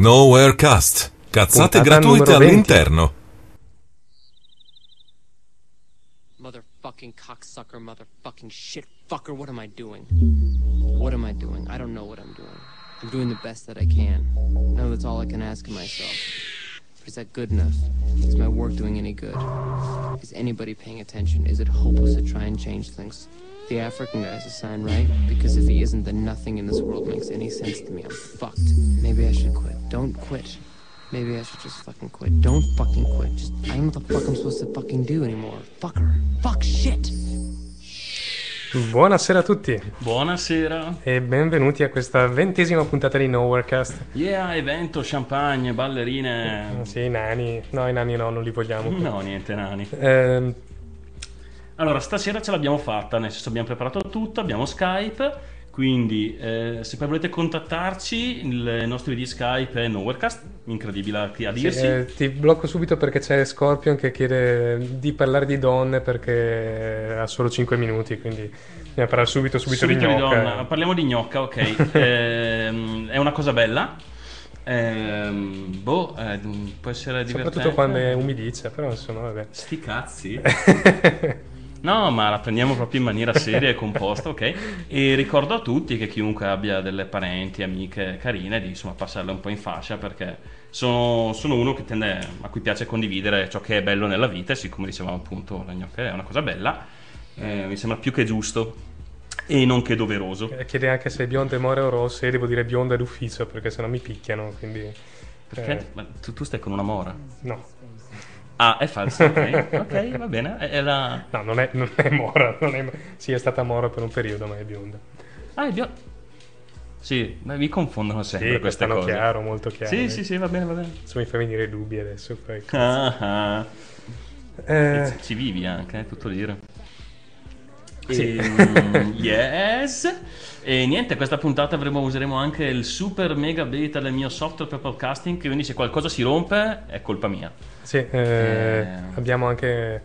Nowhere Cast. Cazzate Puntata gratuite numero 20. all'interno. Motherfucking cocksucker, motherfucking shit fucker, what am I doing? What am I doing? I don't know what I'm doing. I'm doing the best that I can. No, that's all I can ask of myself. But is that good enough? Is my work doing any good? Is anybody paying attention? Is it hopeless to try and change things? The African guy's a sign, right? Because if he isn't, then nothing in this world makes any sense to me. I'm fucked. Maybe I should quit. Don't quit. Maybe I should just fucking quit. Don't fucking quit. Just I don't know what the fuck I'm supposed to fucking do anymore. Fucker. Fuck shit. Buonasera a tutti Buonasera. e benvenuti a questa ventesima puntata di Nowherecast. Yeah, evento, champagne, ballerine. Sì, i nani. No, i nani no, non li vogliamo. No, niente nani. Ehm, Allora, stasera ce l'abbiamo fatta, nel senso abbiamo preparato tutto, abbiamo Skype, quindi eh, se poi volete contattarci, il nostro ID Skype è Nowherecast, incredibile a, a sì, dirsi. eh, ti blocco subito perché c'è Scorpion che chiede di parlare di donne perché ha solo 5 minuti, quindi bisogna parlare subito, subito, Subito di di gnocca. donna. Parliamo di gnocca, ok. Ehm, è una cosa bella. Ehm, boh, eh, può essere divertente. Soprattutto quando è umidiccia, però insomma vabbè. Sti cazzi. No, ma la prendiamo proprio in maniera seria e composta, ok? E ricordo a tutti che chiunque abbia delle parenti, amiche carine, di insomma passarle un po' in fascia perché sono, sono uno che tende, a cui piace condividere ciò che è bello nella vita e siccome dicevamo appunto la gnocca è una cosa bella, eh, mi sembra più che giusto e non che doveroso. Eh, Chiede anche se è bionda, more o rosse, io devo dire bionda d'ufficio perché sennò mi picchiano, quindi... Perché? eh, tu, tu stai con una mora? no. Ah, è falso, ok, ok, va bene. È, la... No, non è, non è mora, non è, sì è stata mora per un periodo, ma è bionda. Ah, è bio- Sì, ma mi confondono sempre Sì, queste cose. chiaro, molto chiaro. Sì, eh. sì, sì, va bene, va bene. Insomma, mi fa venire dubbi adesso. Poi. Ah, ah. Eh, Ci- vivi anche, è tutto dire. Sì. Ehm, yes. E niente, questa puntata avremo, useremo anche il super mega beta del mio software per podcasting. Quindi se qualcosa si rompe è colpa mia. Sì, eh, Eh. abbiamo anche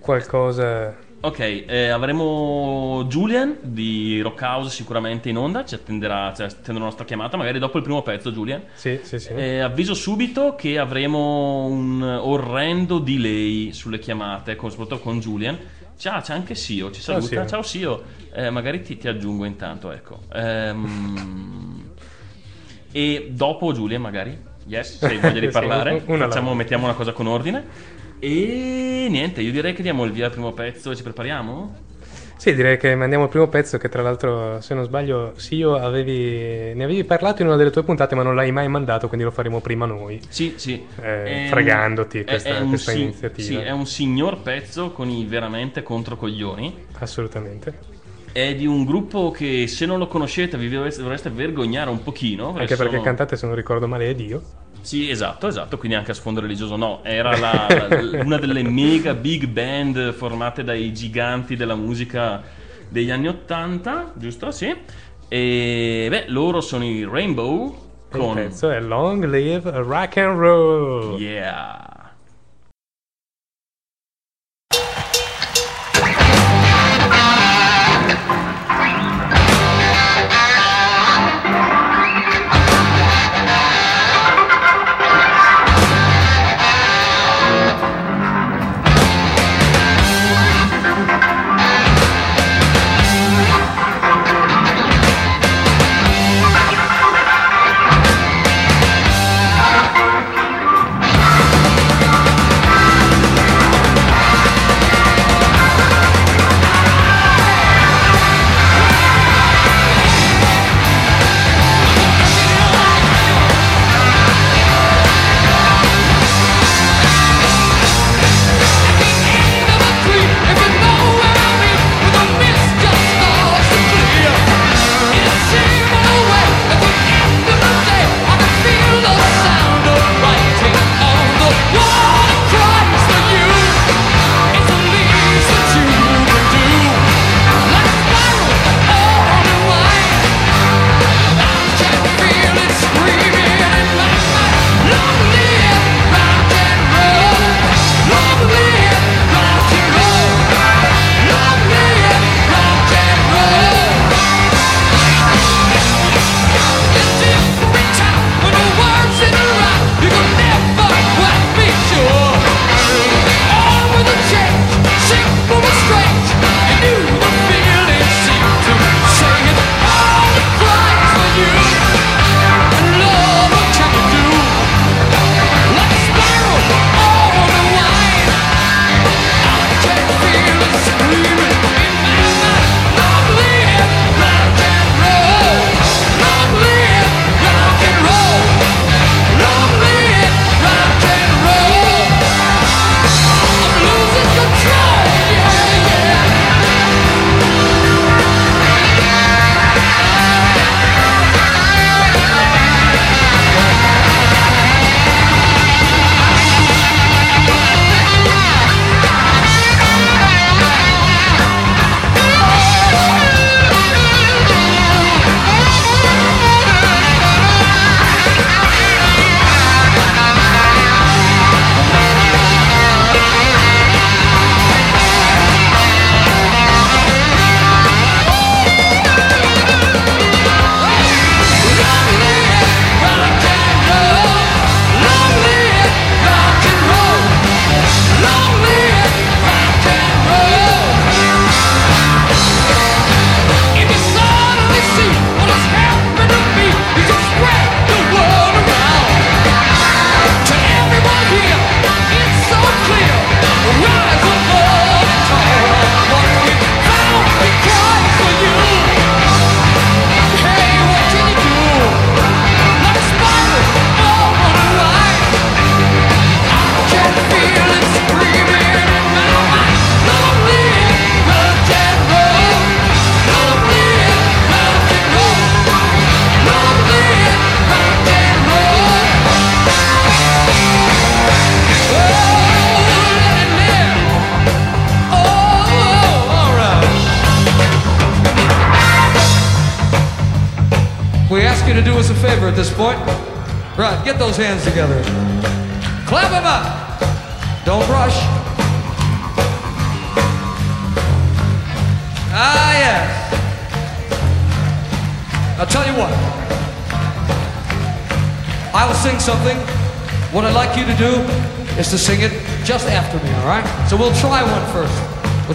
qualcosa. Ok, eh, avremo Julian di Rockhouse sicuramente in onda. Ci attenderà, ci attenderà la nostra chiamata, magari dopo il primo pezzo, Julian. Sì, sì, sì. Eh, avviso subito che avremo un orrendo delay sulle chiamate, con- soprattutto con Julian. Ciao, c'è anche Sio, ci Ciao, saluta. Sio. Ciao Sio, Eh, magari ti, ti aggiungo intanto, ecco. Ehm, e dopo Julian magari, yes, se hai voglia di Sì, parlare, un- una facciamo, mettiamo una cosa con ordine. E niente, io direi che diamo il via al primo pezzo e ci prepariamo? Sì, direi che mandiamo il primo pezzo che tra l'altro, se non sbaglio, sì, io avevi, ne avevi parlato in una delle tue puntate, ma non l'hai mai mandato, quindi lo faremo prima noi. Sì, sì. Eh, È fregandoti un- questa- è- questa si- iniziativa. Sì, è un signor pezzo con i veramente controcoglioni. Assolutamente. È di un gruppo che se non lo conoscete vi dovreste, vergognare un pochino. Anche perché sono- cantate, se non ricordo male, è Dio. Sì, esatto, esatto, quindi anche a sfondo religioso no. Era la- la- una delle mega big band formate dai giganti della musica degli anni Ottanta, giusto? Sì. E beh, loro sono i Rainbow Il con... pezzo è Long Live Rock and Roll. Yeah.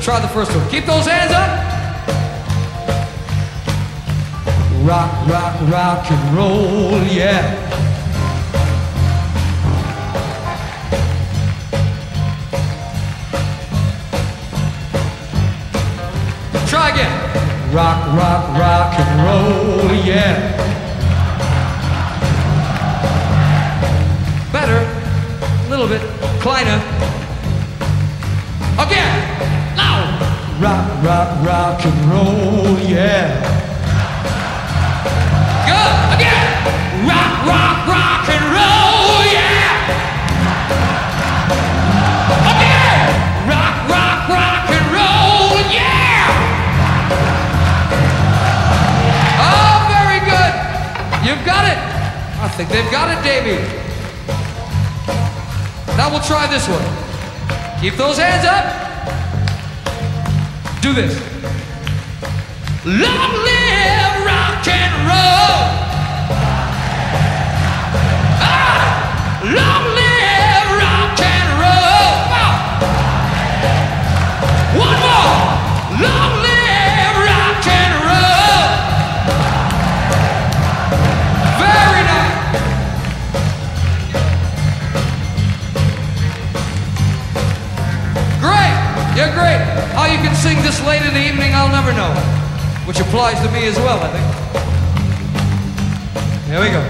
Try the first one. Great. How you can sing this late in the evening, I'll never know. Which applies to me as well, I think. Here we go.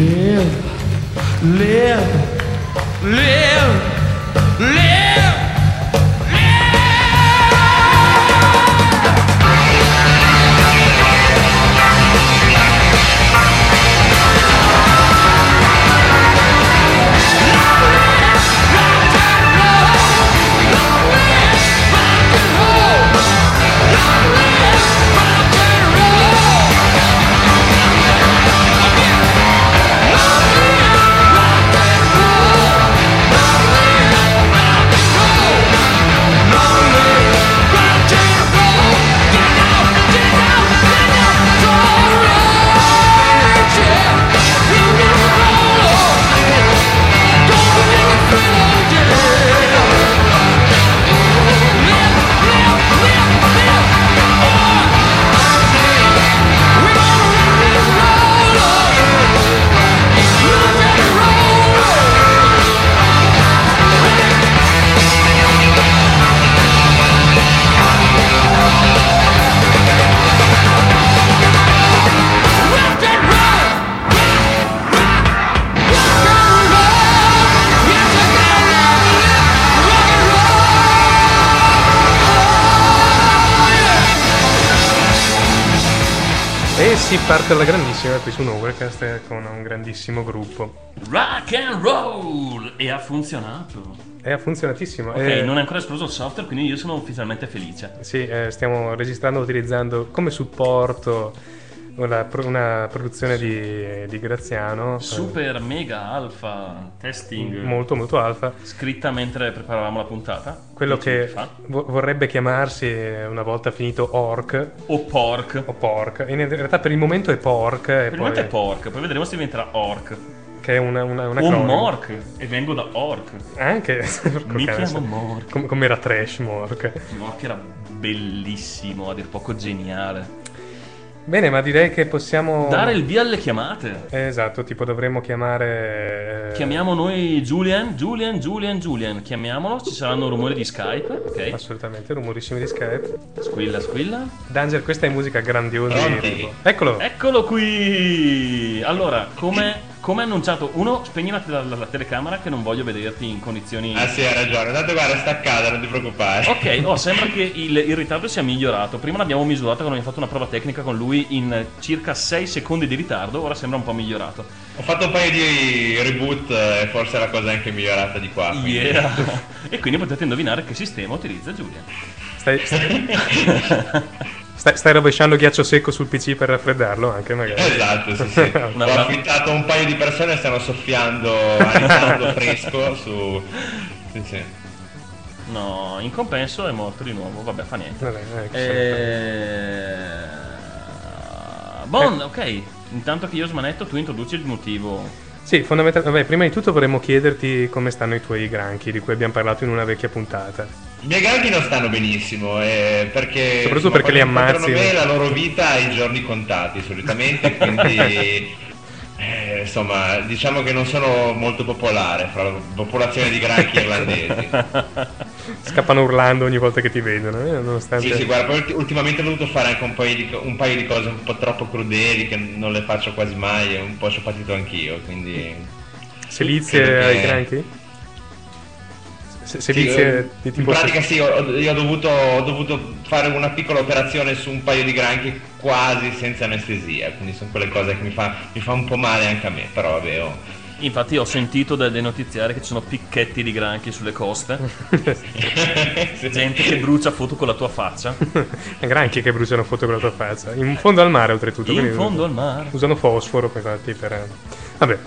Live, live, live, live. Si parte alla grandissima qui su Overcast con un grandissimo gruppo. Rock and roll! E ha funzionato. E ha funzionatissimo. Ok, Eh, non è ancora esploso il software, quindi io sono ufficialmente felice. Sì, eh, stiamo registrando utilizzando come supporto una, una produzione di, di Graziano. eh, Super mega alfa testing. molto molto alfa. Scritta mentre preparavamo la puntata. Quello che vo- vorrebbe chiamarsi una volta finito Orc O pork. o Pork. In realtà per il momento è Pork. Per il poi, momento è pork, poi vedremo se diventerà orc. Che è una, una, una O mork. E vengo da orc. Anche. Mi chiamo Mork. com- come era trash Mork. Mork era bellissimo, a dir poco geniale. Bene, ma direi che possiamo. Dare il via alle chiamate. Eh, Esatto, tipo dovremmo chiamare. eh, Chiamiamo noi Julian, Julian, Julian, Julian. Chiamiamolo, ci saranno rumori di Skype, ok? Assolutamente, rumorissimi di Skype. Squilla, squilla. Danger, questa è musica grandiosa. Tipo- Eccolo! Eccolo qui! Allora, come, come annunciato, uno, spegni la, la- la telecamera che non voglio vederti in condizioni... Ah sì, hai ragione. Tanto guarda, staccata, non ti preoccupare. Ok, oh, sembra che il, il ritardo sia migliorato. Prima l'abbiamo misurato quando abbiamo fatto una prova tecnica con lui in circa 6 secondi di ritardo, ora sembra un po' migliorato. Ho fatto un paio di reboot eh, e forse la cosa è anche migliorata di qua. quindi- Yeah! e quindi potete indovinare che sistema utilizza Giulia. Stai, stai, Stai, stai rovesciando ghiaccio secco sul PC per raffreddarlo anche magari. Esatto, sì, sì. Ho affittato un paio di persone e stanno soffiando, fresco su... Sì, sì. No, in compenso è morto di nuovo, vabbè, fa niente. Vabbè, ecco, Eh... Bon, ok. Intanto che io smanetto, tu introduci il motivo. Sì, fondamentalmente, vabbè, prima di tutto vorremmo chiederti come stanno i tuoi granchi, di cui abbiamo parlato in una vecchia puntata. I miei gatti non stanno benissimo, eh, perché... Soprattutto insomma, perché li ammazzi. Me, la loro vita ha i giorni contati solitamente, quindi... eh, insomma, diciamo che non sono molto popolare fra la popolazione di granchi irlandesi. Scappano urlando ogni volta che ti vedono, eh, nonostante... Sì, sì, guarda, poi ulti- ultimamente ho dovuto fare anche un paio, di, un paio di cose un po' troppo crudeli che non le faccio quasi mai e un po' ci ho patito anch'io, quindi... Selizie credo ai granchi? Se- Sì, di in tipo... pratica sì, ho, io ho dovuto, ho dovuto fare una piccola operazione su un paio di granchi quasi senza anestesia, quindi sono quelle cose che mi fa, mi fa un po' male anche a me, però vabbè, oh. Infatti ho sentito dai notiziari che ci sono picchetti di granchi sulle coste. Gente che brucia foto con la tua faccia. granchi che bruciano foto con la tua faccia. In fondo al mare oltretutto. In fondo al mare. Usano fosforo infatti per... Vabbè,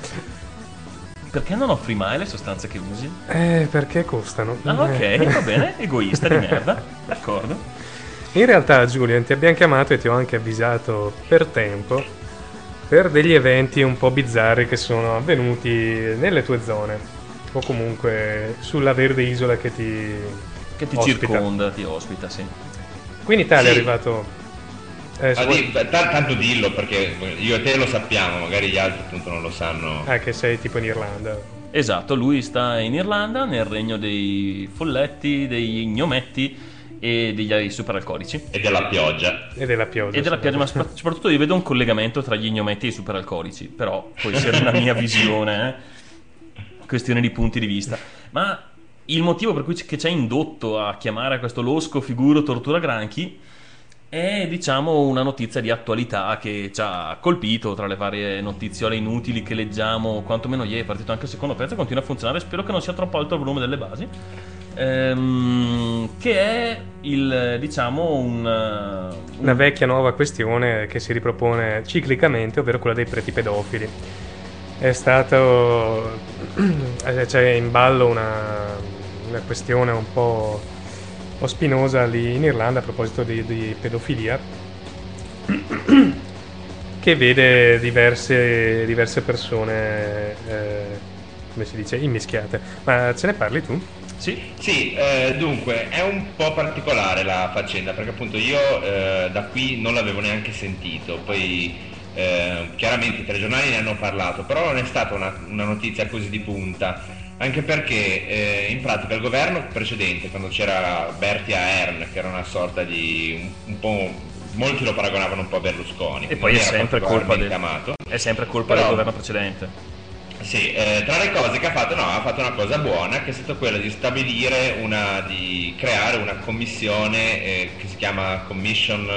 Perché non offri mai le sostanze che usi? eh, perché costano? Ah, ok, Eh. va bene, egoista di merda. D'accordo. In realtà, Julian, ti abbiamo chiamato e ti ho anche avvisato per tempo per degli eventi un po' bizzarri che sono avvenuti nelle tue zone o comunque sulla verde isola che ti, Che ti ospita. circonda, ti ospita, sì. Qui in Italia è Sì. arrivato. Eh, di- t- tanto dillo perché io e te lo sappiamo, magari gli altri appunto non lo sanno. ah, che sei tipo in Irlanda. Esatto, lui sta in Irlanda, nel regno dei folletti, degli gnometti e degli superalcolici. E della pioggia. E della pioggia. E della pioggia, ma sopra- soprattutto io vedo un collegamento tra gli gnometti e i superalcolici, però può essere una mia visione, eh. questione di punti di vista. Ma il motivo per cui ci- che ci ha indotto a chiamare questo losco figuro tortura granchi è diciamo una notizia di attualità che ci ha colpito tra le varie notiziole inutili che leggiamo, quantomeno ieri è partito anche il secondo pezzo, continua a funzionare, spero che non sia troppo alto il volume delle basi. Ehm, che è il diciamo un, uh, Una vecchia nuova questione che si ripropone ciclicamente, ovvero quella dei preti pedofili. È stato. eh, c'è in ballo una, una questione un po', un po' spinosa lì in Irlanda a proposito di, di pedofilia. Che vede diverse, diverse persone, eh, come si dice, immischiate. Ma ce ne parli tu? Sì, Sì, eh, dunque è un po' particolare la faccenda perché appunto io eh, da qui non l'avevo neanche sentito, poi eh, chiaramente i telegiornali ne hanno parlato, però non è stata una, una notizia così di punta, anche perché eh, in pratica il governo precedente, quando c'era Bertie Ahern, che era una sorta di un, un po'... molti lo paragonavano un po' a Berlusconi, E poi è sempre colpa del- amato. è sempre colpa Però- del governo precedente. Sì, eh, tra le cose che ha fatto, no, ha fatto una cosa buona che è stata quella di stabilire una, di creare una commissione eh, che si chiama Commission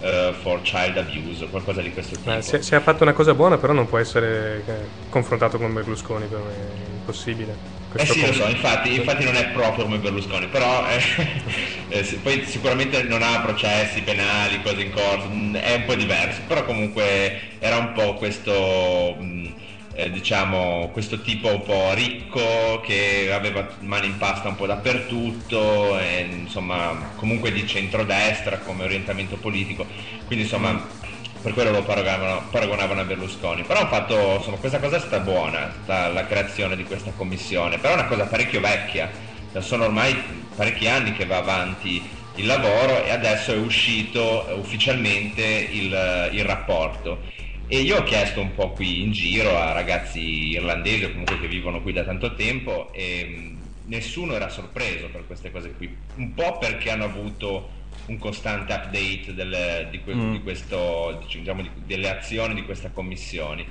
eh, for Child Abuse o qualcosa di questo tipo. Ma se, se ha fatto una cosa buona, però non può essere eh, confrontato con Berlusconi, per me impossibile. Eh sì, lo so, infatti, infatti non è proprio come Berlusconi, però eh, eh, poi sicuramente non ha processi penali, cose in corso, mh, è un po' diverso, però comunque era un po' questo, mh, eh, diciamo, questo tipo un po' ricco che aveva mani in pasta un po' dappertutto, e, insomma, comunque di centrodestra come orientamento politico, quindi insomma per quello lo paragonavano, paragonavano a Berlusconi. Però fatto, insomma, questa cosa è stata buona, sta- la creazione di questa commissione, però è una cosa parecchio vecchia, sono ormai parecchi anni che va avanti il lavoro e adesso è uscito ufficialmente il, il rapporto. E io ho chiesto un po' qui in giro a ragazzi irlandesi o comunque che vivono qui da tanto tempo e mh, nessuno era sorpreso per queste cose qui, un po' perché hanno avuto un costante update del- di, que- Mm. di questo, diciamo, di- delle azioni di questa commissione.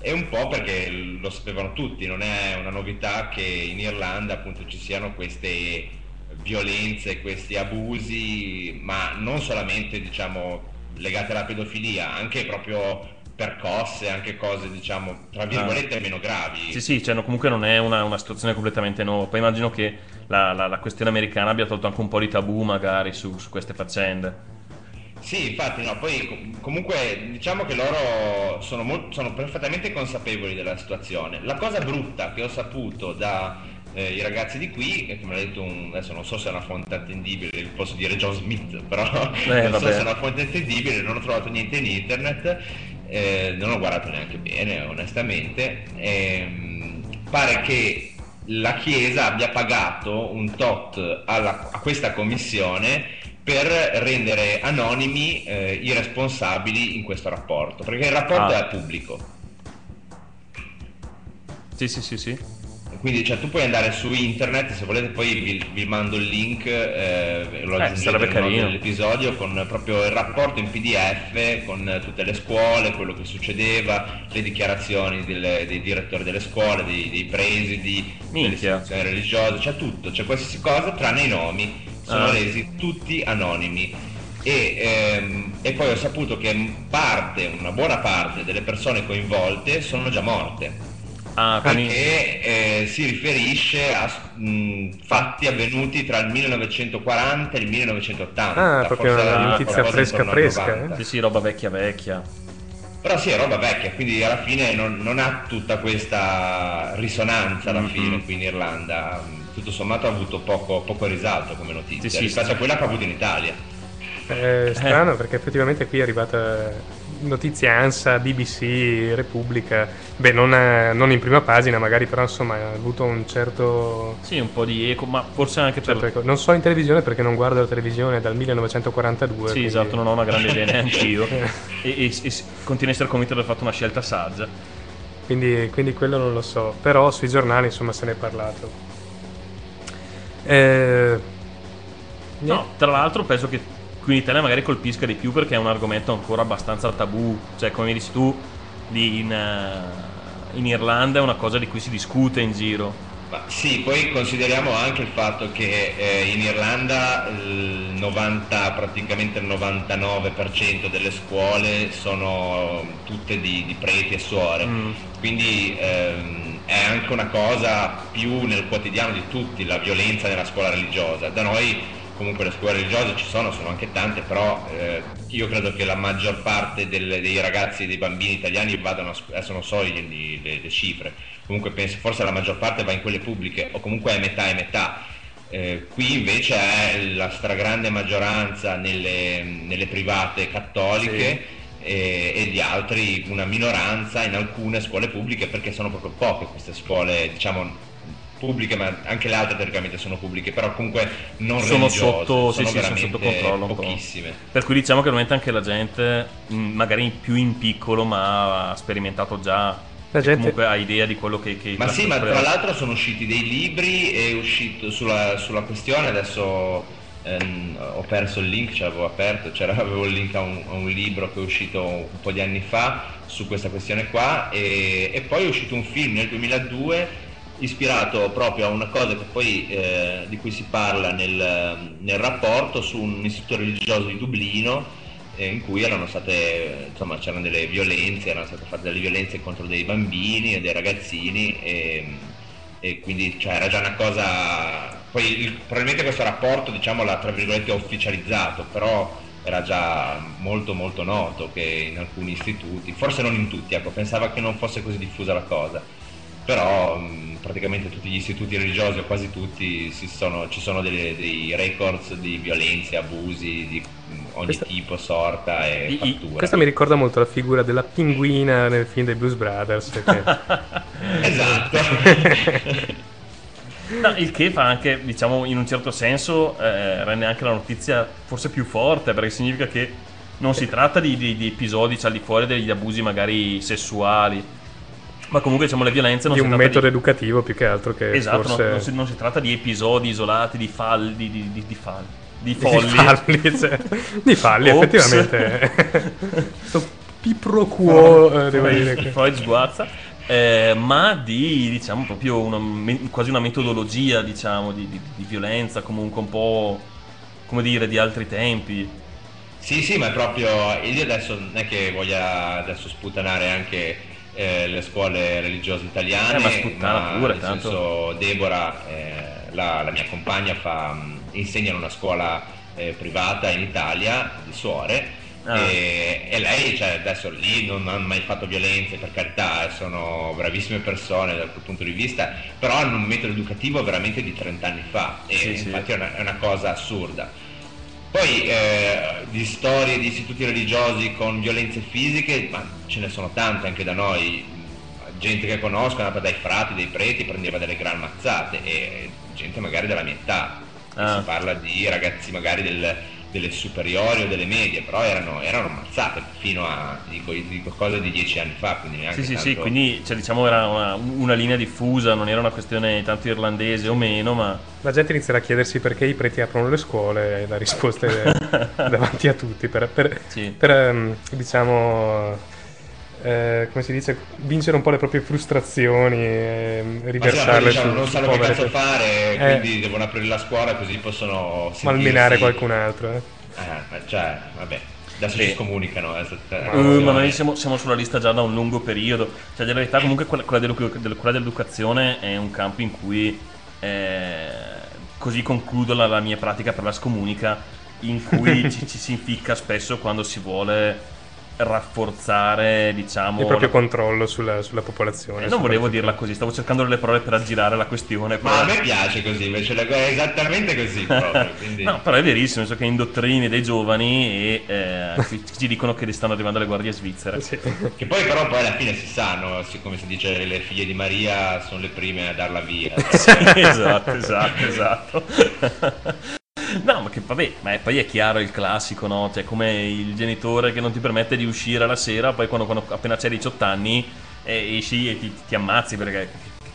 E un po' perché lo sapevano tutti, non è una novità che in Irlanda appunto ci siano queste violenze, questi abusi, ma non solamente diciamo legate alla pedofilia, anche proprio percosse, anche cose diciamo tra virgolette meno gravi. Sì, sì, cioè, no, comunque non è una, una situazione completamente nuova. Poi immagino che la, la- la questione americana abbia tolto anche un po' di tabù magari su, su queste faccende. Sì, infatti, no, poi com- comunque diciamo che loro sono, mol- sono perfettamente consapevoli della situazione. La cosa brutta che ho saputo da eh, i ragazzi di qui, che mi ha detto un, adesso non so se è una fonte attendibile, posso dire John Smith, però Eh, non so vabbè. se è una fonte attendibile, non ho trovato niente in internet, eh, non ho guardato neanche bene onestamente. Ehm, pare che la Chiesa abbia pagato un tot alla- a questa commissione per rendere anonimi eh, i responsabili in questo rapporto, perché il rapporto Ah. è pubblico. Sì, sì, sì, sì. Quindi cioè, tu puoi andare su internet, se volete poi vi, vi mando il link, eh, lo Eh, aggiungete sarebbe nel note carino. dell'episodio con proprio il rapporto in PDF con eh, tutte le scuole, quello che succedeva, le dichiarazioni delle- dei direttori delle scuole, dei, dei presidi, delle Minchia. istituzioni religiose, c'è tutto, c'è qualsiasi cosa tranne i nomi, sono Ah. resi tutti anonimi. E, ehm, e poi ho saputo che parte, una buona parte delle persone coinvolte sono già morte Ah, quindi... perché eh, si riferisce a mh, fatti avvenuti tra il 1940 e il 1980. Ah, proprio una notizia fresca, fresca, 90. Sì, sì, roba vecchia vecchia. Però sì, è roba vecchia, quindi alla fine non, non ha tutta questa risonanza alla Mhm. fine qui in Irlanda. Tutto sommato ha avuto poco, poco risalto come notizia Sì, sì, rispetto sì. a quella che ha avuto in Italia. È strano perché effettivamente qui è arrivata notizie ANSA, BBC, Repubblica, beh non, eh, non in prima pagina magari, però insomma ha avuto un certo... Sì, un po' di eco, ma forse anche per... certo eco. Non so in televisione perché non guardo la televisione dal 1942. Sì, quindi- esatto, non ho una grande idea neanche io. e, e, e s- continuo a essere convinto di aver fatto una scelta saggia. Quindi, quindi quello non lo so, però sui giornali insomma se ne è parlato. Eh, No, tra l'altro penso che qui in Italia magari colpisca di più perché è un argomento ancora abbastanza tabù. Cioè, come dici tu, lì in, eh, in Irlanda è una cosa di cui si discute in giro. Ma sì, poi consideriamo anche il fatto che eh, in Irlanda il 90, praticamente il 99% delle scuole sono tutte di, di preti e suore, Mm. quindi ehm, è anche una cosa più nel quotidiano di tutti, la violenza nella scuola religiosa. Da noi comunque le scuole religiose ci sono, sono anche tante, però eh, io credo che la maggior parte del- dei ragazzi e dei bambini italiani vadano a adesso non so le, cifre, comunque penso forse la maggior parte va in quelle pubbliche o comunque è metà e metà. Eh, qui invece è la stragrande maggioranza nelle, nelle private cattoliche e, e gli altri una minoranza in alcune scuole pubbliche perché sono proprio poche queste scuole diciamo pubbliche ma anche le altre teoricamente sono pubbliche però comunque non Sono sotto, sono sì, sono sotto controllo pochissime Per cui diciamo che ovviamente anche la gente, mh, magari più in piccolo, ma ha sperimentato già. La e gente- Comunque ha idea di quello che. che Ma sì, ma tra l'altro sono usciti dei libri, è uscito sulla, sulla questione, adesso ehm, ho perso il link, ce l'avevo aperto, c'era, avevo il link a un, a un libro che è uscito un po' di anni fa su questa questione qua e, e poi è uscito un film nel 2002 ispirato proprio a una cosa poi, eh, di cui si parla nel, nel rapporto su un istituto religioso di Dublino eh, in cui state, insomma, c'erano delle violenze, erano state fatte delle violenze contro dei bambini e dei ragazzini e, e quindi cioè, era già una cosa, poi il- probabilmente questo rapporto diciamo l'ha tra virgolette ufficializzato, però era già molto molto noto che in alcuni istituti, forse non in tutti, ecco, pensava che non fosse così diffusa la cosa, però mh, praticamente tutti gli istituti religiosi o quasi tutti si sono- ci sono delle- dei records di violenze, abusi di mh, ogni Questa- tipo, sorta e I- fattura. questa mi ricorda molto la figura della pinguina nel film dei Blues Brothers. che- Esatto. No, il che fa anche, diciamo, in un certo senso, eh, rende anche la notizia forse più forte, perché significa che non si tratta di, di- di episodi cioè, al di fuori degli abusi magari sessuali, ma comunque diciamo le violenze non di si un tratta metodo educativo più che altro che Esatto, forse... non, non si, non si tratta di episodi isolati, di falli, di, di, di, di falli, di Di folli. falli, cioè, di falli, Ops. effettivamente. Sto pipro quo, eh, devo Freud- dire. Freud sguazza. eh, ma di diciamo proprio una quasi una metodologia diciamo di, di- di violenza comunque un po' come dire di altri tempi Sì, sì, ma è proprio. Io adesso non è che voglia adesso sputtanare anche eh, le scuole religiose italiane. Eh, ma sputtana pure, nel tanto. senso, Deborah, eh, la, la mia compagna, fa, mh, insegna in una scuola eh, privata in Italia di suore Ah. e, e lei cioè, adesso lì non hanno mai fatto violenze per carità, eh, sono bravissime persone dal quel punto di vista, però hanno un metodo educativo veramente di 30 anni fa e Sì, sì. infatti è una, è una cosa assurda. Poi eh, di storie di istituti religiosi con violenze fisiche, ma ce ne sono tante anche da noi, gente che conosco, è andata dai frati, dai preti, prendeva delle gran mazzate e gente magari della mia età, Ah. si parla di ragazzi magari del- delle superiori o delle medie, però erano, erano mazzate fino a dico, dico cose di dieci anni fa, quindi neanche Sì, sì, tanto... sì, quindi cioè, diciamo era una, una linea diffusa, non era una questione tanto irlandese o meno, ma La gente inizierà a chiedersi perché i preti aprono le scuole e la risposta è davanti a tutti. Per, per- Sì. per, ehm, diciamo, eh, come si dice, vincere un po' le proprie frustrazioni e sì, ma riversarle poi, diciamo, su, non sanno che cazzo fare, Eh. quindi devono aprire la scuola così possono malmenare sentirsi- qualcun altro. eh. Eh, cioè, vabbè, adesso Sì. ci scomunicano. eh, eh, Eh, ma noi siamo, siamo sulla lista già da un lungo periodo. Cioè, in realtà, comunque, quella, quella del- quella dell'educazione è un campo in cui. eh, così concludo la, la mia pratica per la scomunica. In cui ci, ci si impicca spesso quando si vuole rafforzare, diciamo. Il proprio la- controllo sulla, sulla popolazione. Eh, non volevo dirla così, stavo cercando delle parole per aggirare la questione. Ma a me piace così, invece la- è esattamente così proprio. Quindi... No, però è verissimo, nel senso che indottrini dei giovani e eh, ci- ci dicono che stanno arrivando le guardie svizzere. Sì. Che poi però poi alla fine si sanno, si- come si dice, le figlie di Maria sono le prime a darla via. esatto, esatto, esatto. No, ma che vabbè, ma poi è chiaro il classico, no? Cioè, come il genitore che non ti permette di uscire la sera, poi quando, quando appena c'hai 18 anni eh, esci e ti, ti ammazzi perché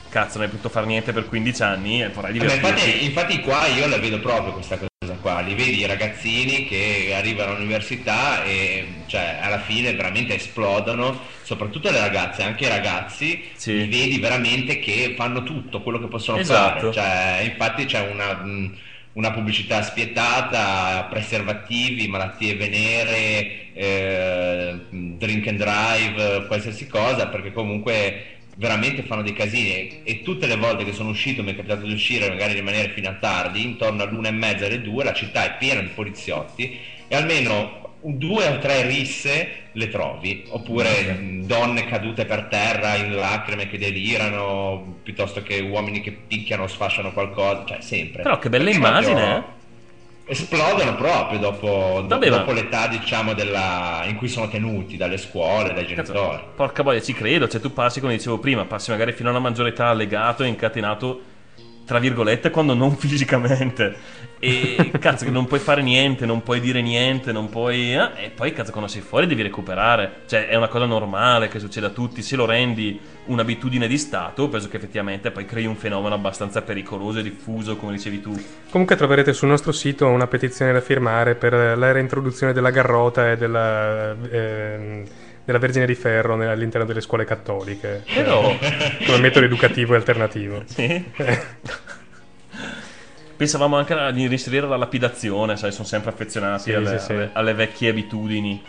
cazzo non hai potuto fare niente per 15 anni e vorrai Vabbè, divertirti. infatti, infatti qua io la vedo proprio questa cosa qua, li vedi i ragazzini che arrivano all'università e cioè, alla fine veramente esplodono, soprattutto le ragazze, anche i ragazzi, Sì. li vedi veramente che fanno tutto quello che possono Esatto. fare, cioè, infatti c'è una, mh, una pubblicità spietata, preservativi, malattie venere, eh, drink and drive, qualsiasi cosa, perché comunque veramente fanno dei casini. E, tutte le volte che sono uscito mi è capitato di uscire magari rimanere fino a tardi intorno all'una e mezza alle due la città è piena di poliziotti e almeno due o tre risse le trovi oppure mh, donne cadute per terra in lacrime che delirano piuttosto che uomini che picchiano o sfasciano qualcosa cioè sempre Però che bella immagine, eh? esplodono proprio dopo, Vabbè, dopo l'età diciamo della, in cui sono tenuti dalle scuole dai Cazzo, genitori porca boia, ci credo. Cioè, tu passi, come dicevo prima, passi magari fino alla maggiore età legato e incatenato, tra virgolette, quando non fisicamente. E cazzo, che non puoi fare niente, non puoi dire niente, non puoi. eh, e poi, cazzo, quando sei fuori devi recuperare. Cioè, è una cosa normale che succede a tutti. Se lo rendi un'abitudine di stato, penso che effettivamente poi crei un fenomeno abbastanza pericoloso e diffuso, come dicevi tu. Comunque troverete sul nostro sito una petizione da firmare per la reintroduzione della garrota e della, ehm, della Vergine di Ferro all'interno delle scuole cattoliche. Però- eh, come metodo educativo e alternativo. Sì. Pensavamo anche a- di inserire la lapidazione, sai, sono sempre affezionati Sì, alle, sì, sì. alle- alle vecchie abitudini.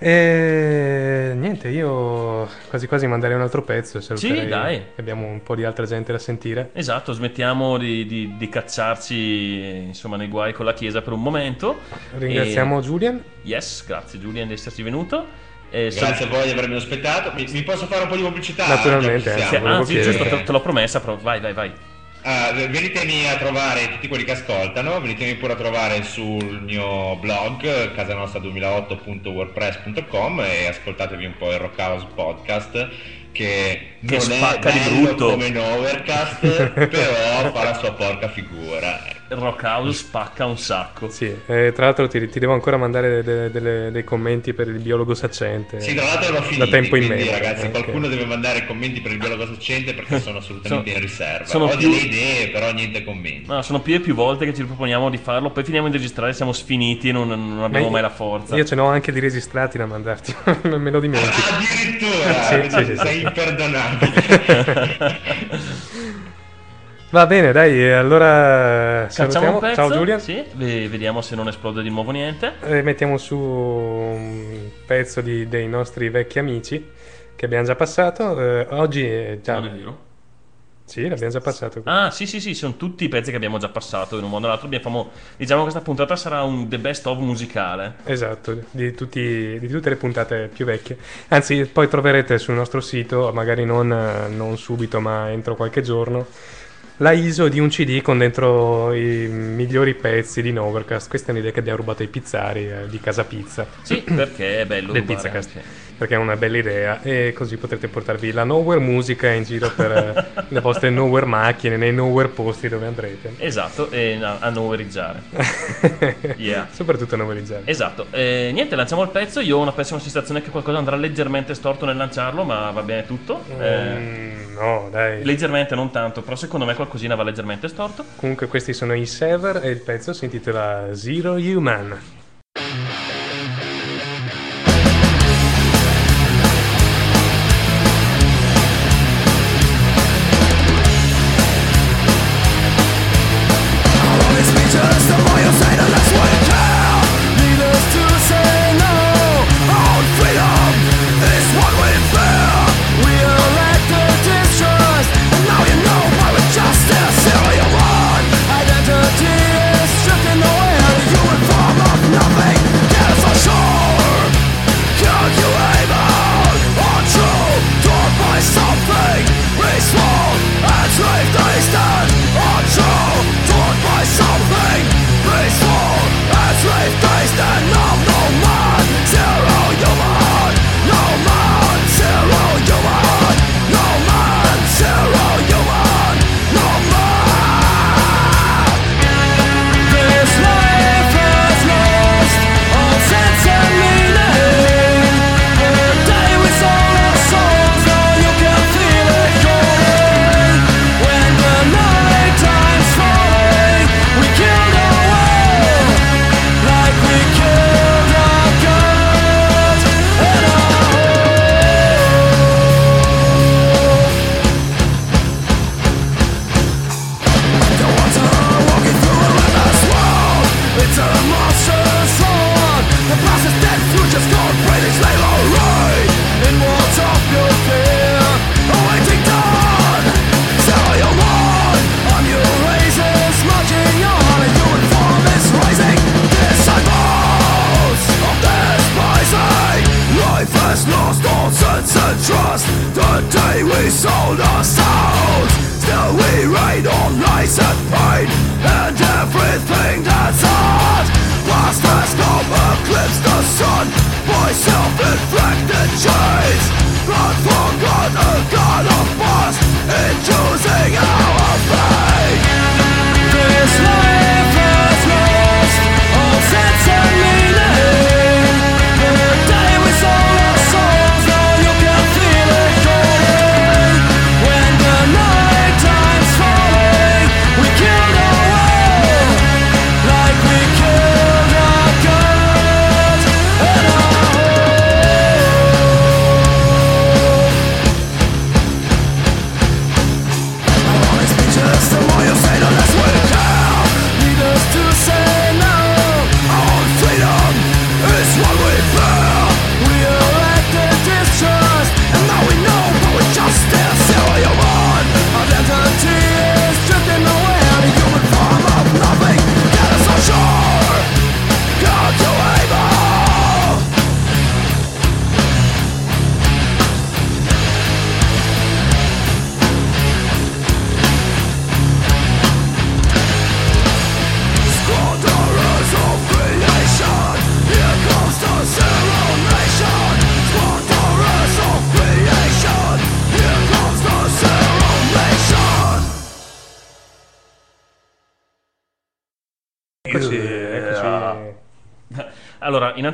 E niente, io quasi quasi manderei un altro pezzo. Se Sì, dai. Abbiamo un po' di altra gente da sentire. Esatto, smettiamo di, di- di cacciarci insomma nei guai con la chiesa per un momento. Ringraziamo E- Julian. Yes, grazie Giulian di esserci venuto. E Grazie a voi di avermi ospitato. Mi, mi posso fare un po' di pubblicità? Naturalmente, eh. Chiedere. giusto, te, te l'ho promessa, però vai, vai, vai. Ah, venitemi a trovare tutti quelli che ascoltano, venitemi pure a trovare sul mio blog casanostra2008.wordpress.com e ascoltatevi un po' il Rockhouse Podcast che, Che non spacca è di brutto. come in Overcast, però fa la sua porca figura. Rockhouse spacca un sacco. Sì, e tra l'altro ti, ti devo ancora mandare de- delle- dei commenti per il biologo saccente. Sì, tra l'altro l'ho finito, Da tempo in memoria, ragazzi eh, qualcuno deve mandare commenti per il biologo saccente perché sono assolutamente Sono- in riserva. sono Ho più- delle idee, però niente commenti. No, sono più e più volte che ci riproponiamo di farlo, poi finiamo di registrare, siamo sfiniti e non, non abbiamo Ma mai la forza. Io ce n'ho anche di registrati da mandarti, me lo dimentico. Addirittura Sì, sì, sì, sei sì. imperdonabile. Va bene, dai, allora salutiamo. un pezzo? Ciao Giulia. Sì, ve- vediamo se non esplode di nuovo niente. E mettiamo su un pezzo di- dei nostri vecchi amici che abbiamo già passato. Eh, oggi è già Non è vero? Sì, l'abbiamo già passato. Ah, sì, sì, sì, sono tutti i pezzi che abbiamo già passato in un modo o nell'altro. Abbiamo, diciamo che questa puntata sarà un The Best of musicale. Esatto, di, tutti- di tutte le puntate più vecchie. Anzi, poi troverete sul nostro sito, magari non, non subito, ma entro qualche giorno, la ISO di un CD con dentro i migliori pezzi di Novercast. Questa è un'idea che abbiamo rubato ai pizzari eh, di Casa Pizza. Sì, perché è bello del Pizzacast. anche. Perché è una bella idea e così potrete portarvi la nowhere musica in giro per eh, le vostre nowhere macchine, nei nowhere posti dove andrete. Esatto, e a, noverizzare. Yeah. Soprattutto a novelizzare. Esatto, e niente, lanciamo il pezzo. Io ho una pessima sensazione che qualcosa andrà leggermente storto nel lanciarlo, ma va bene tutto. Eh, Mm, no, dai. leggermente, non tanto, però secondo me qualcosina va leggermente storto. Comunque questi sono i Sever e il pezzo si intitola Zero Human.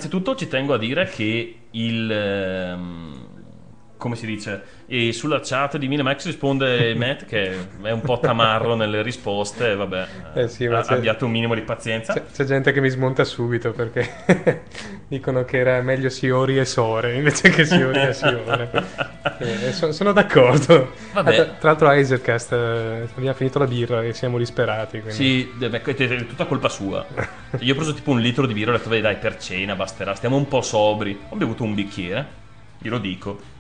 Innanzitutto ci tengo a dire che il. ehm, come si dice? E sulla chat di Minimax risponde Matt che è un po' tamarro nelle risposte. Vabbè, Eh sì, c'è- abbiate un minimo di pazienza. C'è, c'è gente che mi smonta subito perché dicono che era meglio Siori e Sore invece che Siori e Siore. Eh, so- sono d'accordo. Vabbè. Ah, tra, tra l'altro a eh, abbiamo finito la birra e siamo disperati. Quindi... Sì, è tutta colpa sua. Io ho preso tipo un litro di birra e ho detto, "Vai, dai, per cena basterà, stiamo un po' sobri. Ho bevuto un bicchiere, glielo dico.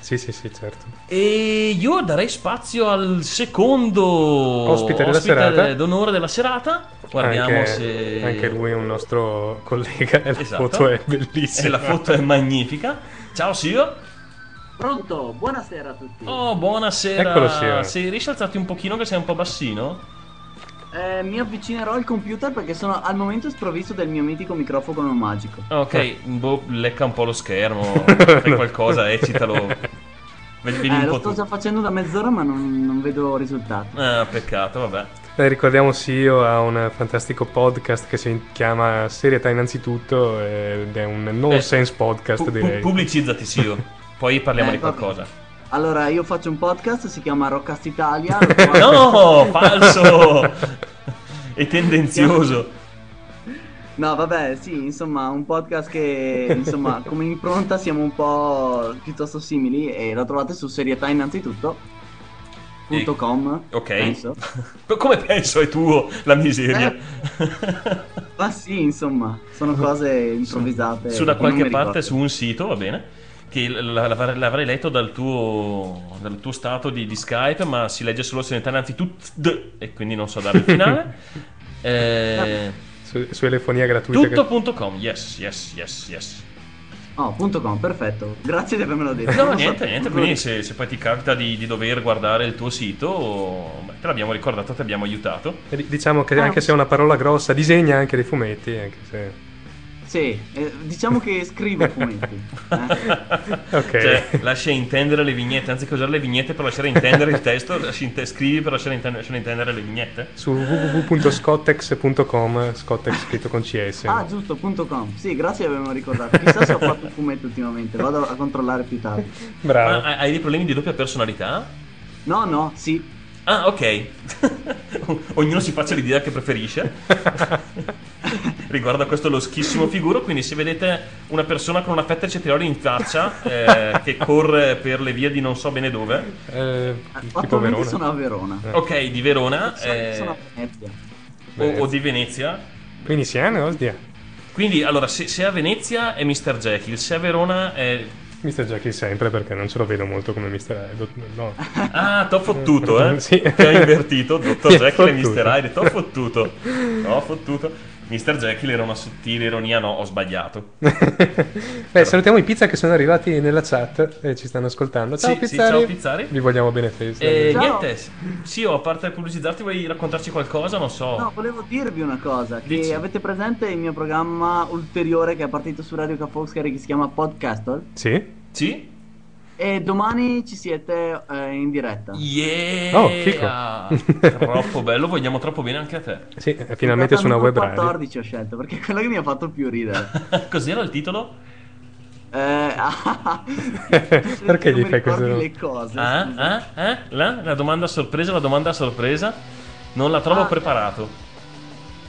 Sì, sì, sì, certo. E io darei spazio al secondo Ospite della serata. d'onore della serata. Guardiamo anche, se. anche lui è un nostro collega e la Esatto. foto è bellissima. E la foto è magnifica. Ciao Sio. Pronto, buonasera a tutti. Oh, buonasera. Eccolo, Sio. Se riesci a alzarti un pochino che sei un po' bassino? Eh, mi avvicinerò al computer perché sono al momento sprovvisto del mio mitico microfono magico. Ok, boh, lecca un po' lo schermo, fai qualcosa, eccitalo. Eh, un lo sto tu. già facendo da mezz'ora ma non, non vedo risultati. Ah, peccato, vabbè. Eh, ricordiamo Sio ha un fantastico podcast che si chiama Serietà innanzitutto ed è un nonsense podcast Eh, Pu- pu- direi. pubblicizzati, Sio. Poi parliamo Eh, di vabbè. qualcosa. Allora, io faccio un podcast, si chiama Rockcast Italia. No, falso! e tendenzioso. No, vabbè, sì, insomma, un podcast che, insomma, come impronta siamo un po' piuttosto simili e lo trovate su serietà innanzitutto. punto .com, Ok. penso. Come penso è tuo la miseria? Eh. Ma sì, insomma, sono cose improvvisate. su da qualche parte ricordo. su un sito, va bene? Che l'avrei l'avrei letto dal tuo, dal tuo stato di, di Skype, ma si legge solo se innanzitutto e quindi non so dare il finale. Eh, Su, su telefonia gratuita. che- tutto.com, yes, yes, yes, yes. Oh, punto .com, perfetto. Grazie di avermelo detto. No, niente, niente. Quindi se, se poi ti capita di, di dover guardare il tuo sito, beh, te l'abbiamo ricordato, ti abbiamo aiutato. E di- Diciamo che Ah, anche se è una parola grossa, disegna anche dei fumetti. Anche se... Sì, eh, diciamo che scrivo fumetti. eh. Ok. Cioè, lascia intendere le vignette, anziché usare le vignette per lasciare intendere il testo, inte- scrivi per lasciare intendere, lasciare intendere le vignette. Su www.scottex.com, Scottex scritto con CS. Ah, giusto, punto .com. Sì, grazie di avermelo ricordato. Chissà se ho fatto un fumetto ultimamente, vado a controllare più tardi. Bravo. Ma hai hai dei problemi di doppia personalità? No, no, sì. Ah, ok. Ognuno si faccia l'idea che preferisce. Riguardo a questo loschissimo figuro, quindi se vedete una persona con una fetta di cetrioli in faccia eh, che corre per le vie di non so bene dove, Eh, tipo Attualmente Verona. sono a Verona. ok, di Verona Sono- eh, Sono a Venezia. o, o di Venezia. Veneziano, ostia. Quindi, allora, se, se a Venezia è Mr. Jekyll, se a Verona è... Mr. Jackie sempre perché non ce lo vedo molto come Mr. Hyde. No. Ah, t'ho fottuto, eh? Sì. Che hai invertito, Dottor Jekyll e. Mr. Hyde, t'ho fottuto. T'ho fottuto. Mr. Jekyll era una sottile ironia, no, ho sbagliato. Beh, salutiamo i pizza che sono arrivati nella chat e ci stanno ascoltando. Ciao Sì, sì, Pizzari. ciao, Pizzari. Vi vogliamo bene festa. E Ciao. niente, sì, oh, a parte pubblicizzarti, vuoi raccontarci qualcosa? Non so. No, volevo dirvi una cosa, che Dici. avete presente il mio programma ulteriore che è partito su Radio K Foxcary che si chiama Podcaster? Sì? Sì? E domani ci siete eh, in diretta. Yeah! Oh, fico. Troppo bello, vogliamo troppo bene anche a te. Sì, è finalmente su una web radio. 14 ho scelto perché è quello che mi ha fatto più ridere. Cos'era il titolo? Eh, ah, Perché gli fai questo? le cose? Ah, ah, ah? La, la domanda a sorpresa, la domanda a sorpresa. Non la trovo Ah. preparato.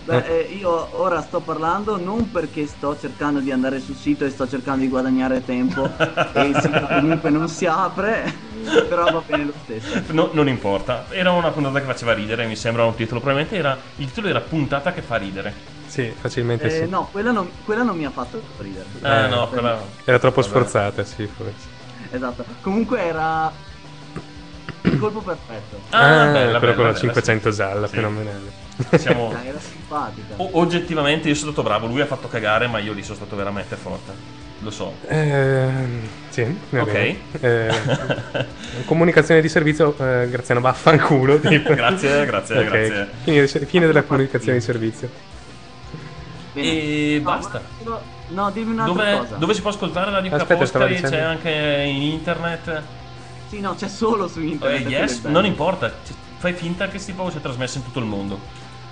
Beh, eh, io ora sto parlando non perché sto cercando di andare sul sito e sto cercando di guadagnare tempo e il sito comunque non si apre, però va bene lo stesso. No, non importa. Era una puntata che faceva ridere, mi sembra un titolo. Probabilmente era. Il titolo era puntata che fa ridere. Sì, facilmente Eh, sì. no, quella non, quella non mi ha fatto ridere. Ah, Eh, no, quella. Era troppo Vabbè. sforzata, sì, forse. Esatto. Comunque era il colpo perfetto. Ah, Ah, bella, quello bella, con la bella, 500 sì. Zalla, Sì. fenomenale. Siamo. Dai, era simpatica. O- oggettivamente io sono stato bravo, lui ha fatto cagare, ma io lì sono stato veramente forte. Lo so. Ehm, sì, va Ok. bene. Eh, comunicazione di servizio, eh, Graziano vaffanculo. tipo. Grazie, grazie, Ok, grazie. Fine, fine della comunicazione di servizio. Bene. E No, basta. No, dimmi un'altra Dove, cosa. dove si può ascoltare Radio Aspetta, Capostari? C'è anche in internet? Sì, no, c'è solo su Eh, internet. è yes, non importa. Fai finta che si possa trasmesso in tutto il mondo.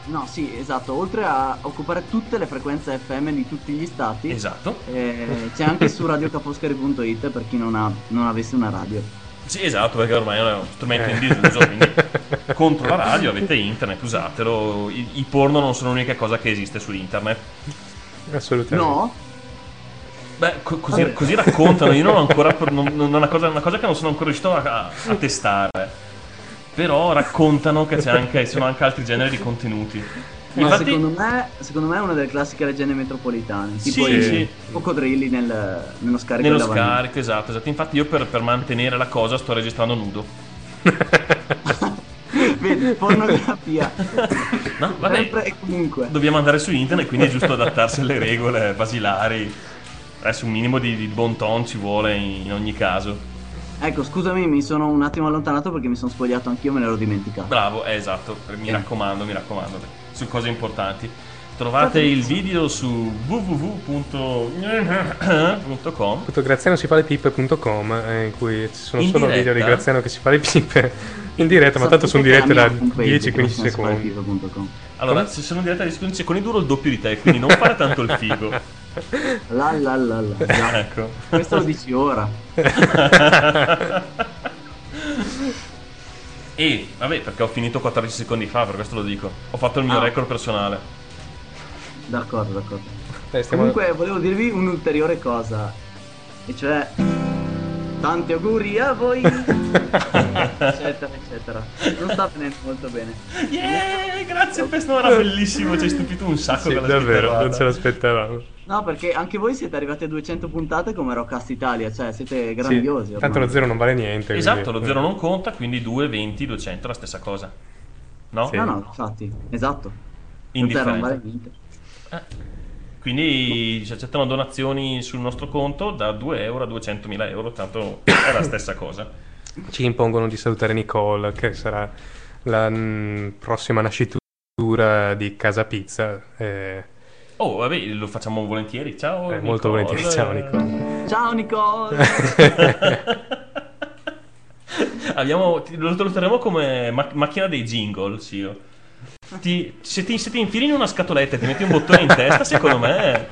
No, sì, esatto. Oltre a occupare tutte le frequenze FM di tutti gli stati, Esatto. eh, c'è anche su radiocaposcari.it per chi non, ha, non avesse una radio. Sì, esatto, perché ormai è uno strumento Eh. in disuso, quindi contro la radio avete internet, usatelo. I, i porno non sono l'unica cosa che esiste su internet. Assolutamente. No? Beh, co- così, così raccontano, io non ho ancora. non- non- una, cosa, una cosa che non sono ancora riuscito a, a- a testare. Però raccontano che c'è anche, ci sono anche altri generi di contenuti. Ma Infatti- secondo, me, secondo me è una delle classiche leggende metropolitane. Tipo Sì, i sì. coccodrilli nel- nello scarico Nello scarico, esatto, esatto. Infatti io per, per mantenere la cosa sto registrando nudo. Vedi, pornografia. No, vabbè. Sempre e comunque. Dobbiamo andare su internet, quindi è giusto adattarsi alle regole basilari. Adesso un minimo di, di bon ton ci vuole in, in ogni caso. Ecco, scusami, mi sono un attimo allontanato perché mi sono spogliato anch'io, me l'ero dimenticato. Bravo, eh, esatto, mi Eh. raccomando, mi raccomando, su cose importanti. Trovate il video su www.com grazianosifalepippe.com eh, in cui ci sono In solo diretta? video di Graziano che si fa le pippe in diretta, ma tanto sono dirette da 10-15 secondi. Allora, se sono in diretta di 15 secondi duro il doppio di te, quindi non fare tanto il figo. La la la la. Ecco. Questo lo dici ora. E vabbè, perché ho finito 14 secondi fa, per questo lo dico. Ho fatto il mio Ah. record personale. D'accordo, d'accordo. Dai, stiamo- Comunque volevo dirvi un'ulteriore cosa. E cioè. Tanti auguri a voi! eccetera, eccetera. Non sta venendo molto bene. Yeah, grazie, questo era bellissimo, ci hai stupito un sacco Sì, davvero, non ce l'aspettavamo. No, perché anche voi siete arrivati a 200 puntate come Rockcast Italia, cioè siete Sì, grandiosi. tanto ormai. lo zero non vale niente. Esatto, quindi- lo zero non conta, quindi 2, 20, 200 la stessa cosa. No? Sì. No, no, infatti, esatto. Lo zero Indifferente. non vale niente. Quindi ci accettano donazioni sul nostro conto da 2 euro a 200.000 euro, tanto è la stessa cosa. Ci impongono di salutare Nicole, che sarà la mm, prossima nascitura di Casa Pizza. eh, Oh, vabbè, lo facciamo volentieri. Ciao. eh, molto volentieri. Ciao Nicole. Ciao Nicole! Abbiamo, lo tratteremo come ma- macchina dei jingle, sì. Ti- se, ti, se ti infili in una scatoletta e ti metti un bottone in testa, secondo me.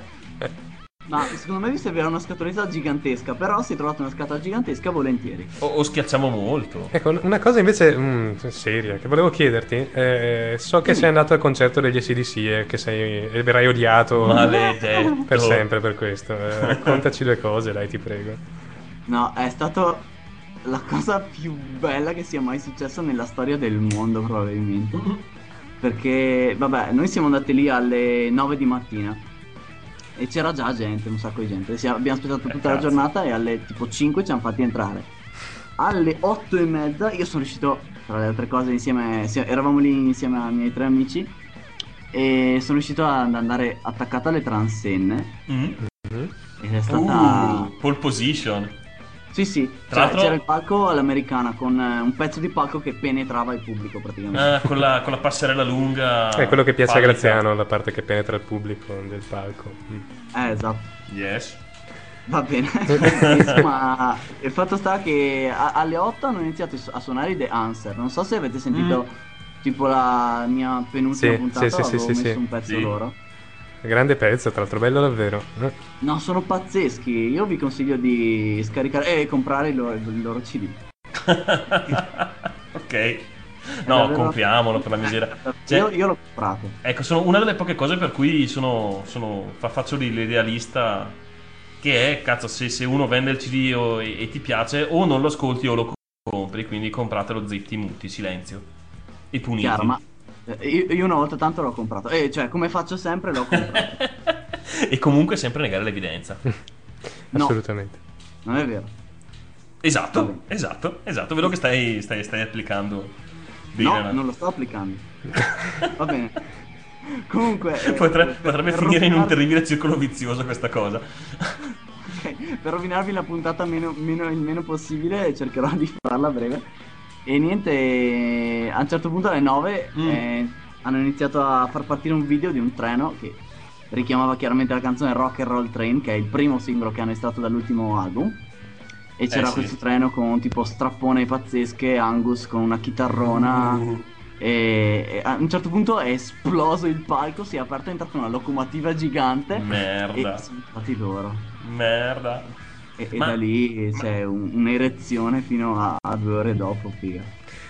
Ma secondo me vi servirà una scatoletta gigantesca, però se trovate una scatola gigantesca volentieri. O, o schiacciamo molto. Ecco, una cosa invece mm, seria che volevo chiederti. eh, so che sei andato al concerto degli ACDC e che sei, e verrai odiato Maledetto. per sempre per questo. Eh, raccontaci due cose, dai, ti prego. No, è stato la cosa più bella che sia mai successa nella storia del mondo, probabilmente. Perché, vabbè, noi siamo andati lì alle 9 di mattina e c'era già gente, un sacco di gente. Si- abbiamo aspettato tutta la cazzo. giornata e alle tipo 5 ci hanno fatti entrare. Alle 8 e mezza io sono riuscito, tra le altre cose, insieme, si- eravamo lì insieme ai miei tre amici e sono riuscito ad andare attaccato alle transenne Mm. ed è stata... Uh, pole position. Sì, sì, Tra cioè, l'altro- c'era il palco all'americana con eh, un pezzo di palco che penetrava il pubblico praticamente. Ah, con, la, con la passerella lunga. È quello che piace a. Graziano, la parte che penetra il pubblico del palco. Mm. Eh, esatto, Yes. va bene. Insomma, il fatto sta che a- alle 8 hanno iniziato a suonare i The Answer. Non so se avete sentito tipo la mia penultima Sì, puntata, sì, sì, sì, avevo sì, messo sì. un pezzo Sì. loro. Grande pezzo, tra l'altro, bello davvero. No, sono pazzeschi. Io vi consiglio di scaricare e comprare il loro, il loro CD. ok. No, davvero- compriamolo per la miseria. Cioè, io, io l'ho comprato. Ecco, sono una delle poche cose per cui sono, sono fa- faccio l'idealista che è, cazzo, se, se uno vende il CD o- e, e ti piace o non lo ascolti o lo co- compri, quindi compratelo zitti, muti, silenzio e puniti. Chiaro, ma io, io una volta tanto l'ho comprato. E cioè, come faccio sempre, l'ho comprato. e comunque sempre negare l'evidenza. No. Assolutamente. non è vero. Esatto, esatto, esatto. Vedo che stai, stai, stai applicando. No, la- non lo sto applicando. Va bene. Comunque. eh, Potre- per- potrebbe per finire in un rovinarvi- terribile circolo vizioso questa cosa. ok, per rovinarvi la puntata meno, meno- il meno possibile, cercherò di farla a breve. E niente, a un certo punto alle 9 Mm. eh, hanno iniziato a far partire un video di un treno che richiamava chiaramente la canzone Rock and Roll Train, che è il primo singolo che hanno estratto dall'ultimo album. E c'era Eh sì. questo treno con tipo strappone pazzesche, Angus con una chitarrona. Uh. E, e a un certo punto è esploso il palco, si è aperta è entrata una locomotiva gigante. Merda. E sono stati loro. Merda. E, e Ma- da lì c'è un- un'erezione fino a, a due ore dopo, figa.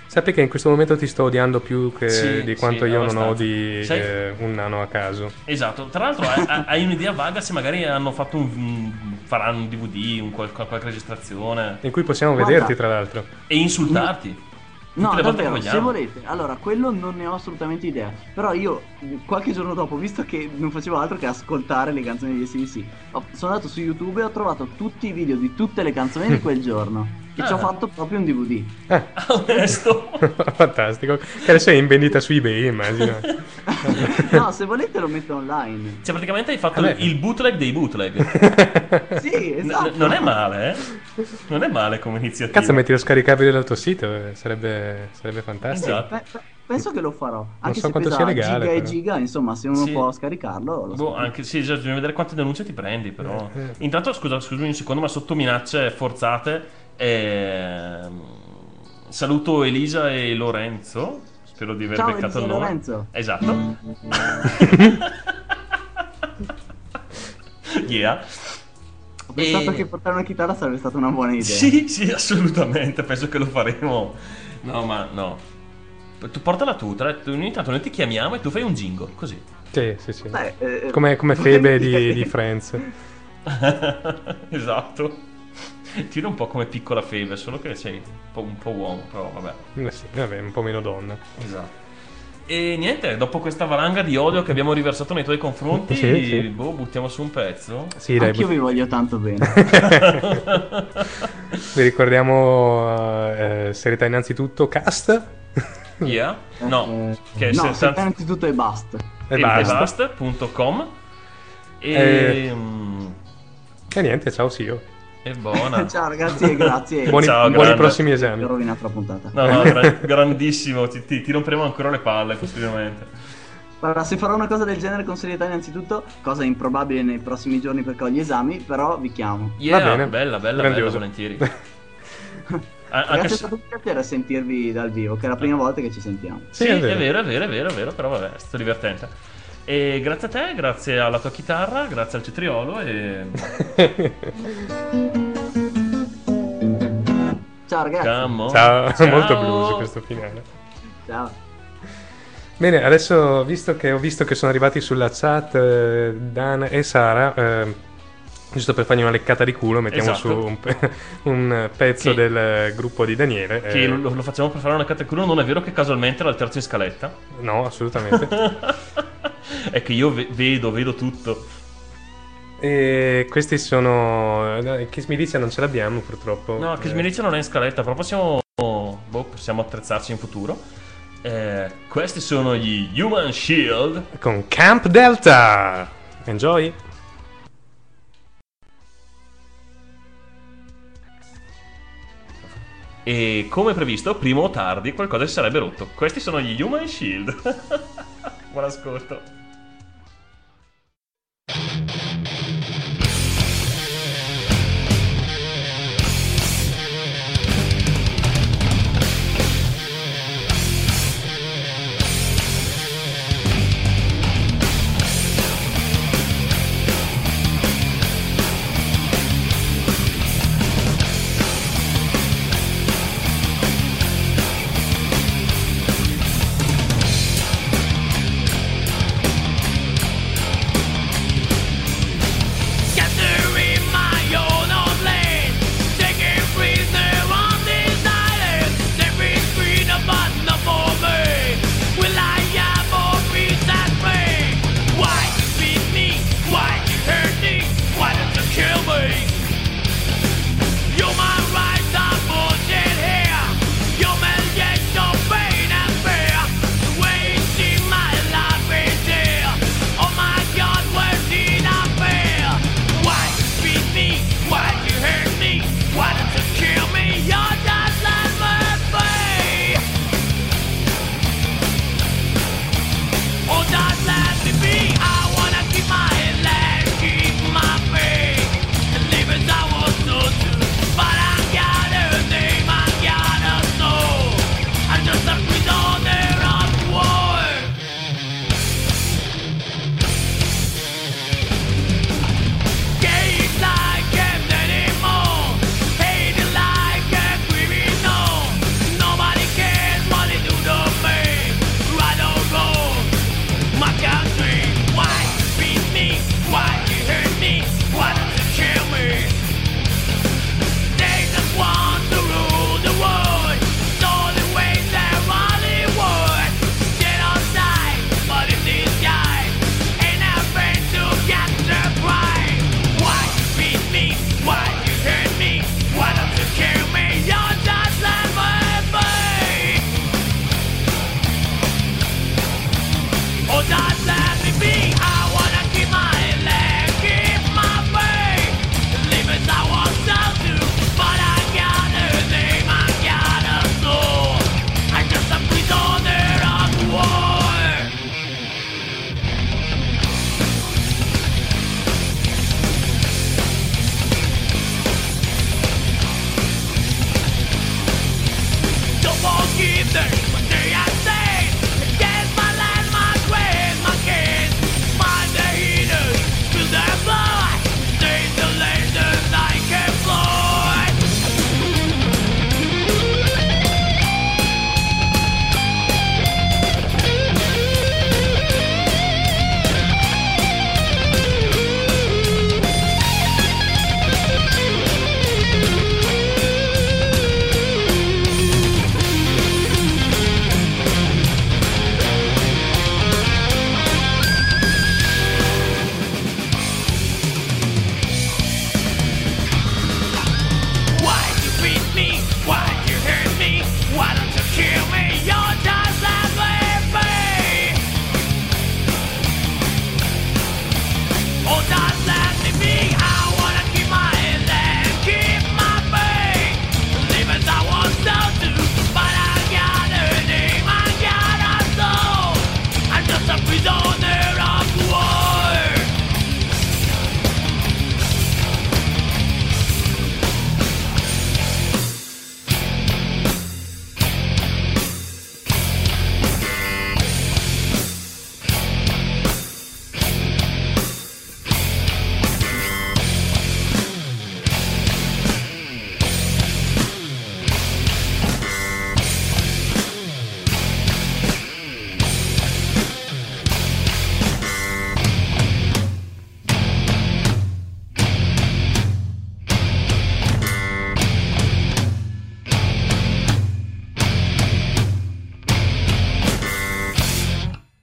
Sappi che in questo momento ti sto odiando più che Sì, di quanto sì, io non abbastanza. odi Sai- eh, un nano a caso. Esatto, tra l'altro hai, hai- un'idea vaga se magari hanno fatto un, un- faranno un DVD, un qual- qualche registrazione In cui possiamo Guarda. vederti, tra l'altro. e insultarti. No, davvero, se volete. Allora, quello non ne ho assolutamente idea. Però io, qualche giorno dopo, visto che non facevo altro che ascoltare le canzoni di SDC, sono andato su YouTube e ho trovato tutti i video di tutte le canzoni di quel giorno. E ci ho Ah. fatto proprio un DVD. Ah, onesto. Fantastico. Che adesso è in vendita su eBay, immagino. no, se volete lo metto online. Cioè, praticamente hai fatto Vabbè. il bootleg dei bootleg. Sì, N- esatto. non è male, eh? Non è male come iniziativa. Cazzo, metti lo scaricabile dal tuo sito, eh, sarebbe, sarebbe fantastico. Esatto. Pe- pe- penso che lo farò. Anche so se quanto pesa sia legale, giga e giga, insomma, se uno Sì. può scaricarlo, lo Boh, so. anche sì, già, bisogna vedere quante denunce ti prendi, però. Eh, eh. Intanto, scusa, scusami un secondo, ma sotto minacce forzate. Ehm, saluto Elisa e Lorenzo. Spero di aver Ciao, beccato Elisa il nome. Lorenzo. Esatto. yeah. Ho pensato E- che portare una chitarra sarebbe stata una buona idea. Sì, sì, assolutamente. Penso che lo faremo. No, ma no. Tu portala tu, tra- tu- ogni tanto noi ti chiamiamo e tu fai un jingle, così. Sì, sì, sì. Beh, eh, Come, come Febe di, di Friends. esatto. Tira un po' come piccola febe, solo che sei un po', un po' uomo, però vabbè. Eh sì, vabbè, un po' meno donna. Esatto. E niente, dopo questa valanga di odio che abbiamo riversato nei tuoi confronti, Sì, sì. boh, buttiamo su un pezzo. Sì, dai. Anch'io vi voglio tanto bene. Vi ricordiamo eh, serietà innanzitutto, cast Yeah? No, Eh, che è no, se- se innanzitutto e basta. e e basta. basta.com e, Eh. E niente, ciao Sio. E buona. Ciao ragazzi e grazie. Buoni, Ciao, buoni prossimi Ho esami. rovinato la puntata. No, no, gra- grandissimo, ti, ti- ti romperemo ancora le palle continuamente. Allora, se farò una cosa del genere con serietà innanzitutto, cosa improbabile nei prossimi giorni perché ho gli esami, però vi chiamo. Yeah, bene. bella, bella, Grandioso. bella, volentieri. A- anche Ragazzi, è se... stato un piacere sentirvi dal vivo, che è la prima volta che ci sentiamo. Sì, è vero. è vero, è vero, è vero, però vabbè, è stato divertente. E grazie a te, grazie alla tua chitarra, grazie al cetriolo e... Ciao ragazzi. Come on. Ciao, molto blues questo finale. Ciao. Bene, adesso visto che ho visto che sono arrivati sulla chat eh, Dan e Sara, eh, giusto per fargli una leccata di culo, mettiamo Esatto. su un, pe- un pezzo Che- del eh, gruppo di Daniele. Che eh, lo, lo facciamo per fare una cateculo, non è vero che casualmente era il terzo in scaletta? No, assolutamente. è che io ve- vedo, vedo tutto. e questi sono... eh, Kiss Dice non ce l'abbiamo purtroppo. No, Eh, Smiriccia non è in scaletta, però possiamo, boh, possiamo attrezzarci in futuro. Eh, questi sono gli Human Shield. Con Camp Delta. Enjoy. E come previsto, prima o tardi qualcosa si sarebbe rotto. Questi sono gli Human Shield. Buon ascolto. Thank you.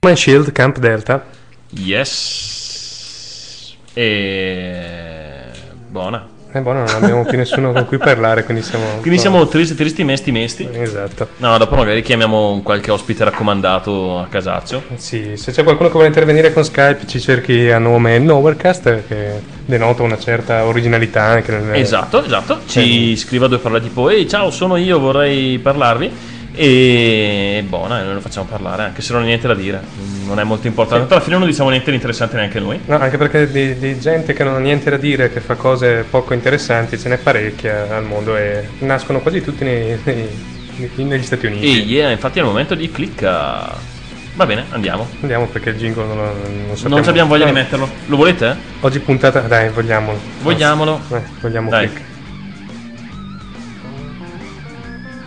Human Shield Camp Delta. Yes. E... Buona. È buono, non abbiamo più nessuno con cui parlare, quindi siamo... Quindi siamo tristi, tristi, mesti, mesti. Esatto. No, dopo magari chiamiamo qualche ospite raccomandato a casaccio. Sì, se c'è qualcuno che vuole intervenire con Skype ci cerchi a nome Novercast che denota una certa originalità anche nel... Esatto, esatto. Ci scriva due parole tipo Ehi, ciao, sono io, vorrei parlarvi. E buona, e noi lo facciamo parlare, anche se non ha niente da dire. Non è molto importante. Sì. Alla fine non diciamo niente di interessante neanche noi. No, anche perché di, di gente che non ha niente da dire, che fa cose poco interessanti, ce n'è parecchia al mondo e nascono quasi tutti nei- nei- negli Stati Uniti. E yeah, infatti è il momento di clicca. Va bene, andiamo. Andiamo perché il jingle non, non sappiamo. Non abbiamo voglia No, di metterlo. Lo volete? Oggi puntata, dai, vogliamolo. Vogliamolo. Eh, vogliamo Dai. click.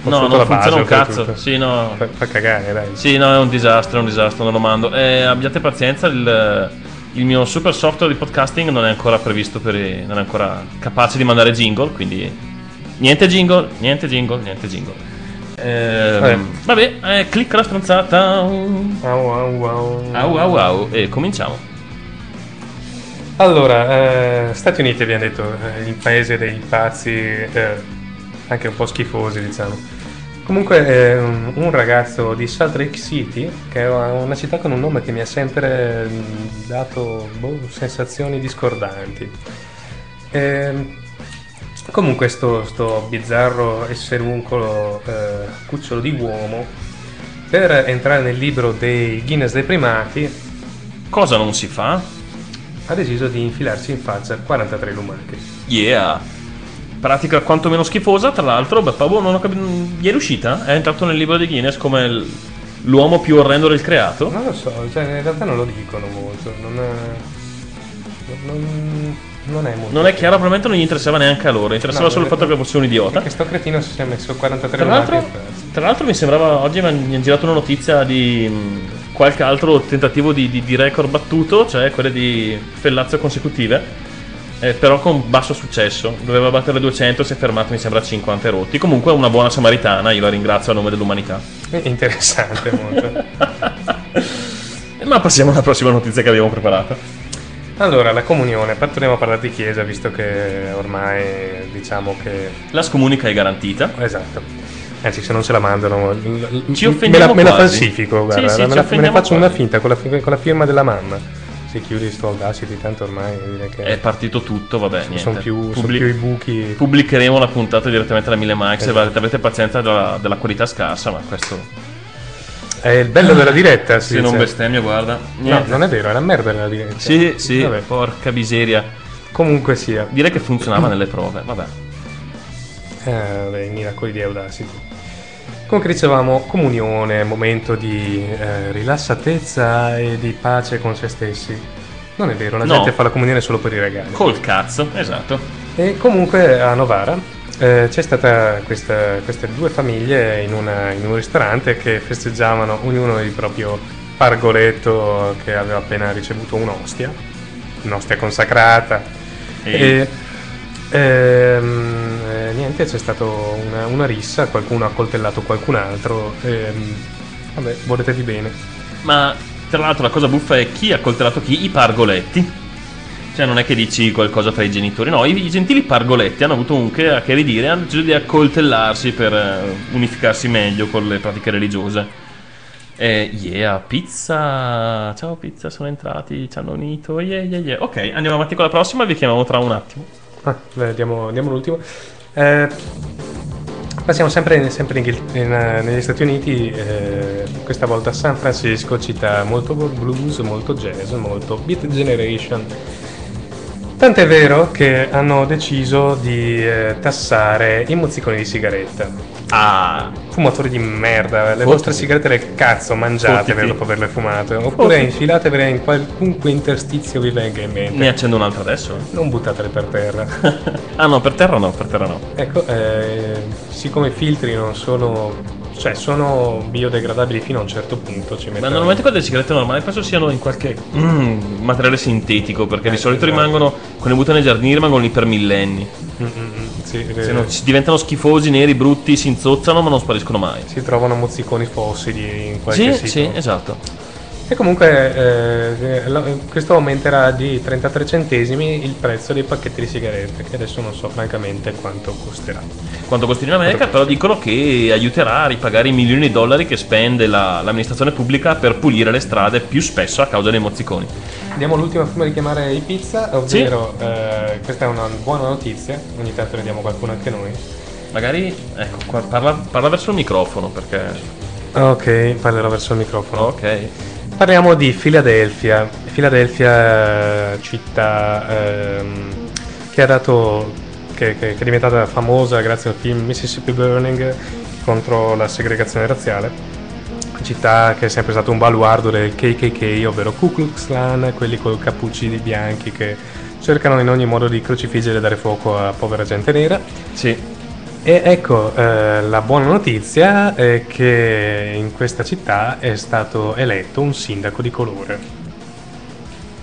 No, non funziona un cazzo. Sì, no. Fa, fa cagare, dai. Sì, no, è un disastro, è un disastro, non lo mando. Eh, abbiate pazienza, il, il mio super software di podcasting non è ancora previsto per. non è ancora capace di mandare jingle, quindi. Niente jingle, niente jingle, niente jingle. Ehm, Vabbè. vabbè, eh, clicca la stronzata. Au, au, au. Au au au. E cominciamo. Allora, eh, Stati Uniti abbiamo detto, eh, il paese dei pazzi, eh, anche un po' schifosi diciamo. Comunque è un, ragazzo di Salt Lake City, che è una città con un nome che mi ha sempre mm, dato boh, sensazioni discordanti. Ehm, comunque sto, sto bizzarro esseruncolo eh, cucciolo di uomo, per entrare nel libro dei Guinness dei primati, Cosa non si fa? ha deciso di infilarsi in faccia 43 lumache. Yeah. Pratica quantomeno schifosa, tra l'altro, beh, Pablo non ho capito. Gli è riuscita? È entrato nel libro di Guinness come il- l'uomo più orrendo del creato? Non lo so, cioè in realtà non lo dicono molto, non è, non, non è molto. Non è chiaro, probabilmente non gli interessava neanche a loro, interessava No, solo il è- fatto che fosse un idiota. Che sto cretino si sia messo 43 Tra l'altro, faccia. tra l'altro mi sembrava, oggi mi hanno girato una notizia di mh, qualche altro tentativo di, di- di record battuto, cioè quelle di fellazio consecutive, eh, però con basso successo. Doveva battere le 200, si è fermato mi sembra a 50 e rotti. Comunque una buona samaritana, io la ringrazio a nome dell'umanità. È interessante molto. Ma passiamo alla prossima notizia che abbiamo preparato. allora, la comunione, torniamo a parlare di chiesa visto che ormai diciamo che... La scomunica è garantita. Esatto. Anzi, se non ce la mandano, Ci me la, offendiamo me la falsifico, Sì, guarda, sì, me, ci la, me ne offendiamo faccio una finta con la, con la firma della mamma. Se chiudi sto Audacity, tanto ormai direi che... È partito tutto, vabbè, niente. sono più, sono Pubblic- più i buchi. Pubblicheremo la puntata direttamente da 1000 mics. Esatto. Avete, pazienza della, della qualità scarsa, ma questo. È il bello della diretta. Si Se non dice. bestemmio, guarda. No, Niente. non è vero, è la merda della diretta. Sì, sì, Vabbè, porca miseria. comunque sia. Direi che funzionava nelle prove, vabbè. Eh, vabbè, i miracoli di Audacity. Comunque dicevamo comunione, momento di eh, rilassatezza e di pace con se stessi. Non è vero, la No. gente fa la comunione solo per i regali. Col cazzo, esatto. E comunque a Novara eh, c'è stata questa- queste due famiglie in, una- in un ristorante che festeggiavano ognuno il proprio pargoletto che aveva appena ricevuto un'ostia, un'ostia consacrata. E- E ehm, eh, niente, c'è stata una, una rissa, qualcuno ha coltellato qualcun altro. ehm, vabbè, voletevi bene. Ma tra l'altro la cosa buffa è chi ha coltellato chi? I pargoletti. Cioè non è che dici qualcosa fra i genitori, no, i, i gentili pargoletti hanno avuto comunque a che ridire, hanno deciso di accoltellarsi per eh, unificarsi meglio con le pratiche religiose. E yeah, pizza, ciao pizza, sono entrati, ci hanno unito, yeah, yeah, yeah. Ok, andiamo avanti con la prossima, vi chiamiamo tra un attimo. Ah, beh, diamo, diamo l'ultimo. Eh, passiamo sempre, sempre in in, eh, negli Stati Uniti, eh, questa volta San Francisco, città molto blues, molto jazz, molto beat generation. Tant'è vero che hanno deciso di eh, tassare i mozziconi di sigaretta. Ah, fumatori di merda, le Fottiti. vostre sigarette del cazzo mangiatevele dopo averle fumate, oppure Fottiti. infilatevele in qualunque interstizio vi venga in mente. Ne accendo un'altra adesso? Non buttatele per terra. ah no, per terra no, per terra no. Ecco, eh, siccome i filtri non sono. cioè sono biodegradabili fino a un certo punto, ci Ma normalmente quelle sigarette normali penso siano in qualche mm, materiale sintetico, perché di solito esatto. rimangono, quando le buttano nei giardini rimangono lì per millenni. Mm, mm, mm, sì, Se eh, no, si diventano schifosi, neri, brutti, si inzozzano ma non spariscono mai. si trovano mozziconi fossili in qualche Sì, sito. sì, esatto. E comunque eh, questo aumenterà di 33 centesimi il prezzo dei pacchetti di sigarette, che adesso non so francamente quanto costerà. Quanto costa in America, però dicono che aiuterà a ripagare i milioni di dollari che spende la- l'amministrazione pubblica per pulire le strade più spesso a causa dei mozziconi. Diamo l'ultima prima di chiamare i pizza, ovvero eh, questa è una buona notizia, ogni tanto ne diamo qualcuno anche noi. Magari, ecco, parla, parla verso il microfono perché... Ok, parlerò verso il microfono. Ok. Parliamo di Filadelfia. Filadelfia, città ehm, che dato. Che, che- che è diventata famosa grazie al film Mississippi Burning contro la segregazione razziale. Città che è sempre stato un baluardo del KKK, ovvero Ku Klux Klan, quelli con cappucci di bianchi che cercano in ogni modo di crocifiggere e dare fuoco a povera gente nera. Sì. E ecco, eh, la buona notizia è che in questa città è stato eletto un sindaco di colore.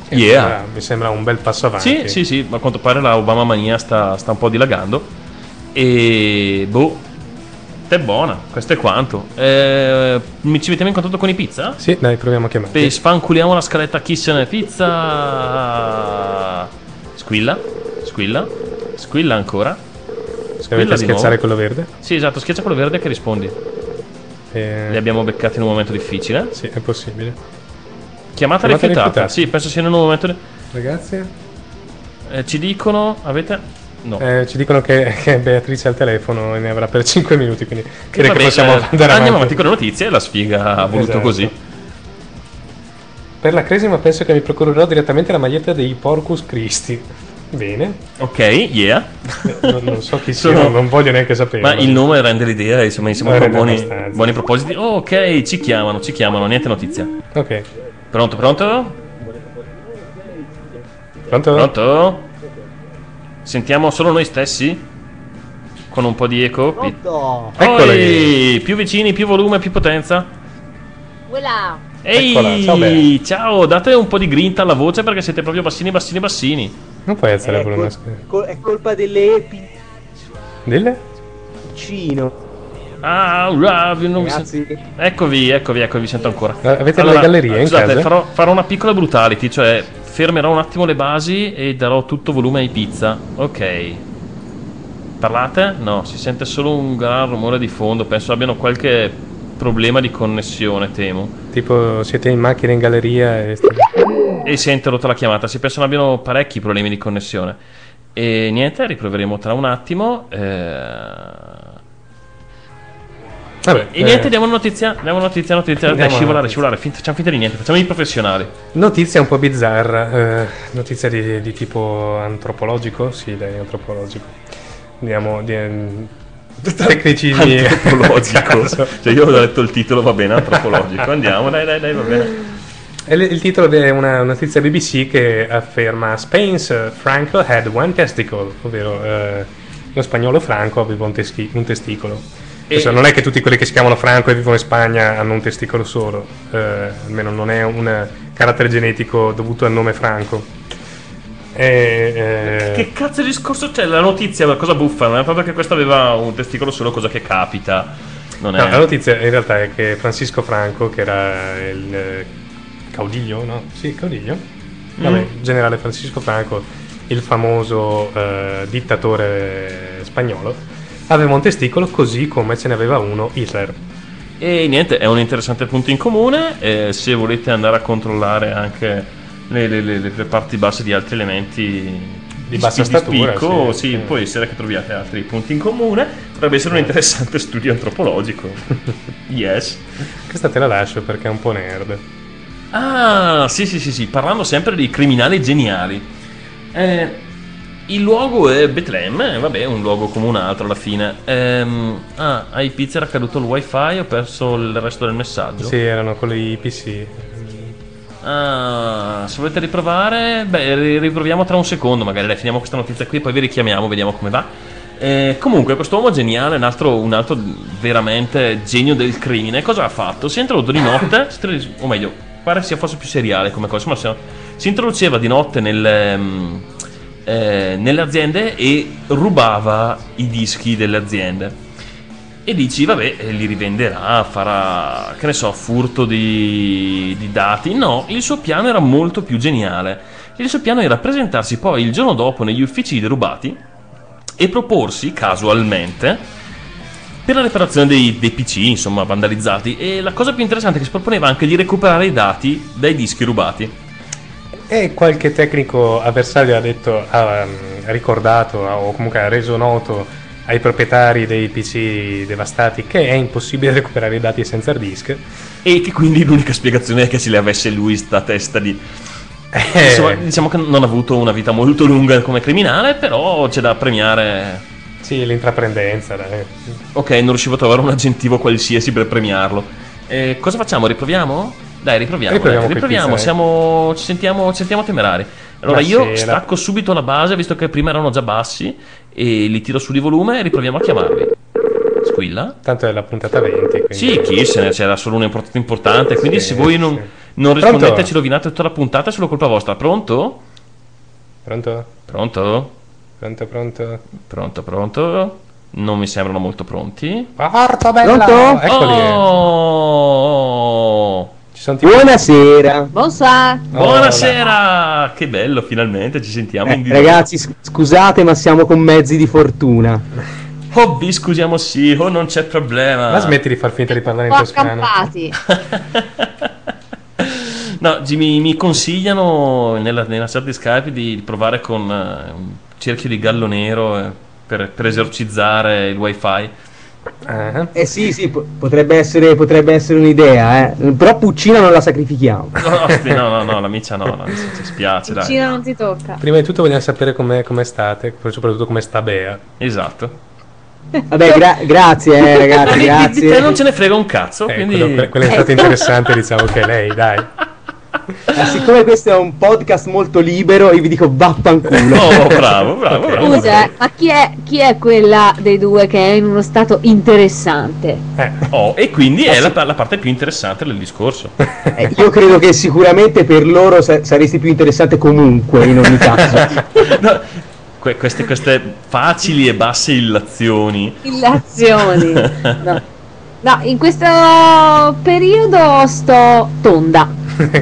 Che Yeah. sembra- Mi sembra un bel passo avanti. Sì, sì, sì, ma a quanto pare la Obama mania sta, sta un po' dilagando. E boh, è buona, questo è quanto. Eh, mi ci mettiamo in contatto con i pizza? Sì, dai, proviamo a chiamare. E sfanculiamo la scaletta Kissen Pizza. Squilla, squilla, squilla ancora. Dovete nuovo. quello verde? Sì, esatto, schiaccia quello verde che rispondi. Eh, Li abbiamo beccati in un momento difficile. Sì, è possibile. Chiamata, Chiamata rifiutata. rifiutata. Sì, penso sia in un momento. di- Ragazzi, eh, ci dicono. Avete. No. eh, ci dicono che, che Beatrice al telefono e ne avrà per 5 minuti, quindi credo Vabbè, che possiamo eh, andare Andiamo avanti. avanti con le notizie. La sfiga ha voluto Esatto. così. Per la cresima penso che mi procurerò direttamente la maglietta dei Porcus Christi. Bene. Ok, yeah. Eh, Non, non so chi sia, Sono- non, non voglio neanche sapere. Ma il nome rende l'idea, insomma, sembrano Rende buoni, buoni propositi. Oh, ok, ci chiamano, ci chiamano, niente notizia. Ok. Pronto, pronto? Pronto? Pronto? Sentiamo solo noi stessi? Con un po' di eco? Pi- Eccoli. Oi, più vicini, più volume, più potenza. Voilà. Ehi, Eccola, ciao, ciao, date un po' di grinta alla voce perché siete proprio bassini, bassini, bassini. Non puoi alzare È, volume. col- col- è colpa delle epi Dille? vicino. Ah, ura, vi- non vi Ragazzi. sen- Eccovi, eccovi, eccovi, vi sento ancora. Eh, avete delle gallerie in scusate, casa? Farò, farò una piccola brutality, cioè fermerò un attimo le basi e darò tutto volume ai pizza. Ok. Parlate? No, si sente solo un gran rumore di fondo. Penso abbiano qualche problema di connessione, temo. Tipo, siete in macchina in galleria e... E si è interrotta la chiamata. Si pensano abbiano parecchi problemi di connessione. E niente, riproveremo tra un attimo. Eh... Vabbè, E niente, eh, diamo notizia. Diamo notizia, notizia. Dai, scivolare, avanti. scivolare. Fin- facciamo finta di niente, facciamo i professionali. Notizia un po' bizzarra. eh, notizia di, di tipo antropologico? Sì, dai, antropologico. Andiamo. Di, tecnicismi antropologico. cioè, io ho letto il titolo, va bene, antropologico. Andiamo, dai, dai, dai, va bene. E il titolo è una notizia BBC che afferma Spain's uh, Franco had one testicle, ovvero eh, lo spagnolo Franco aveva un, teschi- un testicolo. Adesso non è che tutti quelli che si chiamano Franco e vivono in Spagna hanno un testicolo solo, eh, almeno non è un carattere genetico dovuto al nome Franco. E, eh, Che cazzo di discorso c'è? La notizia, la cosa buffa, non è proprio che questo aveva un testicolo solo, cosa che capita. È... No, la notizia in realtà è che Francisco Franco, che era il eh, caudiglio, no? Sì, caudiglio. Vabbè, Mm. generale Francisco Franco, il famoso eh, dittatore spagnolo, aveva un testicolo così come ce ne aveva uno Hitler. E niente, è un interessante punto in comune. eh, se volete andare a controllare anche le, le- le- le parti basse di altri elementi Di bassa spi- statura, spicco, sì, sì, sì. può essere che troviate altri punti in comune. Potrebbe essere un interessante studio antropologico. yes. Questa te la lascio perché è un po' nerd. Ah, sì, sì, sì, sì, parlando sempre di criminali geniali. Eh, il luogo è Betlemme, eh, vabbè, un luogo come un altro alla fine. Ehm, ah, ai pizza era caduto il wifi, ho perso il resto del messaggio. Sì, erano con i PC. Ah, se volete riprovare, beh, ri- riproviamo tra un secondo, magari dai, finiamo questa notizia qui, poi vi richiamiamo, vediamo come va. Eh, comunque, quest'uomo geniale, un altro, un altro veramente genio del crimine, cosa ha fatto? Si è introdotto di notte, o meglio, pare sia forse più seriale come cosa, insomma, si- introduceva di notte nel, mm, eh, nelle aziende e rubava i dischi delle aziende. E dici, vabbè, eh, li rivenderà, farà, che ne so, furto di, di dati. No, il suo piano era molto più geniale. Il suo piano era presentarsi poi il giorno dopo negli uffici derubati e proporsi, casualmente, per la riparazione dei, dei PC, insomma, vandalizzati. E la cosa più interessante è che si proponeva anche di recuperare i dati dai dischi rubati. E qualche tecnico avversario ha detto, ha mm, ricordato o comunque ha reso noto ai proprietari dei PC devastati che è impossibile recuperare i dati senza hard disk. E che quindi l'unica spiegazione è che se le avesse lui sta testa di... Eh. Insomma, diciamo che non ha avuto una vita molto lunga come criminale, però c'è da premiare. Sì, l'intraprendenza, dai. Ok, non riuscivo a trovare un aggettivo qualsiasi per premiarlo. Eh, cosa facciamo? Riproviamo? Dai, riproviamo. Riproviamo dai, riproviamo. pizza. Siamo, ci, sentiamo, ci sentiamo temerari. Allora io stacco subito la base, visto che prima erano già bassi, e li tiro su di volume e riproviamo a chiamarli. Squilla? Tanto è la puntata 20. Quindi... Sì, chi se ne c'era solo import- importante. Quindi Sì, se voi non, sì. non Pronto? rispondete, ci rovinate tutta la puntata, è solo colpa vostra. Pronto? Pronto? Pronto? Pronto, pronto? Pronto, pronto? Non mi sembrano molto pronti. Porto bella! Pronto? Eccoli. Oh! Ci sono tipo... Buonasera. Bonsoir. Buonasera! Che bello, finalmente ci sentiamo Eh, in diretta. ragazzi, scusate, ma siamo con mezzi di fortuna. Oh, vi scusiamo sì, oh, non c'è problema. Ma smetti di far finta di parlare in toscano. No, mi, mi consigliano nella, nella chat di Skype di provare con eh, un cerchio di gallo nero eh, per, per esorcizzare il wifi. Ah, Eh sì, sì, po- potrebbe essere, potrebbe essere un'idea, eh. Però Puccina non la sacrifichiamo. No, no, no, la miccia no, la miccia ci spiace, dai. Cina non ti tocca. Prima di tutto vogliamo sapere com'è, come state, poi soprattutto come sta Bea. Esatto. Vabbè, gra- grazie, eh, ragazzi, Di- di- Di te grazie. non ce ne frega un cazzo, Eh, quindi... quello, quello è stato interessante, diciamo che lei, dai. Eh, siccome questo è un podcast molto libero, io vi dico vaffanculo. Oh, bravo, bravo, bravo. Scusa, eh, ma chi è, chi è quella dei due che è in uno stato interessante? Eh, Oh, e quindi è la, la parte più interessante del discorso. Eh, io credo che sicuramente per loro sa- saresti più interessante comunque, in ogni caso. No, que- queste, queste facili e basse illazioni. Illazioni. No. No, in questo periodo sto tonda.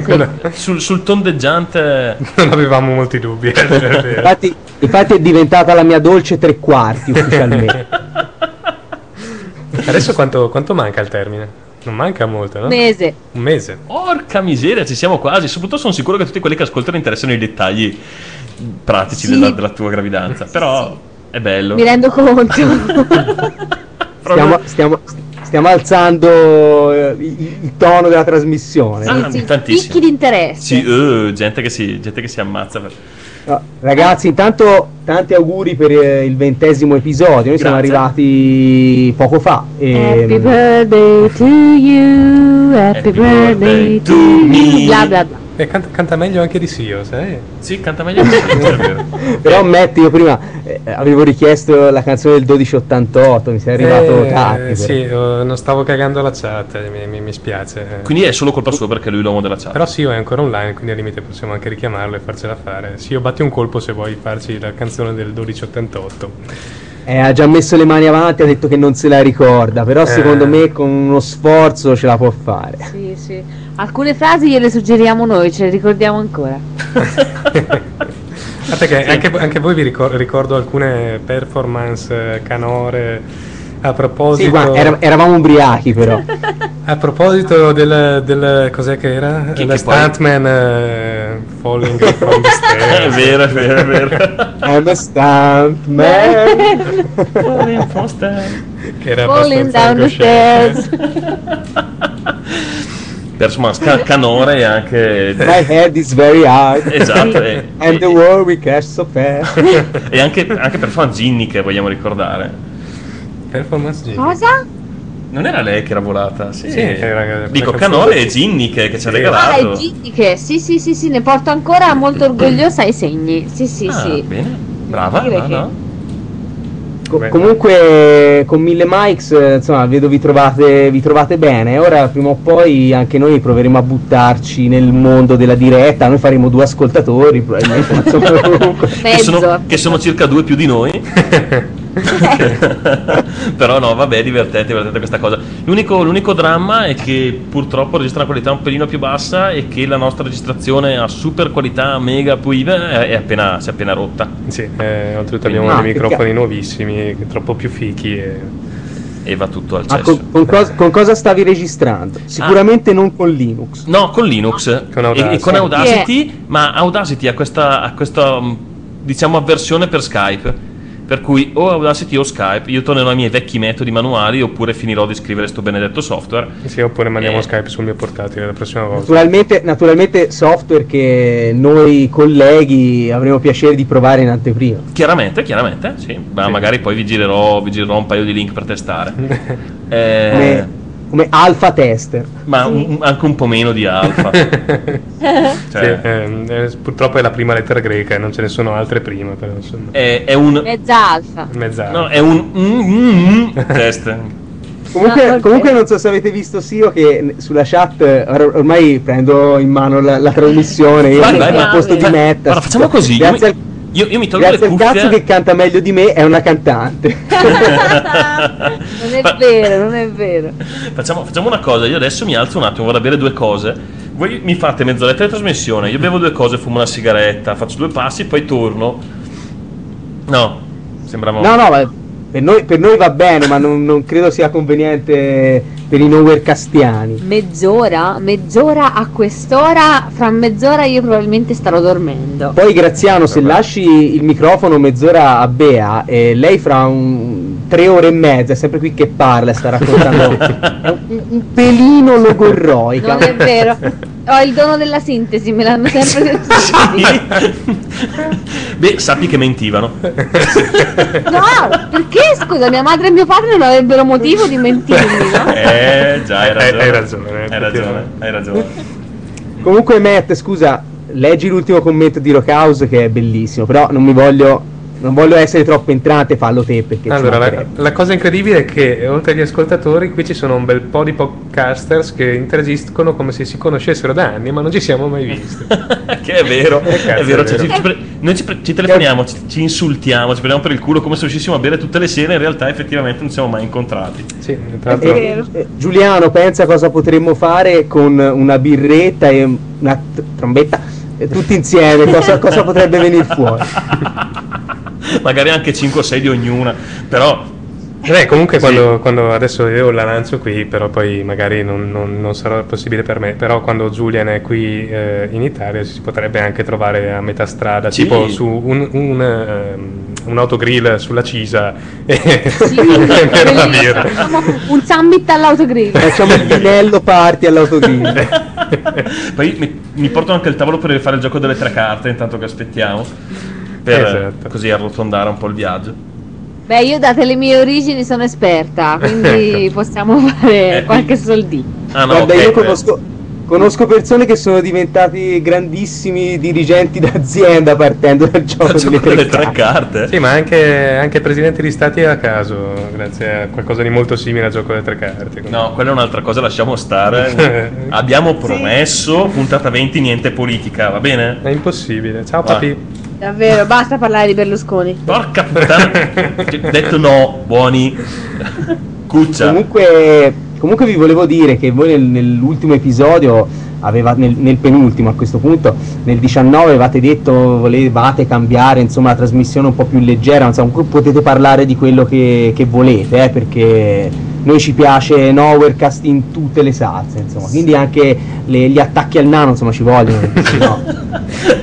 Quello- Sul, sul tondeggiante... non avevamo molti dubbi. eh. Infatti, infatti è diventata la mia dolce tre quarti ufficialmente. Adesso quanto, quanto manca al termine? Non manca molto, no? Mese. Un mese. Porca miseria, ci siamo quasi. Soprattutto sono sicuro che tutti quelli che ascoltano interessano i dettagli pratici Sì. della, della tua gravidanza. Però è bello. Mi rendo conto. Stiamo, stiamo- stiamo alzando eh, il, il tono della trasmissione. Ah, Sì, tantissimo. Picchi di interesse. Sì, eh, gente, che si, gente che si ammazza. per- No, ragazzi, intanto tanti auguri per eh, il ventesimo episodio. Noi siamo Grazie. arrivati poco fa. e- Happy birthday to you, happy, Happy birthday birthday to me. Bla bla bla. E canta, canta meglio anche di Sio, sai? Sì, canta meglio di Sio. Però ammetti, io prima eh, avevo richiesto la canzone del 1288, mi sei arrivato Eh, tardi. però. Sì, eh, non stavo cagando la chat, eh, mi, mi- mi spiace. Quindi è solo colpa sua perché lui è l'uomo della chat. Però Sio è ancora online, quindi al limite possiamo anche richiamarlo e farcela fare. Sio, batti un colpo se vuoi farci la canzone del 1288. Eh, ha già messo le mani avanti, ha detto che non se la ricorda, però Eh. secondo me con uno sforzo ce la può fare. Sì, sì. Alcune frasi gliele suggeriamo noi, ce le ricordiamo ancora. Guarda che anche, anche voi vi ricor- ricordo alcune performance eh, canore a proposito, Sì, guarda, era- eravamo ubriachi però. a proposito del, del cos'è che era? Che- la che poi- stuntman eh, falling from the È stairs. vero, è vero, è vero. I'm a stunt man. che era Falling down the stairs. Per insomma, sca- canore e anche... My head is very hard. Esatto, e, And the world we catch so fast. e anche, anche per fan Ginny che vogliamo ricordare. Performance G. Cosa? Non era lei che era volata? Sì, Sì, era- Dico Canore e Ginny che, che ci ha. Ah, regalato. è Gigi che sì, sì, sì, sì, ne porto ancora molto orgogliosa ai segni. Sì, sì, Ah, sì. bene, brava, no, che- no. Co- Beh, comunque con mille mics eh, insomma vedo vi trovate, vi trovate bene. Ora prima o poi anche noi proveremo a buttarci nel mondo della diretta. Noi faremo due ascoltatori probabilmente ma insomma Che sono, che sono circa due più di noi. Però no, vabbè, divertente, divertente questa cosa. L'unico, l'unico dramma è che purtroppo registra una qualità un pelino più bassa e che la nostra registrazione a super qualità mega puive è, è appena, si è appena rotta. Sì, eh, oltretutto abbiamo Ah, dei microfoni nuovissimi, troppo più fichi. E... E va tutto al cesso. con, con cos- con cosa stavi registrando? Sicuramente non con Linux No, con Linux Con e- Audacity. E, con Audacity, ma Audacity ha questa, ha questa mh, diciamo avversione per Skype. Per cui o Audacity o Skype, io tornerò ai miei vecchi metodi manuali oppure finirò di scrivere sto benedetto software. Sì, oppure mandiamo Eh. Skype sul mio portatile la prossima volta. naturalmente, naturalmente software che noi colleghi avremo piacere di provare in anteprima Chiaramente, chiaramente, sì. Ma Sì. magari poi vi girerò, vi girerò un paio di link per testare. Eh, come, come alfa tester ma un- un- anche un po' meno di alfa. Sì, Cioè, ehm, eh, purtroppo è la prima lettera greca e non ce ne sono altre prima, però insomma. è, è un. Mezza alfa. Mezza. No, è un. mm, mm, mm test. Comunque, ok. comunque non so se avete visto Sio che sulla chat eh, or- ormai prendo in mano la, la trasmissione io Vai, sono vai, al vai. posto di Metta guarda, facciamo così, io grazie, mi- al, Io, io mi tolgo grazie le al cuffie. cazzo che canta meglio di me è una cantante Non è vero, non è vero. Facciamo, facciamo una cosa, io adesso mi alzo un attimo, vado a bere due cose. Voi mi fate mezz'oretta di trasmissione, io bevo due cose, fumo una sigaretta, faccio due passi, poi torno. No, sembrava... no no ma per noi, per noi va bene ma non, non credo sia conveniente per i nowhere castiani Mezz'ora? Mezz'ora a quest'ora? Fra mezz'ora io probabilmente starò dormendo. poi Graziano se lasci il microfono mezz'ora a Bea e lei fra un, tre ore e mezza è sempre qui che parla e sta raccontando un, un pelino logorroica Non è vero. Ho il dono della sintesi, me l'hanno sempre detto. tutti. Beh, sappi che mentivano. No, perché scusa, mia madre e mio padre non avrebbero motivo di mentirmi, no? Eh, già, hai ragione. Hai ragione, Hai ragione, hai ragione. Comunque Matt, scusa, leggi l'ultimo commento di Rockhouse che è bellissimo, però non mi voglio non voglio essere troppo entrante, fallo te perché Allora, la, la cosa incredibile è che oltre agli ascoltatori qui ci sono un bel po' di podcasters che interagiscono come se si conoscessero da anni, ma non ci siamo mai visti. che è vero, Eh, cazzo, è vero. è cioè, vero. ci- ci pre- noi ci, pre- ci telefoniamo, ci, ci insultiamo, ci prendiamo per il culo come se riuscissimo a bere tutte le sere, in realtà effettivamente non ci siamo mai incontrati. Sì, tra l'altro Eh, eh, Giuliano, pensa cosa potremmo fare con una birretta e una t- trombetta, eh, tutti insieme, cosa, cosa potrebbe venire fuori? Magari anche 5 o 6 di ognuna, però Beh, comunque Sì. quando, quando adesso io la lancio qui, però poi magari non, non- non sarà possibile per me, però quando Julian è qui eh, in Italia si potrebbe anche trovare a metà strada, Sì. tipo su un, un, ehm, un autogrill sulla Cisa e Sì, bere la birra. Facciamo un summit all'autogrill. Facciamo il vinello party all'autogrill. Poi mi, mi portano anche il tavolo per rifare il gioco delle tre carte intanto che aspettiamo. Per Esatto. così arrotondare un po' il viaggio. Beh, io date le mie origini sono esperta, quindi possiamo fare Eh, qualche soldino. Ah no, Guarda, ok, io eh. conosco, conosco persone che sono diventati grandissimi dirigenti d'azienda partendo dal gioco Gioco delle tre delle tre carte. carte. Sì, ma anche, anche presidenti di stati a caso, grazie a qualcosa di molto simile al gioco delle tre carte. quindi- No, quella è un'altra cosa, lasciamo stare. Abbiamo promesso, puntata 20, niente politica, va bene? È impossibile. Ciao Va. papi. Davvero, basta parlare di Berlusconi. Porca puttana. Detto no, buoni. Cuccia. Comunque, comunque vi volevo dire che voi nel- nell'ultimo episodio, aveva, nel, nel penultimo a questo punto, nel 19 avevate detto volevate cambiare insomma la trasmissione un po' più leggera, insomma comunque potete parlare di quello che, che volete, eh, perché noi ci piace Nowherecast in tutte le salse, insomma, quindi anche le- gli attacchi al nano insomma ci vogliono, sennò-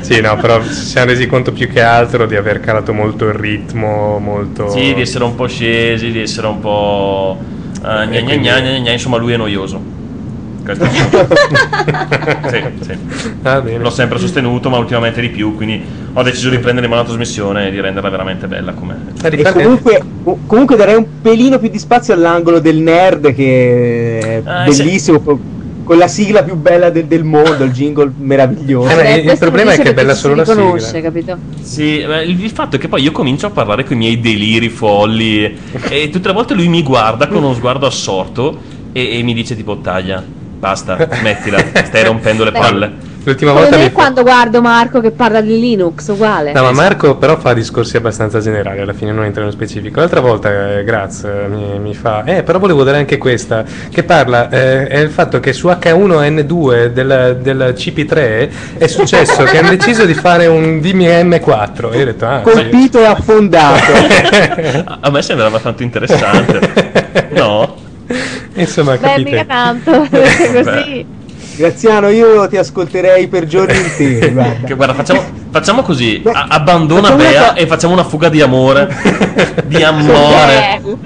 Sì, no, però ci siamo resi conto più che altro di aver calato molto il ritmo, molto... Sì, di essere un po' scesi, di essere un po'. Eh, gna, gna, quindi- gna, gna, gna, insomma, lui è noioso. Questo sì. sì, sì. Bene. L'ho sempre sostenuto, ma ultimamente di più. Quindi ho deciso di prendere in mano la trasmissione e di renderla veramente bella. Come... Sai di E fare- comunque, co- comunque darei un pelino più di spazio all'angolo del nerd che è Ah, bellissimo, co- con la sigla più bella del, del mondo, il jingle meraviglioso. Eh, Beh, il questo problema è che è bella solo la sigla. riconosce, capito? Sì, il il fatto è che poi io comincio a parlare con i miei deliri folli e, tutte le volte lui mi guarda con uno sguardo assorto e, e mi dice tipo taglia, basta, smettila, stai rompendo le Beh. palle. L'ultima Come volta me mi quando guardo Marco che parla di Linux, uguale. No, ma Marco però fa discorsi abbastanza generali, alla fine non entra nello specifico. L'altra volta, eh, grazie, mi, mi fa... Eh, però volevo dare anche questa, che parla, eh, è il fatto che su H1N2 del, del CP3 è successo che hanno deciso di fare un DMM4. E io ho detto, ah. Colpito e affondato. A- me sembrava tanto interessante. No? Insomma, Beh, capite? mica tanto, così. Graziano, io ti ascolterei per giorni interi. Guarda. Che, guarda, facciamo, facciamo così: Beh, a- abbandona facciamo Bea co- e facciamo una fuga di amore. di amore. Eh,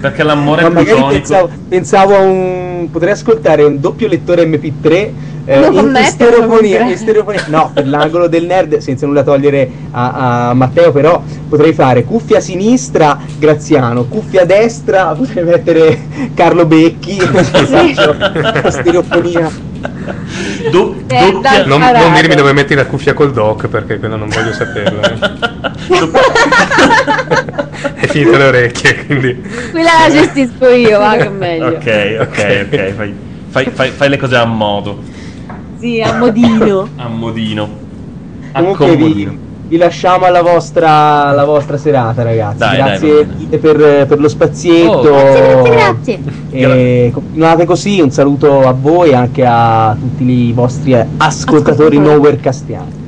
Perché l'amore Ma è plutonico. pensavo, pensavo a un. potrei ascoltare un doppio lettore MP3 eh, Uno con in, me, stereofonia, in stereofonia. No, per l'angolo del nerd, senza nulla togliere a, a Matteo, però potrei fare cuffia sinistra Graziano, cuffia destra potrei mettere Carlo Becchi, la stereofonia. Do- Eh, doppia-. Non, non dirmi dove metti la cuffia col doc, perché quello non voglio saperlo. eh. è finito le orecchie, quindi... quella la gestisco io, va che meglio. Ok, ok, ok. Fai, fai- fai- fai le cose a modo, Sì, a modino. a modino. A Comunque vi, vi lasciamo alla vostra, alla vostra serata, ragazzi. Dai, dai, grazie mille per, per lo spazietto. Oh, Grazie, grazie, grazie. Continuate così, un saluto a voi e anche a tutti i vostri ascoltatori Ascoltatori. nowhere castiani.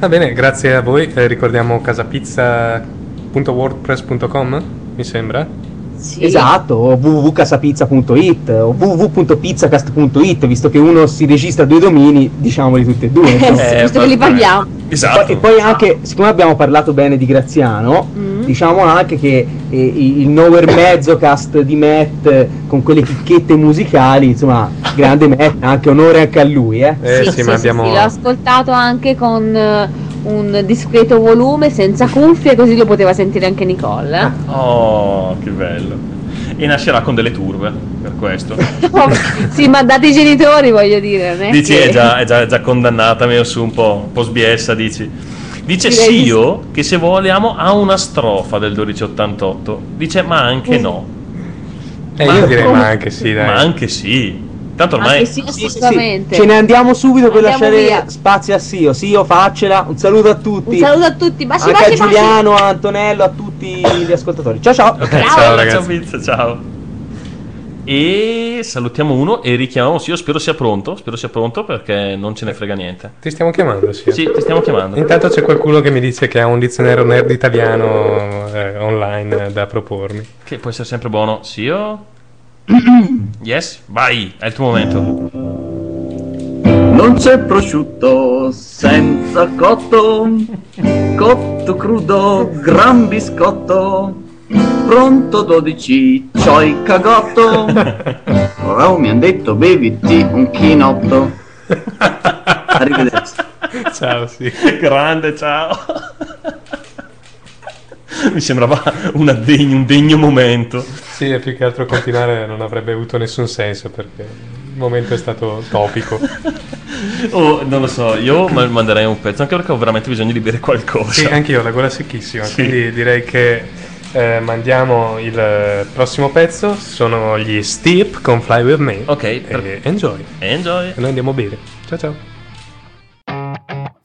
Va bene, grazie a voi. Eh, ricordiamo casapizza.wordpress.com, mi sembra. Sì. Esatto, o www.casapizza.it o www.pizzacast.it, visto che uno si registra due domini, diciamoli tutti e due. Eh, insomma. Eh, visto che li vabbè. paghiamo. Esatto. E poi anche, siccome abbiamo parlato bene di Graziano, Mm. diciamo anche che eh, il Nowhere Mezzocast di Matt con quelle chicchette musicali, insomma, grande Matt, anche onore anche a lui, eh. Eh sì, sì, sì, ma sì, abbiamo... sì, l'ho ascoltato anche con eh, un discreto volume, senza cuffie, così lo poteva sentire anche Nicole. Oh, che bello. E nascerà con delle turbe, per questo. sì, ma date i genitori, voglio dire. È Dici che- è già, è già, è già condannata, meglio su un po', un po' sbiessa, dici. Dice Direi di Sio che se vogliamo ha una strofa del 1288. Dice ma anche no. Eh, Ma- io direi ma anche sì, dai. Ma anche sì. Tanto ormai Anche sì, Sì, sì, sì. assolutamente. Ce ne andiamo subito per Andiamo lasciare via. spazio a Sio. Sio, faccela. Un saluto a tutti. Un saluto a tutti, baci, anche baci, a baci. Giuliano, a Antonello, a tutti gli ascoltatori. Ciao ciao. Ok, Ciao, ciao, ragazzi. ciao Pizza, ciao. E salutiamo uno e richiamiamo Sio, spero sia pronto, spero sia pronto perché non ce ne frega niente. Ti stiamo chiamando, sì. Sì, ti stiamo chiamando. Intanto c'è qualcuno che mi dice che ha un dizionario nerd italiano eh, online da propormi. Che può essere sempre buono. Sio? yes? Vai, è il tuo momento. Non c'è prosciutto senza cotto, cotto crudo, gran biscotto, pronto 12, c'ho il cagotto. Però mi hanno detto beviti un chinotto. Arrivederci. Ciao, sì. Grande, ciao. Mi sembrava degno- un degno momento. Sì, e più che altro continuare non avrebbe avuto nessun senso perché il momento è stato topico. Oh, non lo so, io ma- manderei un pezzo anche perché ho veramente bisogno di bere qualcosa. Sì, anche io la gola secchissima, Sì. quindi direi che eh, mandiamo il eh, prossimo pezzo, sono gli Steep con Fly With Me. Ok, e enjoy. Enjoy. E noi andiamo a bere. Ciao ciao.